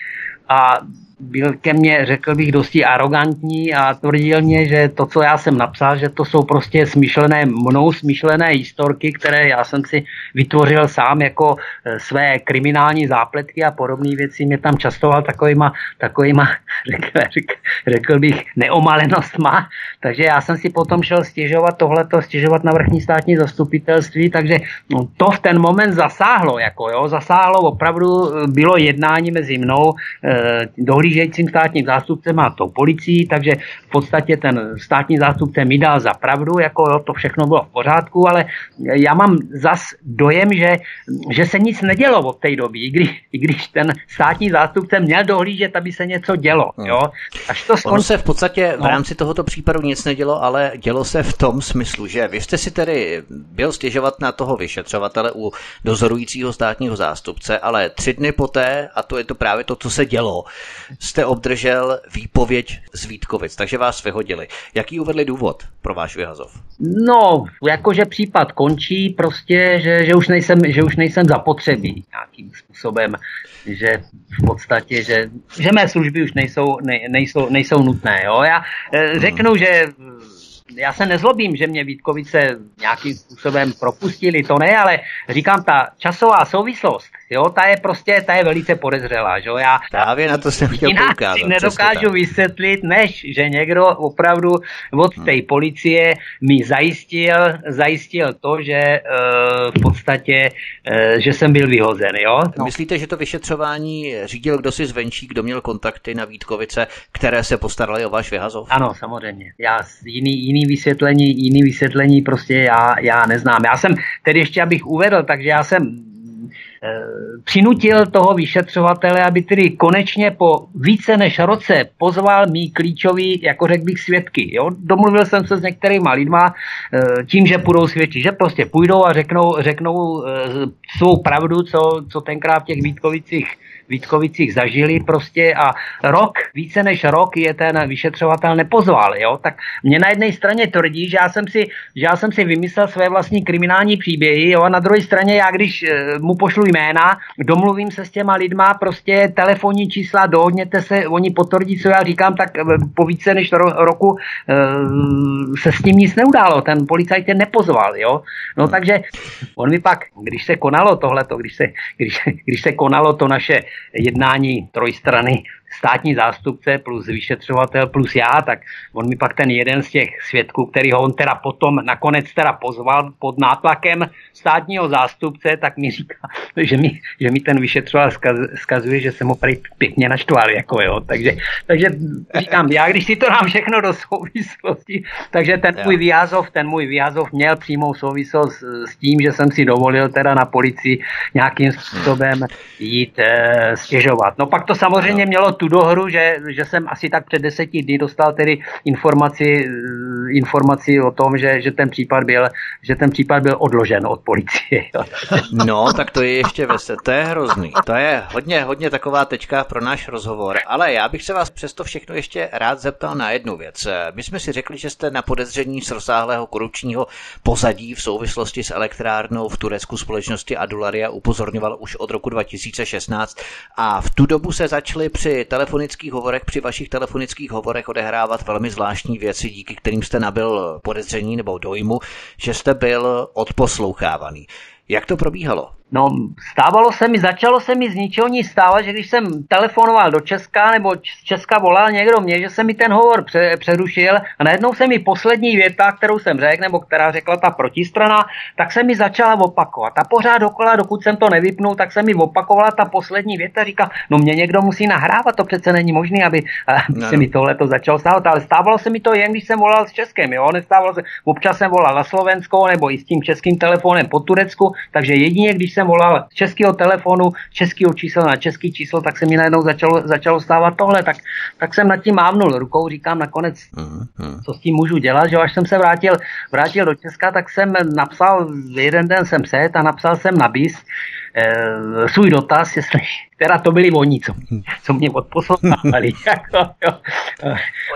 a byl ke mně, řekl bych, dosti arrogantní a tvrdil mě, že to, co já jsem napsal, že to jsou prostě smyšlené, mnou smyšlené historky, které já jsem si vytvořil sám jako e, své kriminální zápletky a podobné věci. Mě tam častoval takovýma, takovýma řekl, řekl, řekl bych, neomalenostma. Takže já jsem si potom šel stěžovat tohleto, stěžovat na vrchní státní zastupitelství, takže no, to v ten moment zasáhlo, jako jo, zasáhlo opravdu, e, bylo jednání mezi mnou, eh, dohlížejícím státním zástupcem a tou policií, takže v podstatě ten státní zástupce mi dal za pravdu, jako jo, to všechno bylo v pořádku, ale já mám zas dojem, že, že se nic nedělo od té doby, i když, i když ten státní zástupce měl dohlížet, aby se něco dělo. Hmm. Jo. Až to skon... Ono se v podstatě v no. rámci tohoto případu nic nedělo, ale dělo se v tom smyslu, že vy jste si tedy byl stěžovat na toho vyšetřovatele u dozorujícího státního zástupce, ale tři dny poté, a to je to právě to, co se dělo, jste obdržel výpověď z Vítkovic, takže vás vyhodili. Jaký uvedli důvod pro váš vyhazov? No, jakože případ končí, prostě, že, že, už, nejsem, že už nejsem zapotřebí nějakým způsobem, že v podstatě, že, že mé služby už nejsou, ne, nejsou, nejsou nutné. Jo? Já eh, řeknu, že já se nezlobím, že mě Vítkovice nějakým způsobem propustili, to ne, ale říkám, ta časová souvislost, jo, ta je prostě, ta je velice podezřelá, že jo, já Právě na to jsem chtěl poukázat. si nedokážu vysvětlit, než že někdo opravdu od hmm. té policie mi zajistil, zajistil to, že uh, v podstatě, uh, že jsem byl vyhozen, jo. No. Myslíte, že to vyšetřování řídil kdo si zvenčí, kdo měl kontakty na Vítkovice, které se postarali o váš vyhazov? Ano, samozřejmě. Já jiný, jiný vysvětlení, jiný vysvětlení prostě já, já neznám. Já jsem, tedy ještě abych uvedl, takže já jsem e, přinutil toho vyšetřovatele, aby tedy konečně po více než roce pozval mý klíčový, jako řekl bych, svědky. Jo? Domluvil jsem se s některýma lidma e, tím, že půjdou svědčit, že prostě půjdou a řeknou, řeknou e, svou pravdu, co, co tenkrát v těch Vítkovicích Vítkovicích zažili prostě a rok, více než rok je ten vyšetřovatel nepozval, jo, tak mě na jedné straně tvrdí, že já jsem si, že já jsem si vymyslel své vlastní kriminální příběhy, jo, a na druhé straně já, když e, mu pošlu jména, domluvím se s těma lidma, prostě telefonní čísla, dohodněte se, oni potvrdí, co já říkám, tak e, po více než ro, roku e, se s tím nic neudálo, ten policajt je nepozval, jo, no takže on mi pak, když se konalo tohleto, když se, když, když se konalo to naše jednání trojstrany státní zástupce plus vyšetřovatel plus já, tak on mi pak ten jeden z těch svědků, který ho on teda potom nakonec teda pozval pod nátlakem státního zástupce, tak mi říká, že mi, že mi ten vyšetřovatel skaz, skazuje, že jsem ho prý pěkně naštval, jako jo. Takže, takže říkám, já když si to dám všechno do souvislosti, takže ten můj výjazov, ten můj výjazov měl přímou souvislost s tím, že jsem si dovolil teda na policii nějakým způsobem jít e, stěžovat. No pak to samozřejmě mělo tu dohru, že, že jsem asi tak před deseti dny dostal tedy informaci, informaci o tom, že, že, ten případ byl, že ten případ byl odložen od policie. No, tak to je ještě veselé. To je hrozný. To je hodně, hodně taková tečka pro náš rozhovor. Ale já bych se vás přesto všechno ještě rád zeptal na jednu věc. My jsme si řekli, že jste na podezření z rozsáhlého korupčního pozadí v souvislosti s elektrárnou v Turecku společnosti Adularia upozorňoval už od roku 2016 a v tu dobu se začaly při telefonických hovorech, při vašich telefonických hovorech odehrávat velmi zvláštní věci, díky kterým jste nabil podezření nebo dojmu, že jste byl odposlouchávaný. Jak to probíhalo? No, stávalo se mi, začalo se mi z ničeho nic stávat, že když jsem telefonoval do Česka nebo z Česka volal někdo mě, že se mi ten hovor pře- přerušil a najednou se mi poslední věta, kterou jsem řekl, nebo která řekla ta protistrana, tak se mi začala opakovat. A pořád dokola, dokud jsem to nevypnul, tak se mi opakovala ta poslední věta, říká, no mě někdo musí nahrávat, to přece není možné, aby, aby no. se mi tohle to začalo stávat, ale stávalo se mi to jen, když jsem volal s Českem, jo, nestávalo se, občas jsem volal na Slovensko nebo i s tím českým telefonem po Turecku, takže jedině, když jsem volal z českého telefonu, českého čísla na český číslo, tak se mi najednou začalo, začalo stávat tohle, tak, tak jsem nad tím mávnul rukou, říkám nakonec, uh-huh. co s tím můžu dělat, že až jsem se vrátil, vrátil do Česka, tak jsem napsal, jeden den jsem set a napsal jsem na BIS, e, svůj dotaz, jestli teda to byli oni, co, co mě odposlouchávali. jako,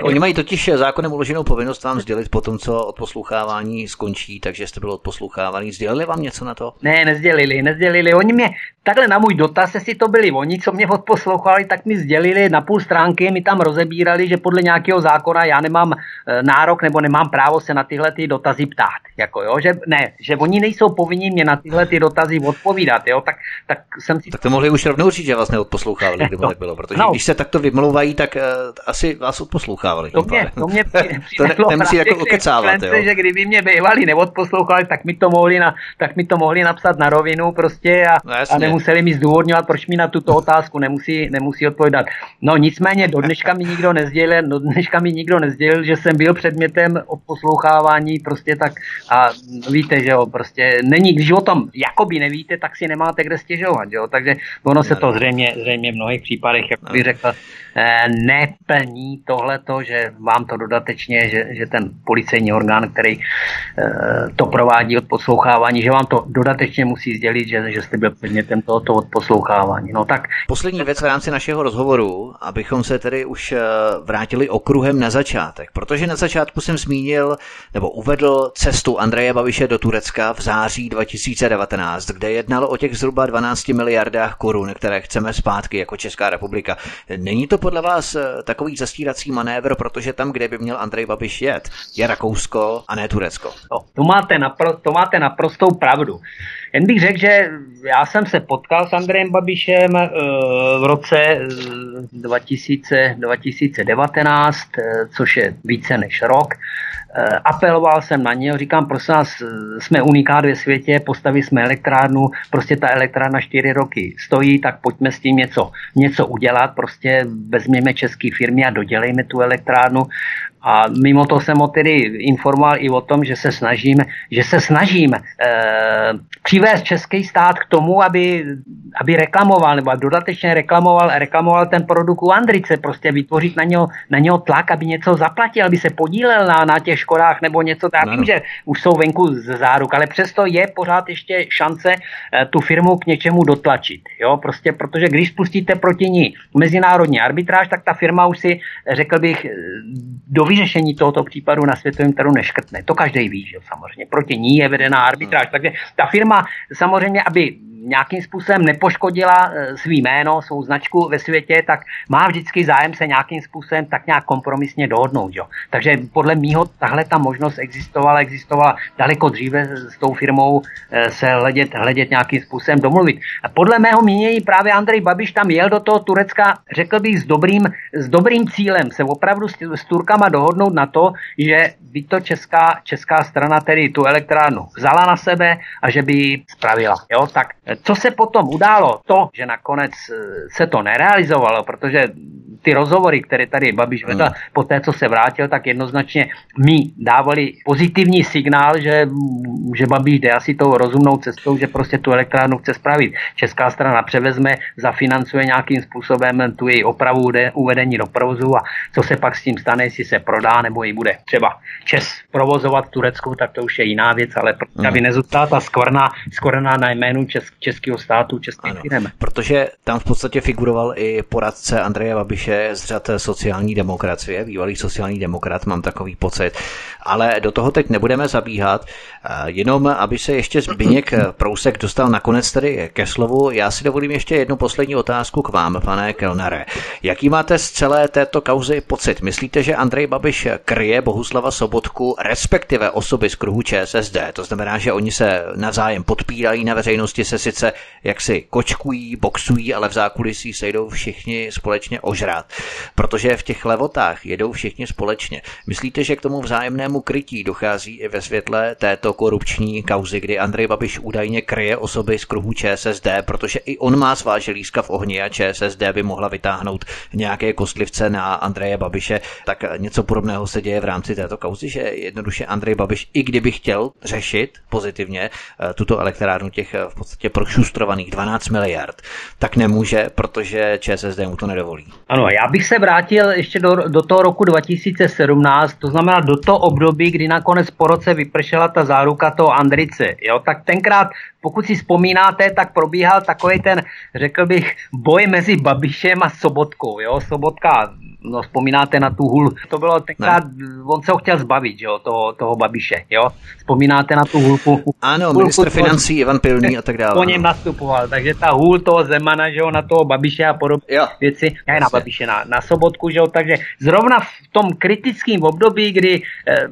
Oni mají totiž zákonem uloženou povinnost vám sdělit po tom, co odposlouchávání skončí, takže jste byl odposlouchávaný. Sdělili vám něco na to? Ne, nezdělili, nezdělili. Oni mě, takhle na můj dotaz, jestli to byli oni, co mě odposlouchali, tak mi sdělili na půl stránky, mi tam rozebírali, že podle nějakého zákona já nemám e, nárok nebo nemám právo se na tyhle ty dotazy ptát. Jako, jo, že, ne, že oni nejsou povinni mě na tyhle ty dotazy odpovídat, jo, tak, tak jsem si... Tak to mohli už rovnou říct, že vás neodposlouchávali, kdyby no, tak bylo, protože no. když se takto vymlouvají, tak uh, asi vás odposlouchávali. To mě, to mě to ne, nemusí jako okecávat, jo. že kdyby mě bývali neodposlouchali, tak mi to mohli, na, tak mi to mohli napsat na rovinu prostě a, no, a nemuseli mi zdůvodňovat, proč mi na tuto otázku nemusí, nemusí odpovědat. No nicméně do dneška mi nikdo nezdělil, do dneška mi nikdo nezdělil, že jsem byl předmětem odposlouchávání prostě tak a víte, že jo, prostě není, když o tom jakoby nevíte, tak si nemáte kde stěžovat, jo, takže ono se to zřejmě, zřejmě v mnohých případech, jak bych řekl, neplní tohleto, že vám to dodatečně, že, že ten policejní orgán, který eh, to provádí od poslouchávání, že vám to dodatečně musí sdělit, že, že jste byl předmětem tohoto odposlouchávání. No tak. Poslední věc v rámci našeho rozhovoru, abychom se tedy už eh, vrátili okruhem na začátek, protože na začátku jsem zmínil nebo uvedl cestu Andreje Babiše do Turecka v září 2019, kde jednalo o těch zhruba 12 miliardách korun, které chceme zpátky jako Česká republika. Není to podle vás eh, takový zastírací manévr, protože tam, kde by měl Andrej Babiš jet, je Rakousko a ne Turecko? No, to, máte napro, to máte naprostou pravdu. Jen bych řekl, že já jsem se potkal s Andrejem Babišem eh, v roce 2000, eh, 2019, což je více než rok. Eh, apeloval jsem na něj, říkám, prosím nás, eh, jsme unikát ve světě, postavili jsme elektrárnu, prostě ta elektrárna čtyři roky stojí, tak pojďme s tím něco, něco udělat, prostě vezměme české firmy a dodělejme tu elektrárnu a mimo to jsem ho tedy informoval i o tom, že se snažím, že se snažím e, přivést český stát k tomu, aby, aby reklamoval nebo dodatečně reklamoval, reklamoval ten produkt u Andrice, prostě vytvořit na něho, na něho tlak, aby něco zaplatil, aby se podílel na, na těch škodách nebo něco. Já no, vím, že už jsou venku z záruk, ale přesto je pořád ještě šance e, tu firmu k něčemu dotlačit. Jo? Prostě protože když spustíte proti ní mezinárodní arbitráž, tak ta firma už si, řekl bych, do vyřešení tohoto případu na světovém trhu neškrtne. To každý ví, že samozřejmě. Proti ní je vedená arbitráž. Hmm. Takže ta firma samozřejmě, aby nějakým způsobem nepoškodila eh, svý jméno, svou značku ve světě, tak má vždycky zájem se nějakým způsobem tak nějak kompromisně dohodnout. Jo. Takže podle mýho tahle ta možnost existovala, existovala daleko dříve s tou firmou eh, se hledět, hledět nějakým způsobem domluvit. Podle mého mínění právě Andrej Babiš tam jel do toho Turecka, řekl bych, s dobrým, s dobrým cílem se opravdu s, s Turkama dohodnout na to, že by to česká, česká strana tedy tu elektrárnu vzala na sebe a že by ji spravila. Jo, tak co se potom událo? To, že nakonec eh, se to nerealizovalo, protože ty rozhovory, které tady Babiš vedl hmm. po té, co se vrátil, tak jednoznačně mi dávali pozitivní signál, že, že Babiš jde asi tou rozumnou cestou, že prostě tu elektrárnu chce spravit. Česká strana převezme, zafinancuje nějakým způsobem tu její opravu, uvedení do provozu a co se pak s tím stane, jestli se prodá nebo ji bude třeba Čes provozovat v Turecku, tak to už je jiná věc, ale hmm. aby nezůstala ta skvrna, skvrna na jménu česk, českého státu, českých firm. Protože tam v podstatě figuroval i poradce Andreje Babiše Babiše z řad sociální demokracie, bývalý sociální demokrat, mám takový pocit. Ale do toho teď nebudeme zabíhat, jenom aby se ještě Zbyněk Prousek dostal nakonec tedy ke slovu. Já si dovolím ještě jednu poslední otázku k vám, pane Kelnere. Jaký máte z celé této kauzy pocit? Myslíte, že Andrej Babiš kryje Bohuslava Sobotku, respektive osoby z kruhu ČSSD? To znamená, že oni se navzájem podpírají na veřejnosti, se sice jaksi kočkují, boxují, ale v zákulisí se jdou všichni společně ožrat. Protože v těch levotách jedou všichni společně. Myslíte, že k tomu vzájemnému krytí dochází i ve světle této korupční kauzy, kdy Andrej Babiš údajně kryje osoby z kruhu ČSSD, protože i on má svá želízka v ohni a ČSSD by mohla vytáhnout nějaké kostlivce na Andreje Babiše, tak něco podobného se děje v rámci této kauzy, že jednoduše Andrej Babiš, i kdyby chtěl řešit pozitivně eh, tuto elektrárnu těch eh, v podstatě prošustrovaných 12 miliard, tak nemůže, protože ČSSD mu to nedovolí. Ano, já bych se vrátil ještě do, do toho roku 2017, to znamená do toho období, kdy nakonec po roce vypršela ta záruka toho Andrice. Jo? Tak tenkrát, pokud si vzpomínáte, tak probíhal takový ten, řekl bych, boj mezi Babišem a Sobotkou. Jo? Sobotka no vzpomínáte na tu hul, to bylo tenkrát, ne. on se ho chtěl zbavit, jo, toho, toho Babiše, jo, vzpomínáte na tu hulku. Ano, hulku, minister financí Ivan Pilný a tak dále. Po něm nastupoval, takže ta hůl toho Zemana, že jo, na toho Babiše a podobné věci, ne na Babiše, na, na Sobotku, že jo, takže zrovna v tom kritickém období, kdy eh,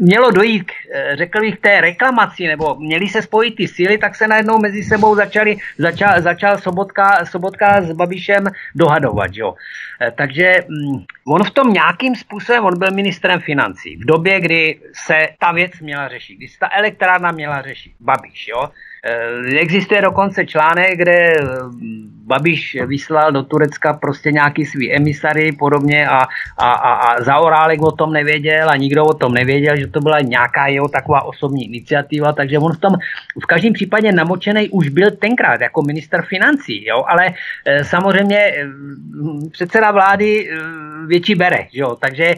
mělo dojít, eh, řekl bych, té reklamaci, nebo měli se spojit ty síly, tak se najednou mezi sebou začali, začal, začal Sobotka, Sobotka s Babišem dohadovat. Jo. Eh, takže mm, on v tom nějakým způsobem, on byl ministrem financí v době, kdy se ta věc měla řešit, kdy se ta elektrárna měla řešit, Babiš, jo. Eh, existuje dokonce článek, kde eh, Babiš vyslal do Turecka prostě nějaký svý emisary podobně a, a, a, a Zaorálek o tom nevěděl a nikdo o tom nevěděl, že to byla nějaká jeho taková osobní iniciativa, takže on v tom v každém případě namočený už byl tenkrát jako minister financí, jo, ale e, samozřejmě e, vlády e, větší bere, jo, takže e,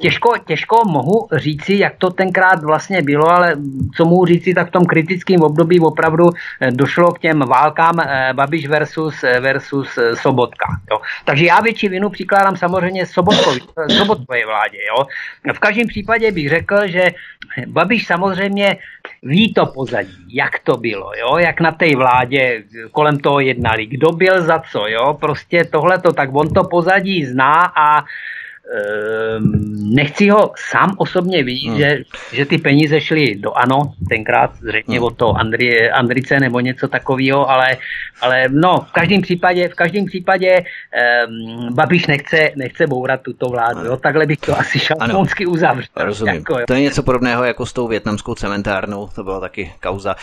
těžko, těžko mohu říci, jak to tenkrát vlastně bylo, ale co mohu říci, tak v tom kritickém období opravdu eh, došlo k těm válkám eh, Babiš versus, eh, versus Sobotka. Jo. Takže já větší vinu přikládám samozřejmě Sobotkovi, Sobotkové vládě. Jo. V každém případě bych řekl, že Babiš samozřejmě ví to pozadí, jak to bylo, jo, jak na té vládě kolem toho jednali, kdo byl za co, jo, prostě tohleto, tak on to pozadí zná a nechci ho sám osobně vidět, hmm. že, že ty peníze šly do ANO, tenkrát zřejmě hmm. od toho Andri, Andrice nebo něco takového, ale, ale no, v každém případě, v každém případě um, Babiš nechce, nechce bourat tuto vládu, jo, takhle bych to asi šalmonsky uzavřel. Rozumím. Jako, to je něco podobného jako s tou větnamskou cementárnou, to byla taky kauza.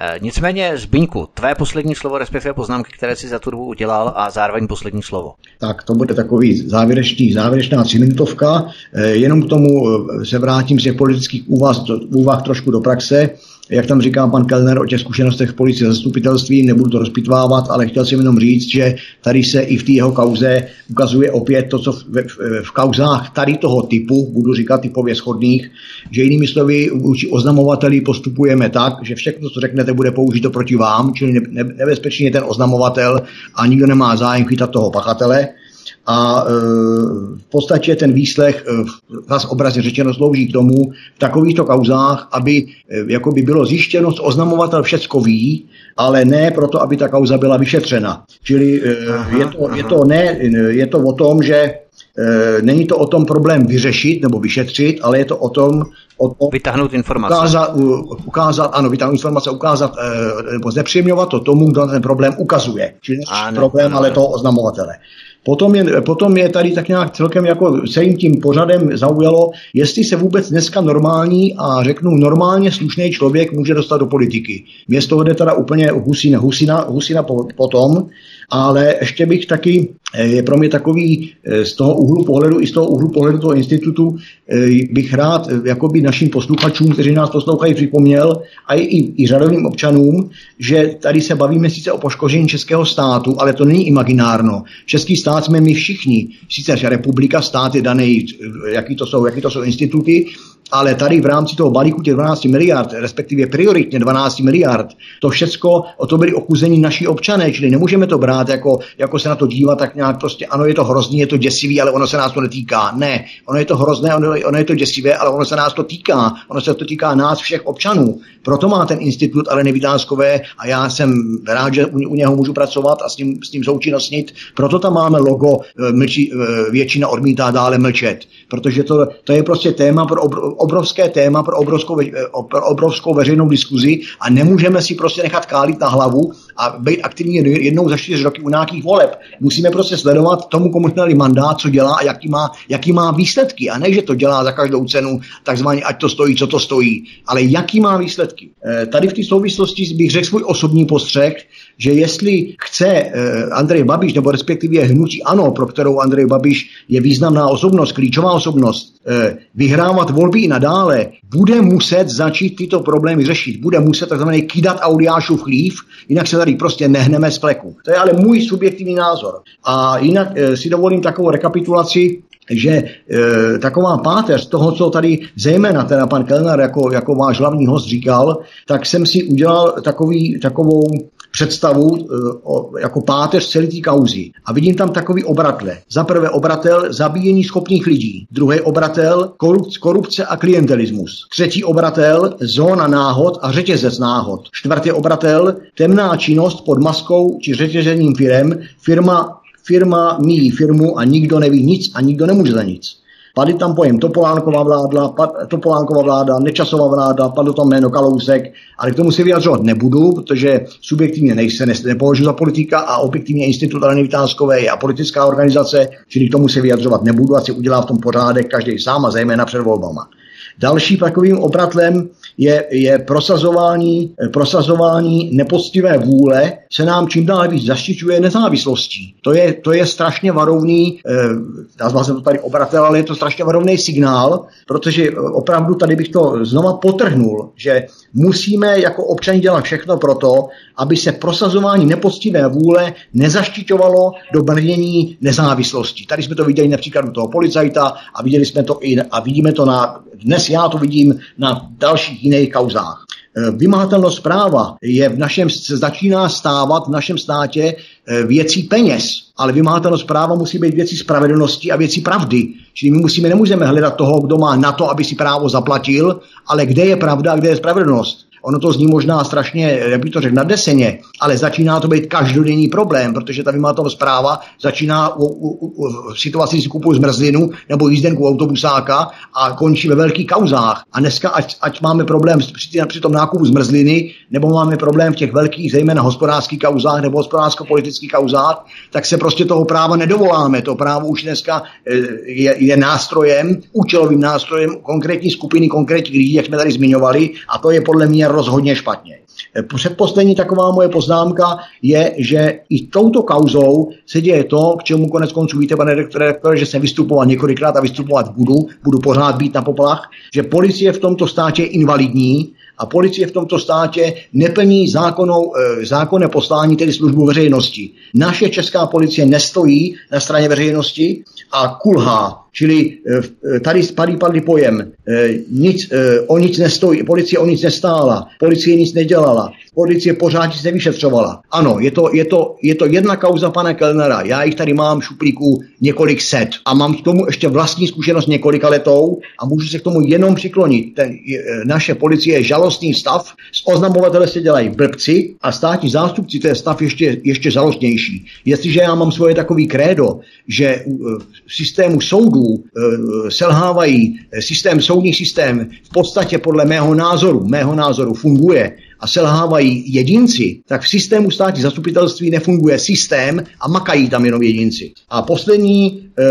E, nicméně, Zbyňku, tvé poslední slovo, respektive poznámky, které si za tu dobu udělal a zároveň poslední slovo. Tak to bude takový závěrečný, závěrečná tříminutovka. Eh, jenom k tomu eh, se vrátím z těch politických úvah, úvah trošku do praxe. Jak tam říká pan Kellner o těch zkušenostech a zastupitelství, nebudu to rozpitvávat, ale chtěl jsem jenom říct, že tady se i v té jeho kauze ukazuje opět to, co v, v, v kauzách tady toho typu, budu říkat typově schodných, že jinými slovy vůči oznamovateli postupujeme tak, že všechno, co řeknete, bude použito proti vám, čili ne, ne, je ten oznamovatel a nikdo nemá zájem chytat toho pachatele a e, v podstatě ten výslech, e, zase obrazně řečeno, slouží k tomu v takovýchto kauzách, aby e, jako by bylo zjištěno, oznamovatel všecko ví, ale ne proto, aby ta kauza byla vyšetřena. Čili aha, je, to, je, to ne, je to o tom, že není to o tom problém vyřešit nebo vyšetřit, ale je to o tom, o tom vytáhnout informace. Ukázat, ukázat, ano, vytáhnout informace, ukázat nebo znepříjemňovat to tomu, kdo ten problém ukazuje. Čili ne problém, ano, ale toho oznamovatele. Potom je, potom je tady tak nějak celkem jako celým tím pořadem zaujalo, jestli se vůbec dneska normální a řeknu normálně slušný člověk může dostat do politiky. Město jde teda úplně husina, husina, husina potom, ale ještě bych taky, eh, je pro mě takový eh, z toho úhlu pohledu, i z toho úhlu pohledu toho institutu, eh, bych rád jakoby našim posluchačům, kteří nás poslouchají, připomněl, a i, i řadovým občanům, že tady se bavíme sice o poškození českého státu, ale to není imaginárno. Český stát jsme my všichni. Sice republika, stát je daný, jaký to jsou, jaký to jsou instituty, ale tady v rámci toho balíku těch 12 miliard, respektive prioritně 12 miliard, to všecko, o to byli ochuzení naši občané, čili nemůžeme to brát jako, jako se na to dívat tak nějak prostě, ano, je to hrozný, je to děsivý, ale ono se nás to netýká. Ne, ono je to hrozné, ono, ono je to děsivé, ale ono se nás to týká. Ono se to týká nás všech občanů. Proto má ten institut ale nevydánskové a já jsem rád, že u, u něho můžu pracovat a s ním, s ním součinnostnit. Proto tam máme logo e, mlčí, e, většina odmítá dále mlčet. Protože to, to je prostě téma pro obrovské téma pro obrovskou, pro obrovskou veřejnou diskuzi a nemůžeme si prostě nechat kálit na hlavu a být aktivní jednou za čtyři roky u nějakých voleb. Musíme prostě sledovat tomu, komu dali mandát, co dělá a jaký má, jaký má výsledky. A ne, že to dělá za každou cenu, takzvaně ať to stojí, co to stojí, ale jaký má výsledky. Tady v té souvislosti bych řekl svůj osobní postřeh, že jestli chce eh, Andrej Babiš, nebo respektive hnutí ANO, pro kterou Andrej Babiš je významná osobnost, klíčová osobnost, eh, vyhrávat volby i nadále, bude muset začít tyto problémy řešit. Bude muset takzvaně kýdat Audiášův chlív, jinak se tady prostě nehneme z pleku. To je ale můj subjektivní názor. A jinak eh, si dovolím takovou rekapitulaci že e, taková páteř toho, co tady zejména teda pan Kellner jako, jako váš hlavní host říkal, tak jsem si udělal takový, takovou představu e, o, jako páteř celé té kauzy. A vidím tam takový obratle. Za prvé obratel zabíjení schopných lidí. Druhý obratel korupce a klientelismus. Třetí obratel zóna náhod a řetězec náhod. Čtvrtý obratel temná činnost pod maskou či řetězením firem. Firma firma míjí firmu a nikdo neví nic a nikdo nemůže za nic. Padl tam pojem Topolánková vláda, pad, Topolánková vláda, Nečasová vláda, padlo tam jméno Kalousek, ale k tomu se vyjadřovat nebudu, protože subjektivně nejse, ne, nepovažuji za politika a objektivně Institut Aleny Vytázkové je a politická organizace, čili k tomu se vyjadřovat nebudu a si udělá v tom pořádek každý sám a zejména před volbama. Další takovým obratlem je, je prosazování, prosazování nepoctivé vůle, se nám čím dál víc zaštiťuje nezávislostí. To je, to je strašně varovný, eh, nazval jsem to tady obratel, ale je to strašně varovný signál, protože opravdu tady bych to znova potrhnul, že musíme jako občani dělat všechno pro to, aby se prosazování nepoctivé vůle nezaštiťovalo do brnění nezávislosti. Tady jsme to viděli například u toho policajta a viděli jsme to i a vidíme to na, dnes já to vidím na dalších jiných kauzách. E, vymahatelnost práva je v našem, začíná stávat v našem státě e, věcí peněz, ale vymahatelnost práva musí být věcí spravedlnosti a věcí pravdy. Čili my musíme, nemůžeme hledat toho, kdo má na to, aby si právo zaplatil, ale kde je pravda a kde je spravedlnost. Ono to zní možná strašně, jak bych to řekl, nadeseně, ale začíná to být každodenní problém, protože ta vymahatelnost zpráva začíná u, u, u, v situaci, kdy si kupuju zmrzlinu nebo jízdenku autobusáka a končí ve velkých kauzách. A dneska, ať, ať máme problém při, při tom nákupu zmrzliny, nebo máme problém v těch velkých, zejména hospodářských kauzách nebo hospodářsko-politických kauzách, tak se prostě toho práva nedovoláme. To právo už dneska eh, je, je nástrojem, účelovým nástrojem konkrétní skupiny, konkrétních lidí, jak jsme tady zmiňovali, a to je podle mě rozhodně špatně. Předposlední taková moje poznámka je, že i touto kauzou se děje to, k čemu konec konců víte, pane redaktore, že jsem vystupoval několikrát a vystupovat budu, budu pořád být na poplach, že policie v tomto státě je invalidní a policie v tomto státě neplní zákonou, eh, zákonné poslání, tedy službu veřejnosti. Naše česká policie nestojí na straně veřejnosti a kulhá. Čili eh, eh, tady spadý padlý pojem, nic, o nic nestojí, policie o nic nestála, policie nic nedělala, policie pořád nic nevyšetřovala. Ano, je to, je, to, je to jedna kauza pana Kellnera, já jich tady mám šuplíků několik set a mám k tomu ještě vlastní zkušenost několika letou a můžu se k tomu jenom přiklonit. Ten, naše policie je žalostný stav, z oznamovatele se dělají blbci a státní zástupci, to je stav ještě, ještě žalostnější. Jestliže já mám svoje takový krédo, že v systému soudů selhávají systém, soudní systém v podstatě podle mého názoru, mého názoru funguje a selhávají jedinci, tak v systému státní zastupitelství nefunguje systém a makají tam jenom jedinci. A poslední e,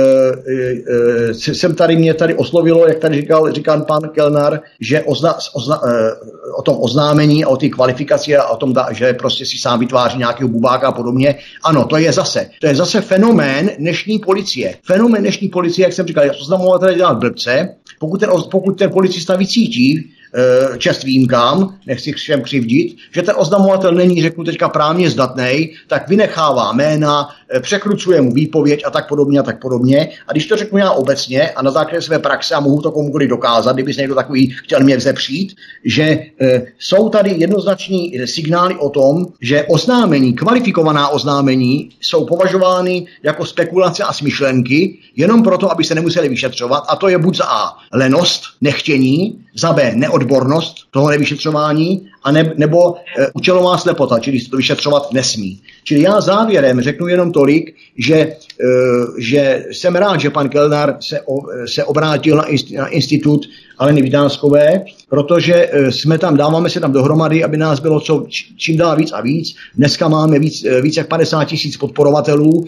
e, jsem tady, mě tady oslovilo, jak tady říkal, říkal pan Kelnar, že ozna, ozna, e, o tom oznámení a o té kvalifikaci a o tom, že prostě si sám vytváří nějakého bubáka a podobně. Ano, to je zase, to je zase fenomén dnešní policie. Fenomén dnešní policie, jak jsem říkal, oznamovatel dělat blbce, pokud ten, pokud ten policista vycítí, čest výjimkám, nechci všem křivdit, že ten oznamovatel není, řeknu teďka právně zdatný, tak vynechává jména, překrucuje mu výpověď a tak podobně a tak podobně. A když to řeknu já obecně a na základě své praxe a mohu to komukoliv dokázat, kdyby se někdo takový chtěl mě vzepřít, že e, jsou tady jednoznační signály o tom, že oznámení, kvalifikovaná oznámení jsou považovány jako spekulace a smyšlenky, jenom proto, aby se nemuseli vyšetřovat. A to je buď za A lenost, nechtění, za B neodbornost toho nevyšetřování, a ne, nebo e, účelová slepota, čili to vyšetřovat nesmí. Čili já závěrem řeknu jenom tolik, že, e, že jsem rád, že pan Kelnar se, se obrátil na, na institut Aleny Vidánskové, protože e, jsme tam, dáváme se tam dohromady, aby nás bylo co, čím dál víc a víc. Dneska máme víc, e, víc jak 50 tisíc podporovatelů,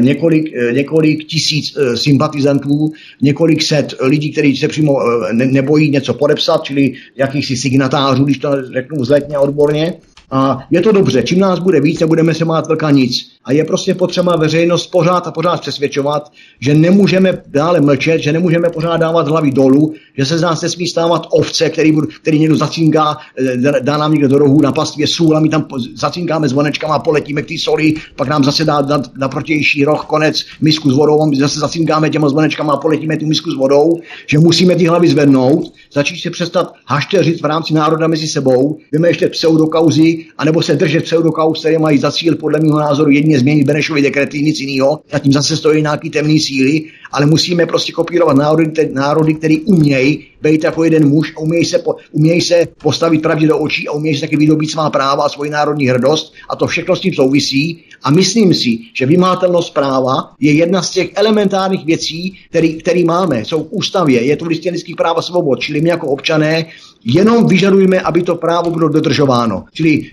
několik, několik tisíc sympatizantů, několik set lidí, kteří se přímo nebojí něco podepsat, čili jakýchsi signatářů, když to řeknu zletně odborně. A je to dobře, čím nás bude víc, nebudeme se mát velká nic. A je prostě potřeba veřejnost pořád a pořád přesvědčovat, že nemůžeme dále mlčet, že nemůžeme pořád dávat hlavy dolů, že se z nás nesmí stávat ovce, který, který někdo zacínká, eh, dá nám někdo do rohu na pastvě sůl a my tam zacínkáme zvonečkama a poletíme k té soli, pak nám zase dá na, na protější roh konec misku s vodou, my zase zacínkáme těma zvonečkama a poletíme tu misku s vodou, že musíme ty hlavy zvednout, začít se přestat hašteřit v rámci národa mezi sebou, vymýšlet pseudokauzy, anebo se držet pseudokauz, které mají za cíl podle mého názoru jedině změnit Benešovy dekrety, nic jiného, a tím zase stojí nějaký temný síly, ale musíme prostě kopírovat národy, národy které umějí být jako jeden muž a umějí se, po, umějí se postavit pravdě do očí a umějí se taky vydobít svá práva a svoji národní hrdost. A to všechno s tím souvisí. A myslím si, že vymátelnost práva je jedna z těch elementárních věcí, který, který máme, jsou v ústavě, je to v listině lidských práv a svobod, čili my jako občané Jenom vyžadujeme, aby to právo bylo dodržováno. Čili e,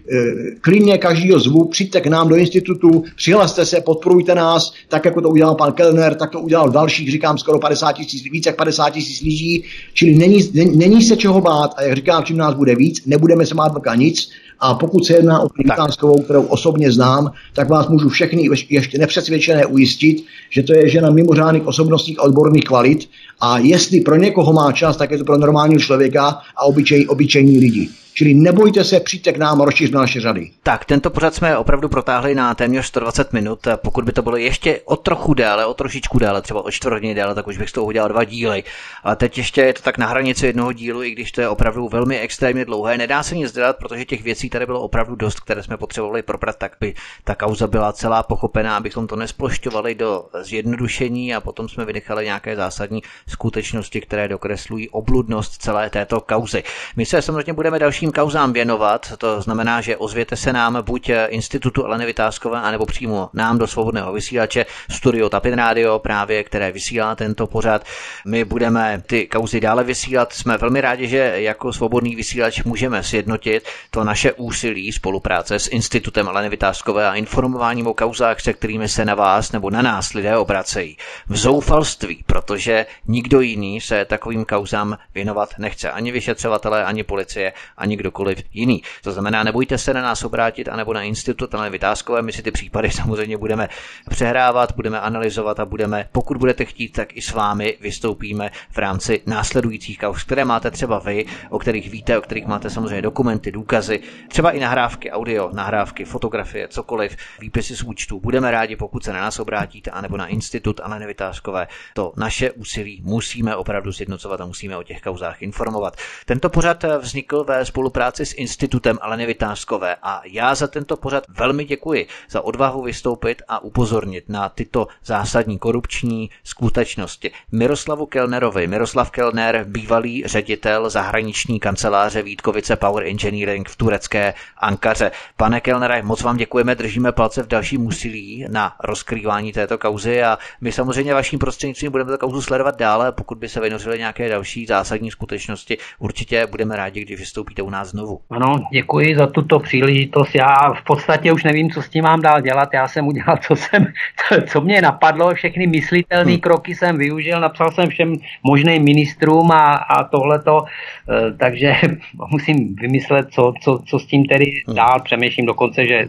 klidně každýho zvu, přijďte k nám do institutu, přihlaste se, podporujte nás, tak jako to udělal pan Kellner, tak to udělal dalších, říkám, skoro 50 tisíc, více jak 50 tisíc lidí. Čili není, není, se čeho bát a jak říkám, čím nás bude víc, nebudeme se bát nic, a pokud se jedná o Klikánskovou, kterou osobně znám, tak vás můžu všechny ještě nepřesvědčené ujistit, že to je žena mimořádných osobnostních a odborných kvalit a jestli pro někoho má čas, tak je to pro normálního člověka a obyčej, obyčejní lidi. Čili nebojte se, přijďte k nám a rozšířte naše řady. Tak, tento pořad jsme opravdu protáhli na téměř 120 minut. Pokud by to bylo ještě o trochu déle, o trošičku déle, třeba o čtvrtně déle, tak už bych z toho udělal dva díly. A teď ještě je to tak na hranici jednoho dílu, i když to je opravdu velmi extrémně dlouhé. Nedá se nic dělat, protože těch věcí tady bylo opravdu dost, které jsme potřebovali probrat, tak by ta kauza byla celá pochopená, abychom to nesplošťovali do zjednodušení a potom jsme vynechali nějaké zásadní skutečnosti, které dokreslují obludnost celé této kauzy. My se samozřejmě budeme další dalším kauzám věnovat, to znamená, že ozvěte se nám buď Institutu Aleny Vytázkové, anebo přímo nám do svobodného vysílače Studio Tapin Radio, právě které vysílá tento pořad. My budeme ty kauzy dále vysílat. Jsme velmi rádi, že jako svobodný vysílač můžeme sjednotit to naše úsilí spolupráce s Institutem Aleny Vytázkové a informováním o kauzách, se kterými se na vás nebo na nás lidé obracejí. V zoufalství, protože nikdo jiný se takovým kauzám věnovat nechce. Ani vyšetřovatelé, ani policie, ani ani kdokoliv jiný. To znamená, nebojte se na nás obrátit, anebo na institut ale vytázkové, my si ty případy samozřejmě budeme přehrávat, budeme analyzovat a budeme, pokud budete chtít, tak i s vámi vystoupíme v rámci následujících kauz, které máte třeba vy, o kterých víte, o kterých máte samozřejmě dokumenty, důkazy, třeba i nahrávky, audio, nahrávky, fotografie, cokoliv, výpisy z účtu. Budeme rádi, pokud se na nás obrátíte, anebo na institut ale Vytázkové. To naše úsilí musíme opravdu zjednocovat a musíme o těch kauzách informovat. Tento pořad vznikl ve spolu spolupráci s Institutem Aleny Vytářskové a já za tento pořad velmi děkuji za odvahu vystoupit a upozornit na tyto zásadní korupční skutečnosti. Miroslavu Kellnerovi, Miroslav Kellner, bývalý ředitel zahraniční kanceláře Vítkovice Power Engineering v turecké Ankaře. Pane Kellnere, moc vám děkujeme, držíme palce v dalším úsilí na rozkrývání této kauzy a my samozřejmě vaším prostřednictvím budeme tu kauzu sledovat dále, pokud by se vynořily nějaké další zásadní skutečnosti, určitě budeme rádi, když vystoupíte u nás znovu. Ano, děkuji za tuto příležitost. Já v podstatě už nevím, co s tím mám dál dělat. Já jsem udělal, co, jsem, co mě napadlo, všechny myslitelné hmm. kroky jsem využil, napsal jsem všem možným ministrům a, a tohleto, eh, takže musím vymyslet, co, co, co s tím tedy hmm. dál. Přemýšlím dokonce, že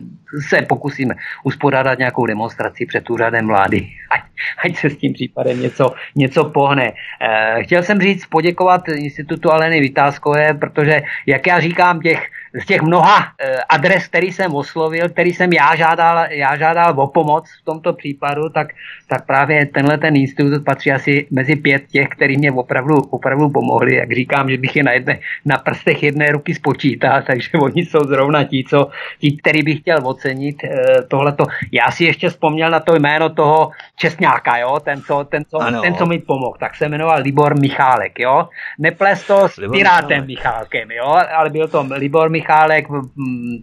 se pokusíme uspořádat nějakou demonstraci před úřadem vlády. Ať ať se s tím případem něco, něco pohne. Eh, chtěl jsem říct, poděkovat institutu Aleny Vytázkové, protože, jak já říkám, těch z těch mnoha eh, adres, který jsem oslovil, který jsem já žádal, já žádal o pomoc v tomto případu, tak, tak právě tenhle ten institut patří asi mezi pět těch, který mě opravdu, opravdu pomohli. Jak říkám, že bych je na, jedne, na prstech jedné ruky spočítal, takže oni jsou zrovna ti, co, ti, který bych chtěl ocenit eh, tohleto. Já si ještě vzpomněl na to jméno toho Česňáka, jo? Ten, co, ten, co, ten, co mi pomohl. Tak se jmenoval Libor Michálek, jo? Neples to s Libor Pirátem Michálkem, jo? Ale byl to Libor Michálek Michálek,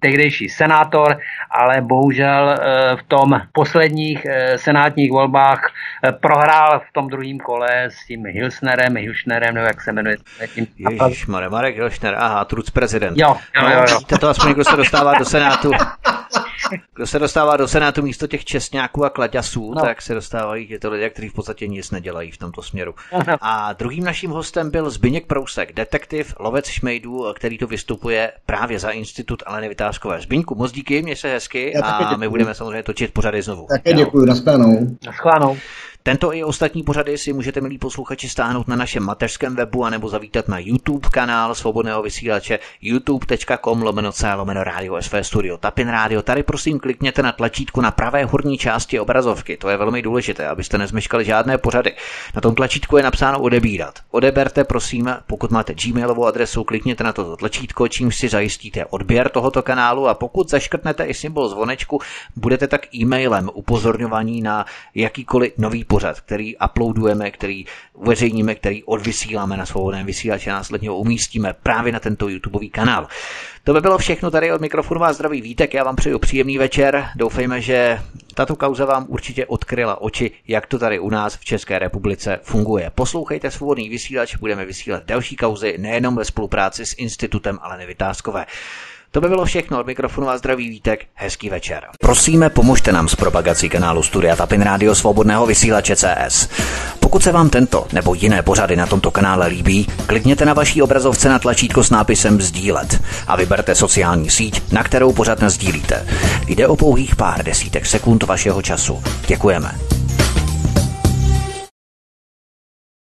tehdejší senátor, ale bohužel e, v tom posledních e, senátních volbách e, prohrál v tom druhém kole s tím Hilsnerem, Hilšnerem, nebo jak se jmenuje. Tím... Marek Hilšner, aha, truc prezident. Jo, jo, jo. jo. No, to aspoň, kdo se dostává do Senátu. Kdo se dostává do Senátu místo těch čestňáků a klaďasů, no. tak se dostávají to lidé, kteří v podstatě nic nedělají v tomto směru. A druhým naším hostem byl Zbyněk Prousek, detektiv, lovec šmejdů, který tu vystupuje právě za Institut Aleny Vytázkové. Zbyňku, moc díky, mě se hezky Já a my budeme samozřejmě točit pořady znovu. Také děkuji, nashledanou. Nashledanou. Tento i ostatní pořady si můžete, milí posluchači, stáhnout na našem mateřském webu anebo zavítat na YouTube kanál Svobodného vysílače youtube.com lomeno C lomeno Radio SV Studio Tapin Radio. Tady prosím klikněte na tlačítko na pravé horní části obrazovky. To je velmi důležité, abyste nezmeškali žádné pořady. Na tom tlačítku je napsáno odebírat. Odeberte prosím, pokud máte gmailovou adresu, klikněte na toto tlačítko, čím si zajistíte odběr tohoto kanálu a pokud zaškrtnete i symbol zvonečku, budete tak e-mailem upozorňovaní na jakýkoliv nový pořad, který uploadujeme, který uveřejníme, který odvysíláme na svobodném vysílači a následně ho umístíme právě na tento YouTubeový kanál. To by bylo všechno tady od mikrofonu vás zdraví Vítek, já vám přeju příjemný večer, doufejme, že tato kauza vám určitě odkryla oči, jak to tady u nás v České republice funguje. Poslouchejte svobodný vysílač, budeme vysílat další kauzy nejenom ve spolupráci s institutem Aleny Vytázkové. To by bylo všechno. Od mikrofonu a zdraví Vítek. Hezký večer. Prosíme, pomožte nám s propagací kanálu Studia Tapin Rádio Svobodného vysílače CS. Pokud se vám tento nebo jiné pořady na tomto kanále líbí, klikněte na vaší obrazovce na tlačítko s nápisem Sdílet a vyberte sociální síť, na kterou pořád sdílíte. Jde o pouhých pár desítek sekund vašeho času. Děkujeme.